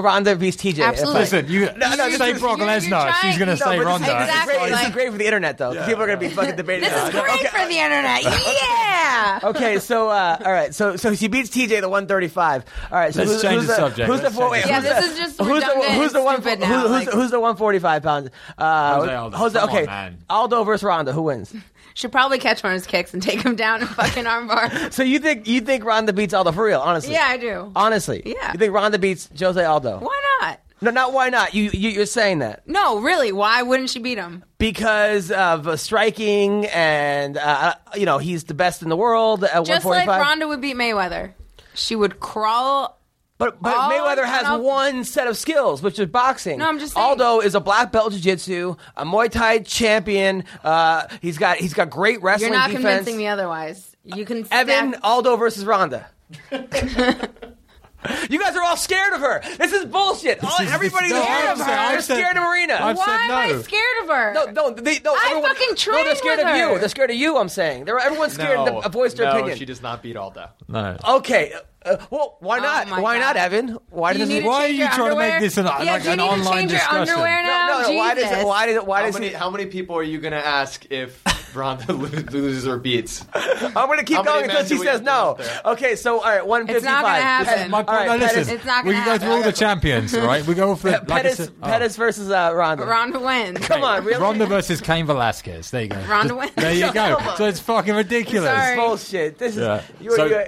Ronda beats T.J. Absolutely. Listen, you No, no, you say is- Brock you're- you're Lesnar. trying- She's gonna No, say but Ronda. This is, great, this is great for the internet, though. People are going to be fucking debating This is this. great for the internet. Yeah. Okay, so uh, all right, so so she beats TJ the 135. All right, so Let's who's, change who's the the subject. Who's the Let's four, wait, Yeah, who's this the- is just who's the who's the one stupid who- now, who's, like- who's the 145 pounds? Uh, Jose Aldo. Jose, Come on, okay. Aldo versus Ronda, who wins? Should probably catch one of his kicks and take him down and fucking armbar. So you think you think Ronda beats Aldo for real? Honestly, Yeah, I do. Honestly, Yeah. you think Ronda beats Jose Aldo? Why not? No, not why not? You, you you're saying that No, really. Why wouldn't she beat him? because of uh, striking and uh, you know he's the best in the world at Just 145. like Ronda would beat Mayweather. She would crawl. But but Oh, Mayweather has no. one set of skills, which is boxing. No, I'm just saying. Aldo is a black belt jiu-jitsu, a Muay Thai champion. Uh, he's got he's got great wrestling You're not defense. convincing me otherwise. You can Evan stack- Aldo versus Ronda. you guys are all scared of her. This is bullshit. All, is- everybody's no, scared I've of said- her. I've They're said- scared of Marina. I've Why said am I scared of her? no, no, they, no. I everyone, fucking no, they're scared with of her. you. They're scared of you. I'm saying. They're, everyone's scared no, to voice their no, opinion. she does not beat Aldo. No. Okay. Uh, well, why Oh not? my why not, Evan? Why Do you does need to Why are change you your trying to make this an- yeah, like do you an need to online change discussion? your underwear now? No, no. Why does Jesus. it? Why does? Why How does? many, it, how many people are you going to ask if Ronda lo- loses or beats? I'm gonna keep How many going until she do we says have to no. put there? Okay, so all right, one It's not gonna fifty-five. happen. My point, right, no, listen, Pettis- It's not we gonna can go through all happen. the champions, right? We go for like I Pettis, said, oh. Pettis versus uh, Ronda. Ronda wins. Come on, really? Ronda versus Cain Velasquez. There you go. Ronda wins. There you go. So it's fucking ridiculous. Sorry. bullshit. This is. Yeah. You, So- you,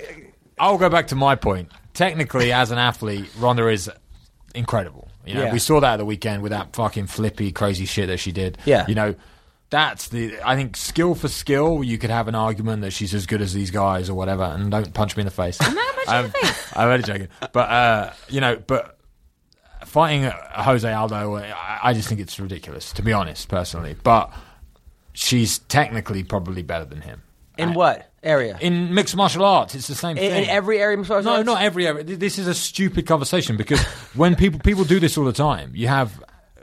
I'll go back to my point. Technically, as an athlete, Ronda is incredible. You know, Yeah. we saw that at the weekend with that fucking flippy, crazy shit that she did. Yeah. You know, that's the. I think skill for skill, you could have an argument that she's as good as these guys or whatever. And don't punch me in the face. I'm not gonna in the face. I'm only joking. But uh, you know, but fighting uh, Jose Aldo, I, I just think it's ridiculous, to be honest, personally. But she's technically probably better than him. in what area? In mixed martial arts, it's the same In, thing. in every area of martial No, arts? not every area. This is a stupid conversation because when people people do this all the time, you have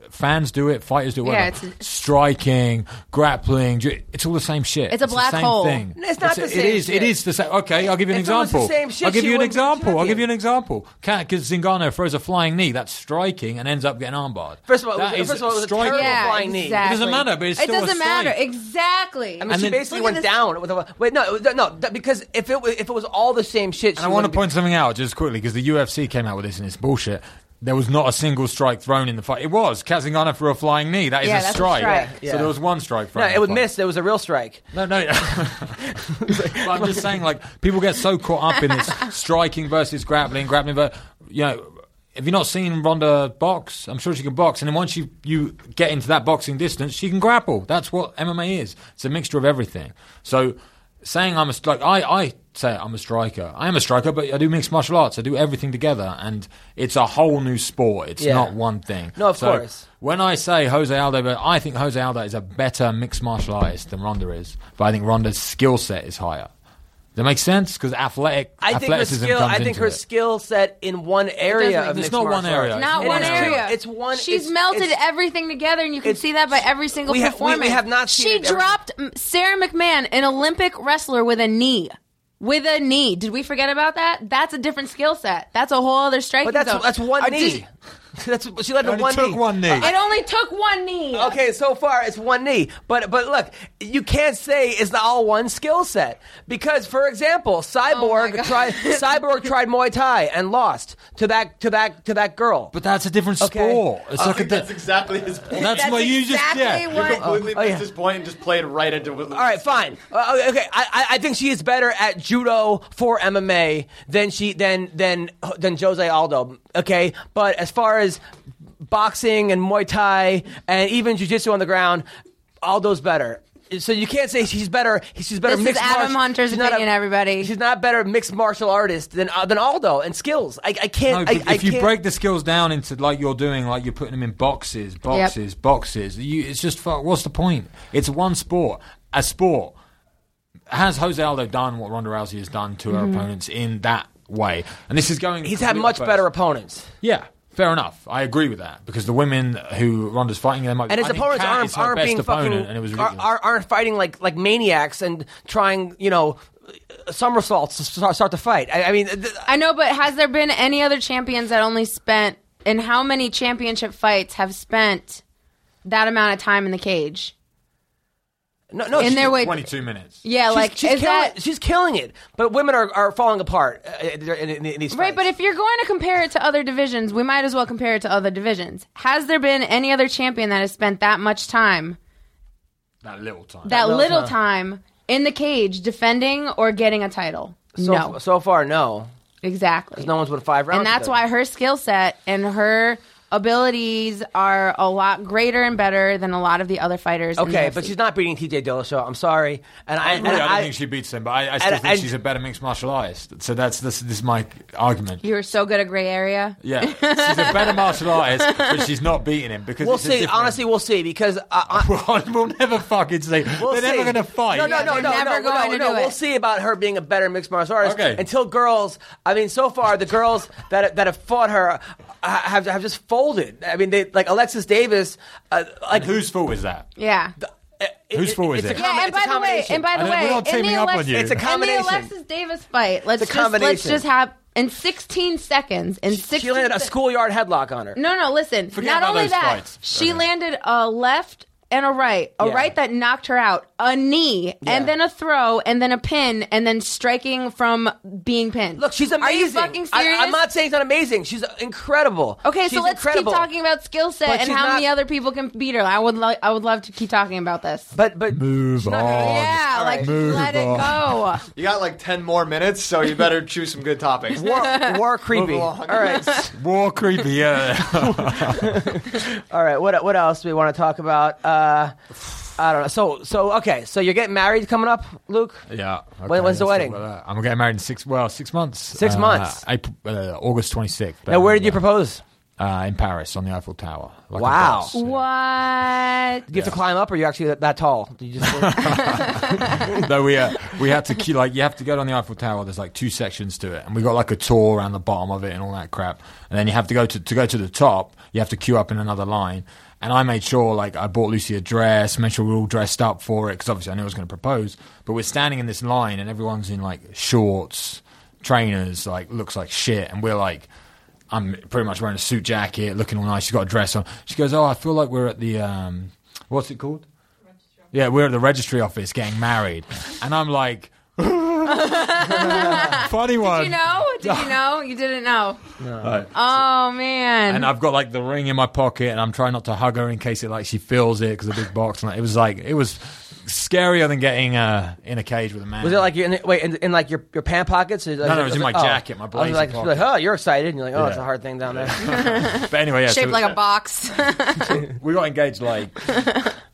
fans do it, fighters do it, Yeah, whatever. it's- striking, grappling, it's all the same shit. It's a the black same hole. Thing. It's not the It same is. shit. It is the same. Okay, I'll give you an it the example. same shit, I'll give you an example. I'll give you an example. Cat Because Zingano throws a flying knee, that's striking and ends up getting armbarred. First of all, it That first of all, it was a striking. terrible Yeah, flying knee. exactly. It doesn't matter, but it's it a doesn't matter. Exactly. I mean, And she then- basically went down with a wait. No, no, because if it was, if it was all the same shit, And I want to point something out just quickly because the UFC came out with this and it's bullshit. There was not a single strike thrown in the fight. It was Cat Zingano for a flying knee. That is Yeah, a that's a strike. strike. Yeah. So there was one strike thrown. No, it was missed. It was a real strike. No, no. but I'm just saying, like people get so caught up in this striking versus grappling, grappling. But you know, have you not seen Ronda box? I'm sure she can box, and then once you you get into that boxing distance, she can grapple. That's what MMA is. It's a mixture of everything. So saying I'm a like I I say I'm a striker. I am a striker, but I do mixed martial arts. I do everything together, and it's a whole new sport. It's Yeah. not one thing. No, of So course. When I say Jose Aldo, but I think Jose Aldo is a better mixed martial artist than Ronda is. But I think Ronda's skill set is higher. Does that make sense? Because athletic, I think her skill. I think her it. skill set in one area make of It's not one area. arts. Not It one is. area. It's one- She's it's- melted it's- everything together, and you can see that by every single we ha- we- we performance. have not seen She it every- dropped Sara McMann, an Olympic wrestler, with a knee. With a knee. Did we forget about that? That's a different skill set. That's a whole other striking But that's zone. that's one Or knee. did- That's she led to Only one took knee. one knee. It only took one knee. Okay, so far it's one knee, but but look, you can't say it's all one skill set because, for example, Cyborg Oh tried Cyborg tried Muay Thai and lost to that to that to that girl. But that's a different Okay. sport. It's like a That's di- exactly his point. that's, That's what you just exactly yeah. what- You completely Oh, missed yeah. his point and just played right into it. All right, fine. Uh, okay, I, I- I think she is better at judo for MMA than she than than than Jose Aldo. Okay, but as far as boxing and Muay Thai and even jiu-jitsu on the ground, Aldo's better. So you can't say she's better. She's better. This is mixed Adam martial- Hunter's she's not a- opinion, everybody. She's not better mixed martial artist than uh, than Aldo and skills. I, I can't. but I, I if you can't- break the skills down into like you're doing, like you're putting them in boxes, boxes, boxes, you, it's just fuck. What's the point? It's one sport. A sport. Has Jose Aldo done what Ronda Rousey has done to her Mm-hmm. opponents in that way? And this is going. he's had much opposed. better opponents. Yeah, fair enough. I agree with that because the women who Ronda's fighting, they might. and his I opponents Kat aren't, aren't being opponent, fucking and it was are, are, aren't fighting like like maniacs and trying you know somersaults to start, start the fight. I, I mean, th- I know, but has there been any other champions that only spent, and how many championship fights have spent that amount of time in the cage? No, no, In she- their way, Twenty-two minutes. yeah, she's, like she's is killing, that she's killing it. But women are, are falling apart uh, in, in, in these right? fights. But if you're going to compare it to other divisions, we might as well compare it to other divisions. Has there been any other champion that has spent that much time, That little time. that little little time. time in the cage, defending or getting a title? so, no, so far, no. exactly. Because no one's won five rounds. and that's with why her skill set and her abilities are a lot greater and better than a lot of the other fighters. in the Okay, but she's not beating T.J. Dillashaw. I'm sorry, and I, and Really, I don't I- think she beats him, but I, I still and- think and- she's a better mixed martial artist. So that's this, this is my argument. You were so good at gray area. Yeah, she's a better martial artist, but she's not beating him because we'll it's a see. different- Honestly, we'll see because uh, I, we'll never fucking see. We'll They're see. never going to fight. No, no, no, they're no, never no, no, no. We'll it. see about her being a better mixed martial artist. Okay. Until girls, I mean, so far the girls that that have fought her have have just folded. I mean, they like Alexis Davis, uh, like Whose fault is that? Yeah. Whose fault is it? com- Yeah, and by the way, and by the don't- we're way, not in teaming the up on Alexis, you. It's a in the. Alexis Davis fight, let's just let's just have in 16 seconds. In 16 she landed a schoolyard headlock on her. No, no, listen. Forget not about only those that, fights. she Okay. landed a left and a right, a Yeah. right that knocked her out, a knee, Yeah. and then a throw, and then a pin, and then striking from being pinned. Look, she's amazing. Are amazing. you fucking serious? I, serious? am not saying it's not amazing. She's incredible. Okay, She's so let's incredible. keep talking about skill set and how not- many other people can beat her. I would, lo- I would love to keep talking about this. But but Move on. yeah, All like right. Move let it go. You got like 10 more minutes, so you better choose some good topics. war, war creepy. All right, War creepy, yeah. all right. What what else do we want to talk about? Uh, I don't know. So so okay. So you're getting married coming up, Luke. yeah. Okay, When- when's the let's wedding? talk about that. I'm getting married in six. Well, six months. Six Uh, months. April, uh, August 26th. Now, where did you propose? Uh, in Paris on the Eiffel Tower. Like a Wow. boss. What? Do you have to climb up, or are you actually that, that tall? Do you just, Though we uh, we had to keep, like you have to go down the Eiffel Tower. There's like two sections to it, and we got like a tour around the bottom of it and all that crap. And then you have to go to to go to the top. You have to queue up in another line. And I made sure, like, I bought Lucy a dress, made sure we were all dressed up for it because obviously I knew I was going to propose. But we're standing in this line, and everyone's in like shorts, trainers, like looks like shit, and we're like. I'm pretty much wearing a suit jacket, looking all nice. She's got a dress on. She goes, "Oh, I feel like we're at the um, what's it called? Yeah, we're at the registry office getting married, and I'm like, funny one. Did you know? Did you know? You didn't know. Right. Oh man. And I've got like the ring in my pocket, and I'm trying not to hug her in case it like she feels it because the big box. And like, it was like it was scarier than getting uh, in a cage with a man. was it like you're in, wait in, in like your, your pant pockets? Or, no, it was in my jacket, my I was like, pocket. like, oh, you're excited, and you're like, oh, it's a Yeah. hard thing down there. But anyway, yeah, so Shaped like a box. we got engaged like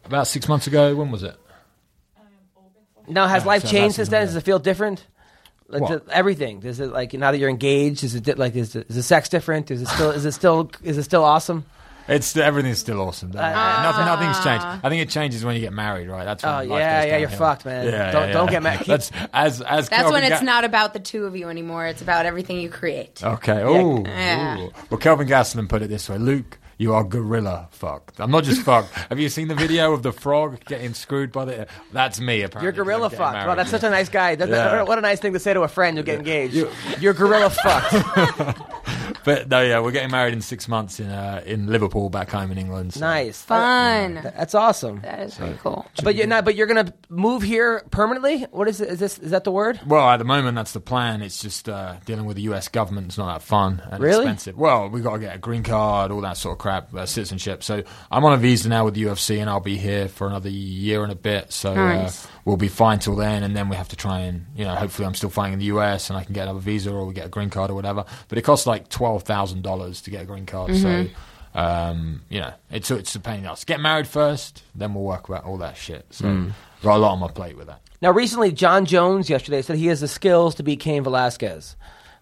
about six months ago. When was it? Now, has Yeah, life so changed since then? Does it feel different? Like What? the- everything. Does it like now that you're engaged? Is it like is, it, is the sex different? Is it still is it still is it still awesome? It's everything's still awesome. Don't. Uh, Nothing, nothing's changed. Ah. I think it changes when you get married, right? That's when Oh, yeah, yeah, you're fucked, man. Yeah, Don't- yeah, don't get mad. Keep- That's as as That's when it's Ga- not about the two of you anymore. It's about everything you create. Okay. Oh. Yeah. Well, Kelvin Gastelum put it this way: Luke, you are gorilla fucked. I'm not just fucked. Have you seen the video of the frog getting screwed by the? That's me. Apparently, You're gorilla fucked. Wow, married. that's such a nice guy. Yeah. What a nice thing to say to a friend who get engaged. You're gorilla fucked. but no, yeah, we're getting married in six months in uh, in Liverpool, back home in England. so- Nice, Fun. That's awesome. That is pretty cool. But you're not. But you're gonna move here permanently. What is it? Is this? Is that the word? Well, at the moment, that's the plan. It's just uh, dealing with the U.S. government. It's not that fun and Really? expensive. Well, we've got to get a green card, all that sort of crap, uh, citizenship. So I'm on a visa now with the UFC, and I'll be here for another year and a bit. So Nice. uh, we'll be fine till then, and then we have to try and you know, hopefully, I'm still fighting in the U.S. and I can get another visa or we get a green card or whatever. But it costs like twelve thousand dollars to get a green card. So. Um, you know, it's it's a pain in the ass. Get married first, then we'll work about all that shit. So, I've got a lot on my plate with that. Now, recently, Jon Jones yesterday said he has the skills to beat Cain Velasquez.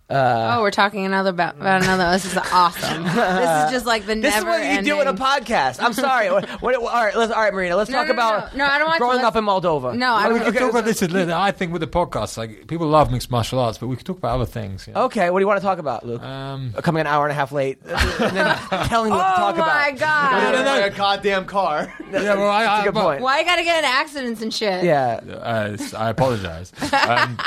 Oh, we're talking another about, about another. This is awesome. this is just like the never. This never is what you do in a podcast. I'm sorry. what, what, all right, let's, all right, Marina. Let's No, talk no, no, about no. No, I don't want to. growing Let's- up in Moldova. No, I we don't. can talk about this. a I think with the podcast, like people love mixed martial arts, but we could talk about other things. you know? Okay, what do you want to talk about, Luke? Um, Coming an hour and a half late, and then telling you what to Oh talk my about. god! Out of a goddamn car. yeah, well, I, That's a I, good but- point. Why you gotta get in accidents and shit? Yeah. Uh, I apologize. Um,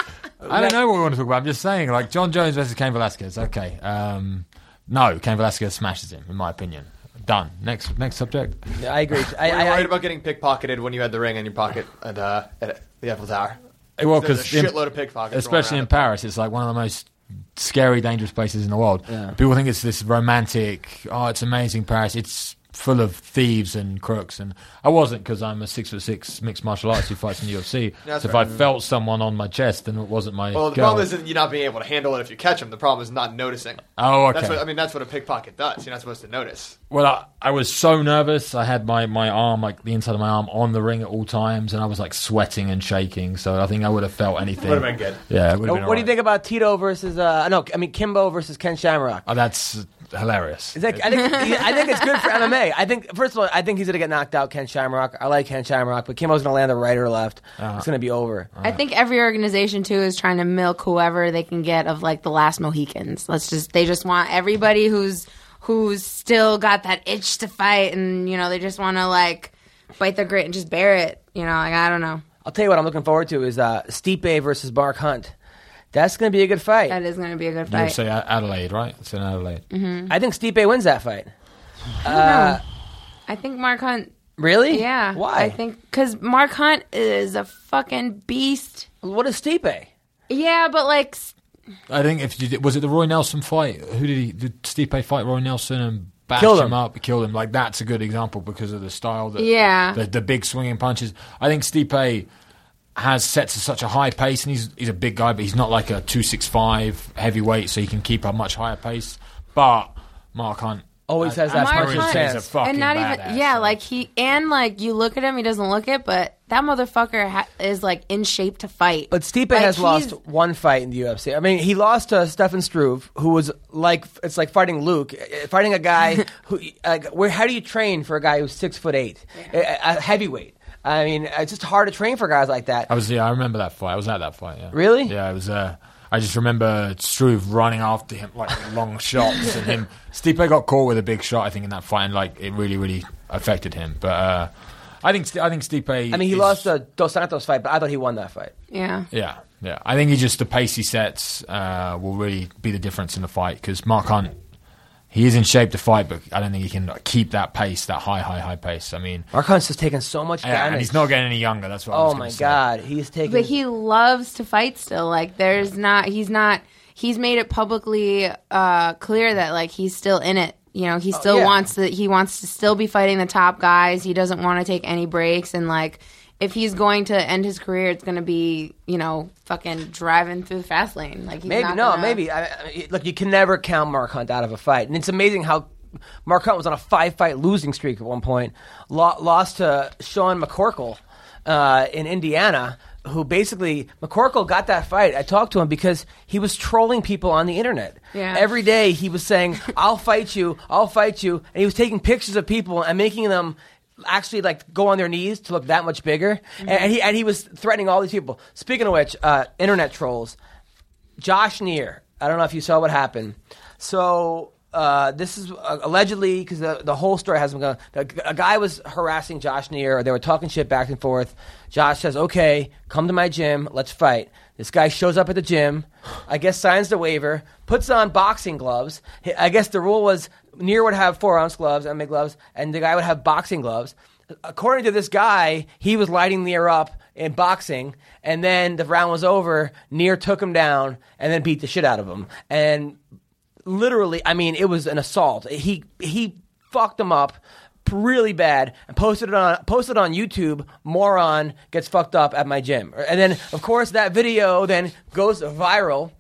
I don't know what we want to talk about. I'm just saying, like Jon Jones versus Cain Velasquez. Okay, um, no, Cain Velasquez smashes him, in my opinion. Done. Next, next subject. I agree. I, Were I, you I, worried about getting pickpocketed when you had the ring in your pocket at, uh, at the Eiffel Tower? Well, There's because shitload of pickpockets, especially in Paris, it's like one of the most scary, dangerous places in the world. Yeah. People think it's this romantic. Oh, it's amazing, Paris. It's full of thieves and crooks, and I wasn't because I'm a six foot six mixed martial artist who fights in the UFC. That's so if. I felt someone on my chest, then it wasn't my. Well, the girl. problem isn't you not being able to handle it if you catch them. The problem is not noticing. Oh, okay. That's what I mean. That's what a pickpocket does. You're not supposed to notice. Well, I, I was so nervous. I had my, my arm, like the inside of my arm, on the ring at all times, and I was like sweating and shaking. So I think I would have felt anything. Would've been good. Yeah. It would have what been do you think about Tito versus? Uh, no, I mean Kimbo versus Ken Shamrock. Oh, that's hilarious. Is that, I think I think it's good for MMA. I think first of all, I think he's gonna get knocked out. Ken Shamrock. I like Ken Shamrock, but Kimbo's gonna land the right or left. Uh-huh. it's gonna be over. I think every organization too is trying to milk whoever they can get of like the last Mohicans. Let's just they just want everybody who's who's still got that itch to fight, and you know they just want to like bite their grit and just bear it. You know, like I don't know. I'll tell you what I'm looking forward to is uh, Stipe versus Mark Hunt. That's gonna be a good fight. That is going to be a good fight. UFC A- Adelaide, right? It's in Adelaide. Mm-hmm. I think Stipe wins that fight. Uh, I think Mark Hunt. Really? Yeah. Why? I think because Mark Hunt is a fucking beast. What is Stipe? Yeah, but like s- I think if you did, was it the Roy Nelson fight? Who did he? Did Stipe fight Roy Nelson and bash Killed him him. up? Killed him. Like that's a good example because of the style. That, Yeah. The, the big swinging punches. I think Stipe has sets at such a high pace, and he's he's a big guy, but he's not like a two six five heavyweight, so he can keep a much higher pace. But Mark Hunt Always has that as Mark puncher's Hunt- chance. is a fucking and not badass, even yeah, so- like he and like you look at him, he doesn't look it, but that motherfucker ha- is like in shape to fight. But Stipe Like, has lost one fight in the UFC. I mean, he lost to Stefan Struve, who was like it's like fighting Luke, uh, fighting a guy who. Eh, like, where how do you train for a guy who's six foot eight, a, a heavyweight? I mean, it's just hard to train for guys like that. I was yeah, I remember that fight. I was at that fight. Yeah. Really? Yeah, it was. Uh, I just remember Struve running after him like long shots, and him. Stipe got caught with a big shot, I think, in that fight, and like it really, really affected him. But uh, I think Sti- I think Stipe. I mean, he is- lost the Dos Santos fight, but I thought he won that fight. yeah. Yeah, yeah. I think he just the pace he sets uh, will really be the difference in the fight because Mark Hunt. He is in shape to fight, but I don't think he can keep that pace, that high, high, high pace. I mean, Mark Hunt's just taken so much damage. and he's not getting any younger. That's what. I Oh was my gonna say. god, he's taking. But he loves to fight still. Like there's not he's not he's made it publicly uh clear that like he's still in it. You know, he still Oh, yeah. wants to he wants to still be fighting the top guys. He doesn't want to take any breaks and like if he's going to end his career, it's going to be, you know, fucking driving through the fast lane. Like he's Maybe not no, gonna- maybe. I, I, look, you can never count Mark Hunt out of a fight, and it's amazing how Mark Hunt was on a five-fight losing streak at one point, lo- lost to Sean McCorkle uh, in Indiana. Who basically McCorkle got that fight? I talked to him because he was trolling people on the internet. Yeah. Every day he was saying, "I'll fight you, I'll fight you," and he was taking pictures of people and making them actually like go on their knees to look that much bigger. And, and he and he was threatening all these people. Speaking of which, uh, internet trolls. Josh Neer. I don't know if you saw what happened. So uh, this is uh, allegedly because the, the whole story hasn't gone. A, a guy was harassing Josh Neer. They were talking shit back and forth. Josh says, "Okay, come to my gym. Let's fight." This guy shows up at the gym, I guess signs the waiver, puts on boxing gloves. I guess the rule was Neer would have four ounce gloves, MMA gloves, and the guy would have boxing gloves. According to this guy, he was lighting Neer up in boxing, and then the round was over. Neer took him down and then beat the shit out of him. And literally, I mean, it was an assault. He he fucked him up really bad and posted it on posted on YouTube. Moron gets fucked up at my gym, and then of course that video then goes viral.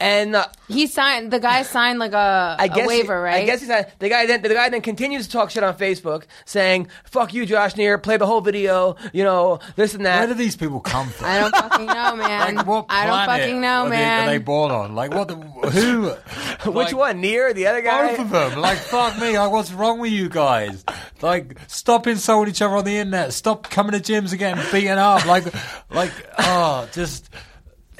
And uh, He signed. The guy signed like a, I guess a waiver, right? I guess he not, the guy then the guy then continues to talk shit on Facebook, saying "fuck you, Josh Neer." Play the whole video, you know this and that. Where do these people come from? I don't fucking know, man. Like what I don't fucking know, are they, man. Are they born on? Like what? The, who? Which like, one, Neer, the other guy? Both of them. Like fuck me. Like what's wrong with you guys? Like stop insulting each other on the internet. Stop coming to gyms and getting beaten up. Like like oh just.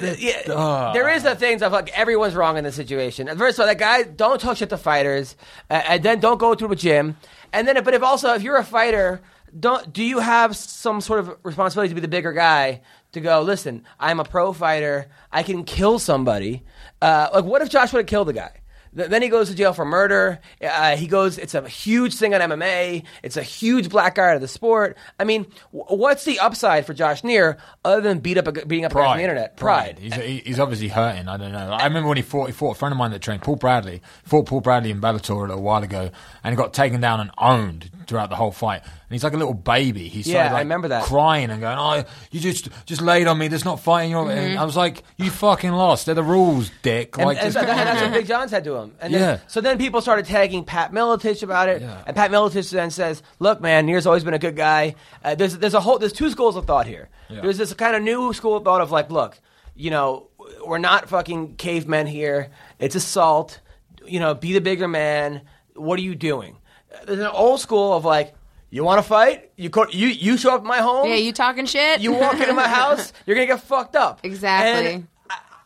Yeah, Ah. there is the things of like everyone's wrong in this situation. First of all, that guy don't talk shit to fighters, uh, and then don't go to a gym, and then but if also if you're a fighter, don't do you have some sort of responsibility to be the bigger guy to go? Listen, I'm a pro fighter. I can kill somebody. Uh, like what if Josh would have killed the guy? Th- Then he goes to jail for murder. Uh, he goes. It's a huge thing on MMA. It's a huge black eye of the sport. I mean, w- what's the upside for Josh Neer other than beat up a, beating up a guy on the internet? Pride. He's, he- he's obviously hurting. I don't know. I remember when he fought. He fought a friend of mine that trained Paul Bradley. Fought Paul Bradley in Bellator a little while ago, and he got taken down and owned throughout the whole fight. And he's like a little baby. He started Yeah, I remember that. crying and going, "Oh, you just just laid on me. There's not fighting." Mm-hmm. And I was like, "You fucking lost. They're the rules, dick." Like, and that- that's what Big John said to him. And then, Yeah. So then people started tagging Pat Miletich about it, Yeah. and Pat Miletich then says, "Look, man, Neer's always been a good guy. Uh, there's there's a whole there's two schools of thought here. Yeah. There's this kind of new school of thought of like, look, you know, we're not fucking cavemen here. It's assault. You know, be the bigger man. What are you doing? Uh, There's an old school of like." You want to fight? You co- you you show up at my home. yeah, you talking shit? You walk into my house, you're gonna get fucked up. Exactly. And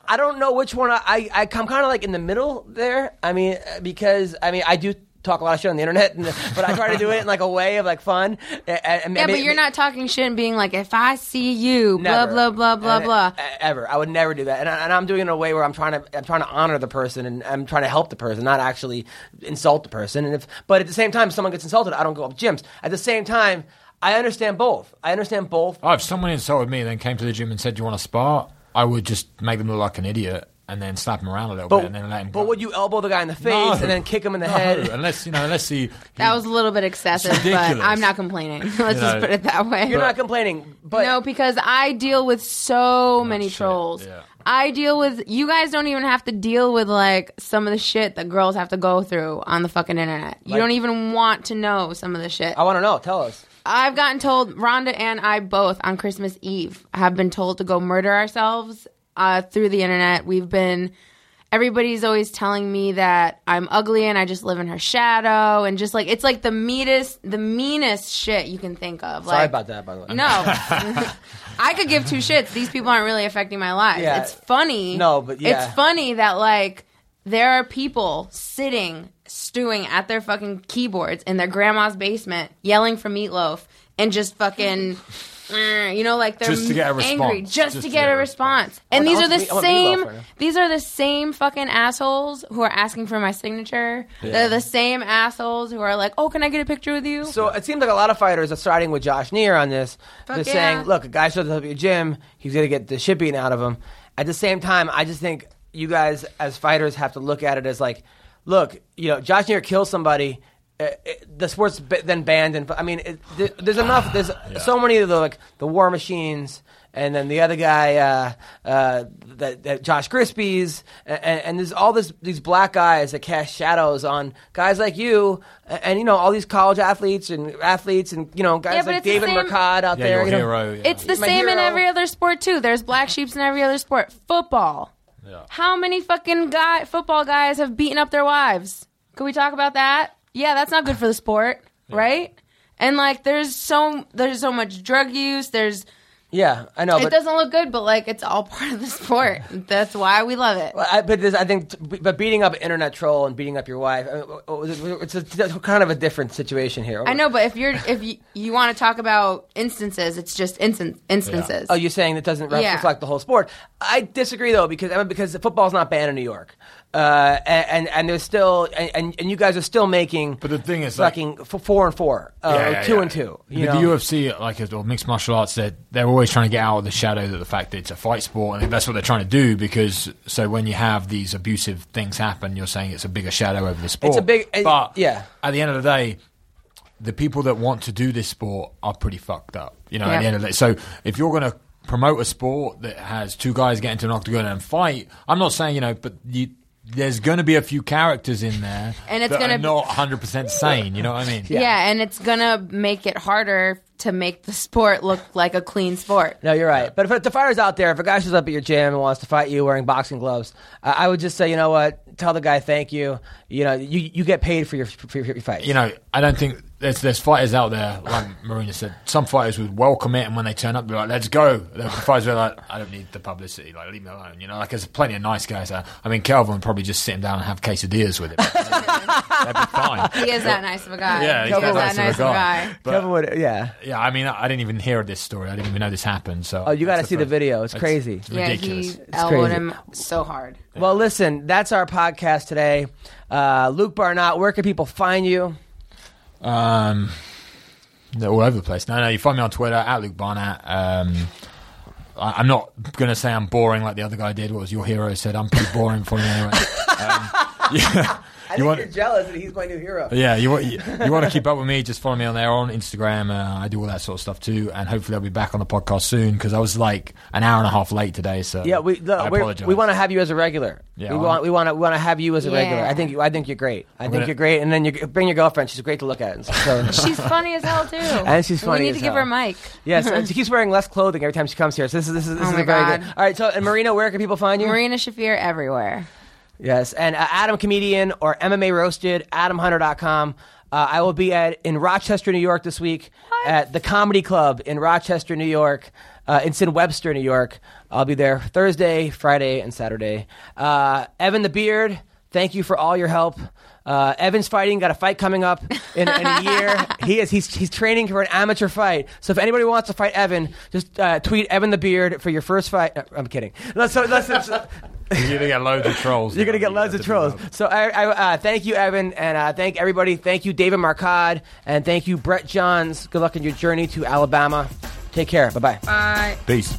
I, I don't know which one. I, I I'm kind of like in the middle there. I mean, uh, because I mean, I do talk a lot of shit on the internet, and, but I try to do it in like a way of like fun. And, and yeah, maybe- but you're not talking shit and being like, if I see you, blah Never. blah blah blah And- blah. uh, Ever, I would never do that, and, I, and I'm doing it in a way where I'm trying to I'm trying to honor the person and I'm trying to help the person, not actually insult the person. And if, but at the same time, if someone gets insulted, I don't go up gyms. At the same time, I understand both. I understand both. Oh, if someone insulted me and then came to the gym and said, "Do you want to spar?" I would just make them look like an idiot and then slap him around a little But, bit and then let him. but go. would you elbow the guy in the face No. and then kick him in the No, head? unless you know, unless he. that was a little bit excessive, but. I'm not complaining. Let's You just put it that way. You're not complaining, but no, because I deal with so oh, many shit, trolls. yeah. I deal with you guys don't even have to deal with like some of the shit that girls have to go through on the fucking internet. You Like- don't even want to know some of the shit. I want to know. Tell us. I've gotten told Ronda and I both on Christmas Eve have been told to go murder ourselves uh, through the internet. We've been everybody's always telling me that I'm ugly and I just live in her shadow and just like it's like the meanest the meanest shit you can think of. Sorry like, about that, by the way. No. I could give two shits. These people aren't really affecting my life. Yeah. It's funny. No, but yeah. It's funny that like there are people sitting stewing at their fucking keyboards in their grandma's basement yelling for meatloaf and just fucking eh, you know like they're Just to get a angry response. just, to get a response. And these are the meat- same right these are the same fucking assholes who are asking for my signature. They're the same assholes who are like, "Oh, can I get a picture with you?" So it seems like a lot of fighters are siding with Josh Neer on this. Fuck They're yeah. saying, look, a guy shows up at your gym, he's going to get the shit beaten out of him. At the same time, I just think you guys as fighters have to look at it as like, look, you know, Josh Neer kills somebody. Uh, it, the sport's b- then banned, and I mean, it, there, there's enough. There's so many of the like the War Machines, and then the other guy, uh, uh, that, that Josh Grispis, and, and there's all this these black guys that cast shadows on guys like you, and, and, you know all these college athletes and athletes, and you know guys Yeah, like David same- Mercad out Yeah, there. your you know. hero. yeah. It's the My same in every other sport too. There's black sheeps in every other sport. Football. Yeah. How many fucking guy football guys have beaten up their wives? Can we talk about that? Yeah, that's not good for the sport, right? And like, there's so there's so much drug use. There's Yeah, I know. It doesn't look good, but like it's all part of the sport. That's why we love it. I, but there's, I think, but beating up an internet troll and beating up your wife, uh, uh, uh, I mean, it's a, kind of a different situation here. I know, but if you're if you, you want to talk about instances, it's just instant instances. Oh, you're saying that doesn't re- Yeah. reflect the whole sport? I disagree though because I mean, because football's not banned in New York, uh, and, and and there's still and, and you guys are still making. But the thing is, fucking f- four and four, uh, Yeah, yeah, two yeah. and two. You the, know? the UFC, like or mixed martial arts, they're, they're always trying to get out of the shadow that the fact that it's a fight sport, and that's what they're trying to do. Because so when you have these abusive things happen, you're saying it's a bigger shadow over the sport. It's a big- but yeah. At the end of the day, the people that want to do this sport are pretty fucked up. You know, at the end of the day. So if you're going to promote a sport that has two guys get into an octagon and fight, I'm not saying you know, but you. There's going to be a few characters in there And it's gonna be- not 100% sane. You know what I mean? yeah. and it's gonna make it harder to make the sport look like a clean sport. No, you're right. But if the fighters out there, if a guy shows up at your gym and wants to fight you wearing boxing gloves, uh, I would just say, you know what? Tell the guy thank you. You know, you you get paid for your for your, your fights. you know, I don't think there's there's fighters out there like Marina said. Some fighters would welcome it, and when they turn up, they're like, "Let's go." The fighters are like, "I don't need the publicity. Like, leave me alone." You know, like there's plenty of nice guys. There. I mean, Kelvin would probably just sit him down and have quesadillas with him. That'd be fine. He is that nice of a guy. Yeah, he he's is that that nice of a guy. guy. But- Kevin would, yeah. Yeah, I mean, I I didn't even hear this story. I didn't even know this happened. So, Oh, you got to see the first- video. It's that's crazy. Yeah, Ridiculous. he elbowed crazy. him so hard. Well, listen, that's our podcast today. Uh, Luke Barnatt, where can people find you? Um, they're all over the place. No, no, you find me on Twitter at Luke Barnatt. Um, I, I'm not going to say I'm boring like the other guy did. What was your hero said? I'm pretty boring for you anyway. Um, yeah. You want, to jealous that he's my new hero. yeah, you, want- you, you want to keep up with me? Just follow me on there on Instagram. Uh, I do all that sort of stuff too, and hopefully I'll be back on the podcast soon because I was like an hour and a half late today. So Yeah, we look, we apologize. we want to have you as a regular. Yeah, we well, want we want to we want to have you as a regular. I think you, I think you're great. I think gonna- you're great. And then you bring your girlfriend. She's great to look at. So, She's funny as hell too. And she's funny We need as to give her a mic. yes, and she keeps wearing less clothing every time she comes here. So this is this is, this Oh is my a very God. good. All right, so and Marina, where can people find you? Marina Shafir everywhere. Yes, and uh, Adam Comedian or MMA Roasted, AdamHunter.com. Uh, I will be at in Rochester, New York this week at the Comedy Club in Rochester, New York. Uh, it's in Webster, New York. I'll be there Thursday, Friday, and Saturday. Uh, Evan the Beard, thank you for all your help. Uh, Evan's fighting, got a fight coming up in, in a year. He is he's he's training for an amateur fight. So if anybody wants to fight Evan, just uh, tweet Evan the Beard for your first fight. Uh, I'm kidding. Let's, so, let's, You're gonna get loads of trolls. you're gonna get loads of trolls. So I, I uh, thank you, Evan, and uh, thank everybody. Thank you, David Marcad, and thank you, Brett Johns. Good luck in your journey to Alabama. Take care. Bye bye. Bye. Peace.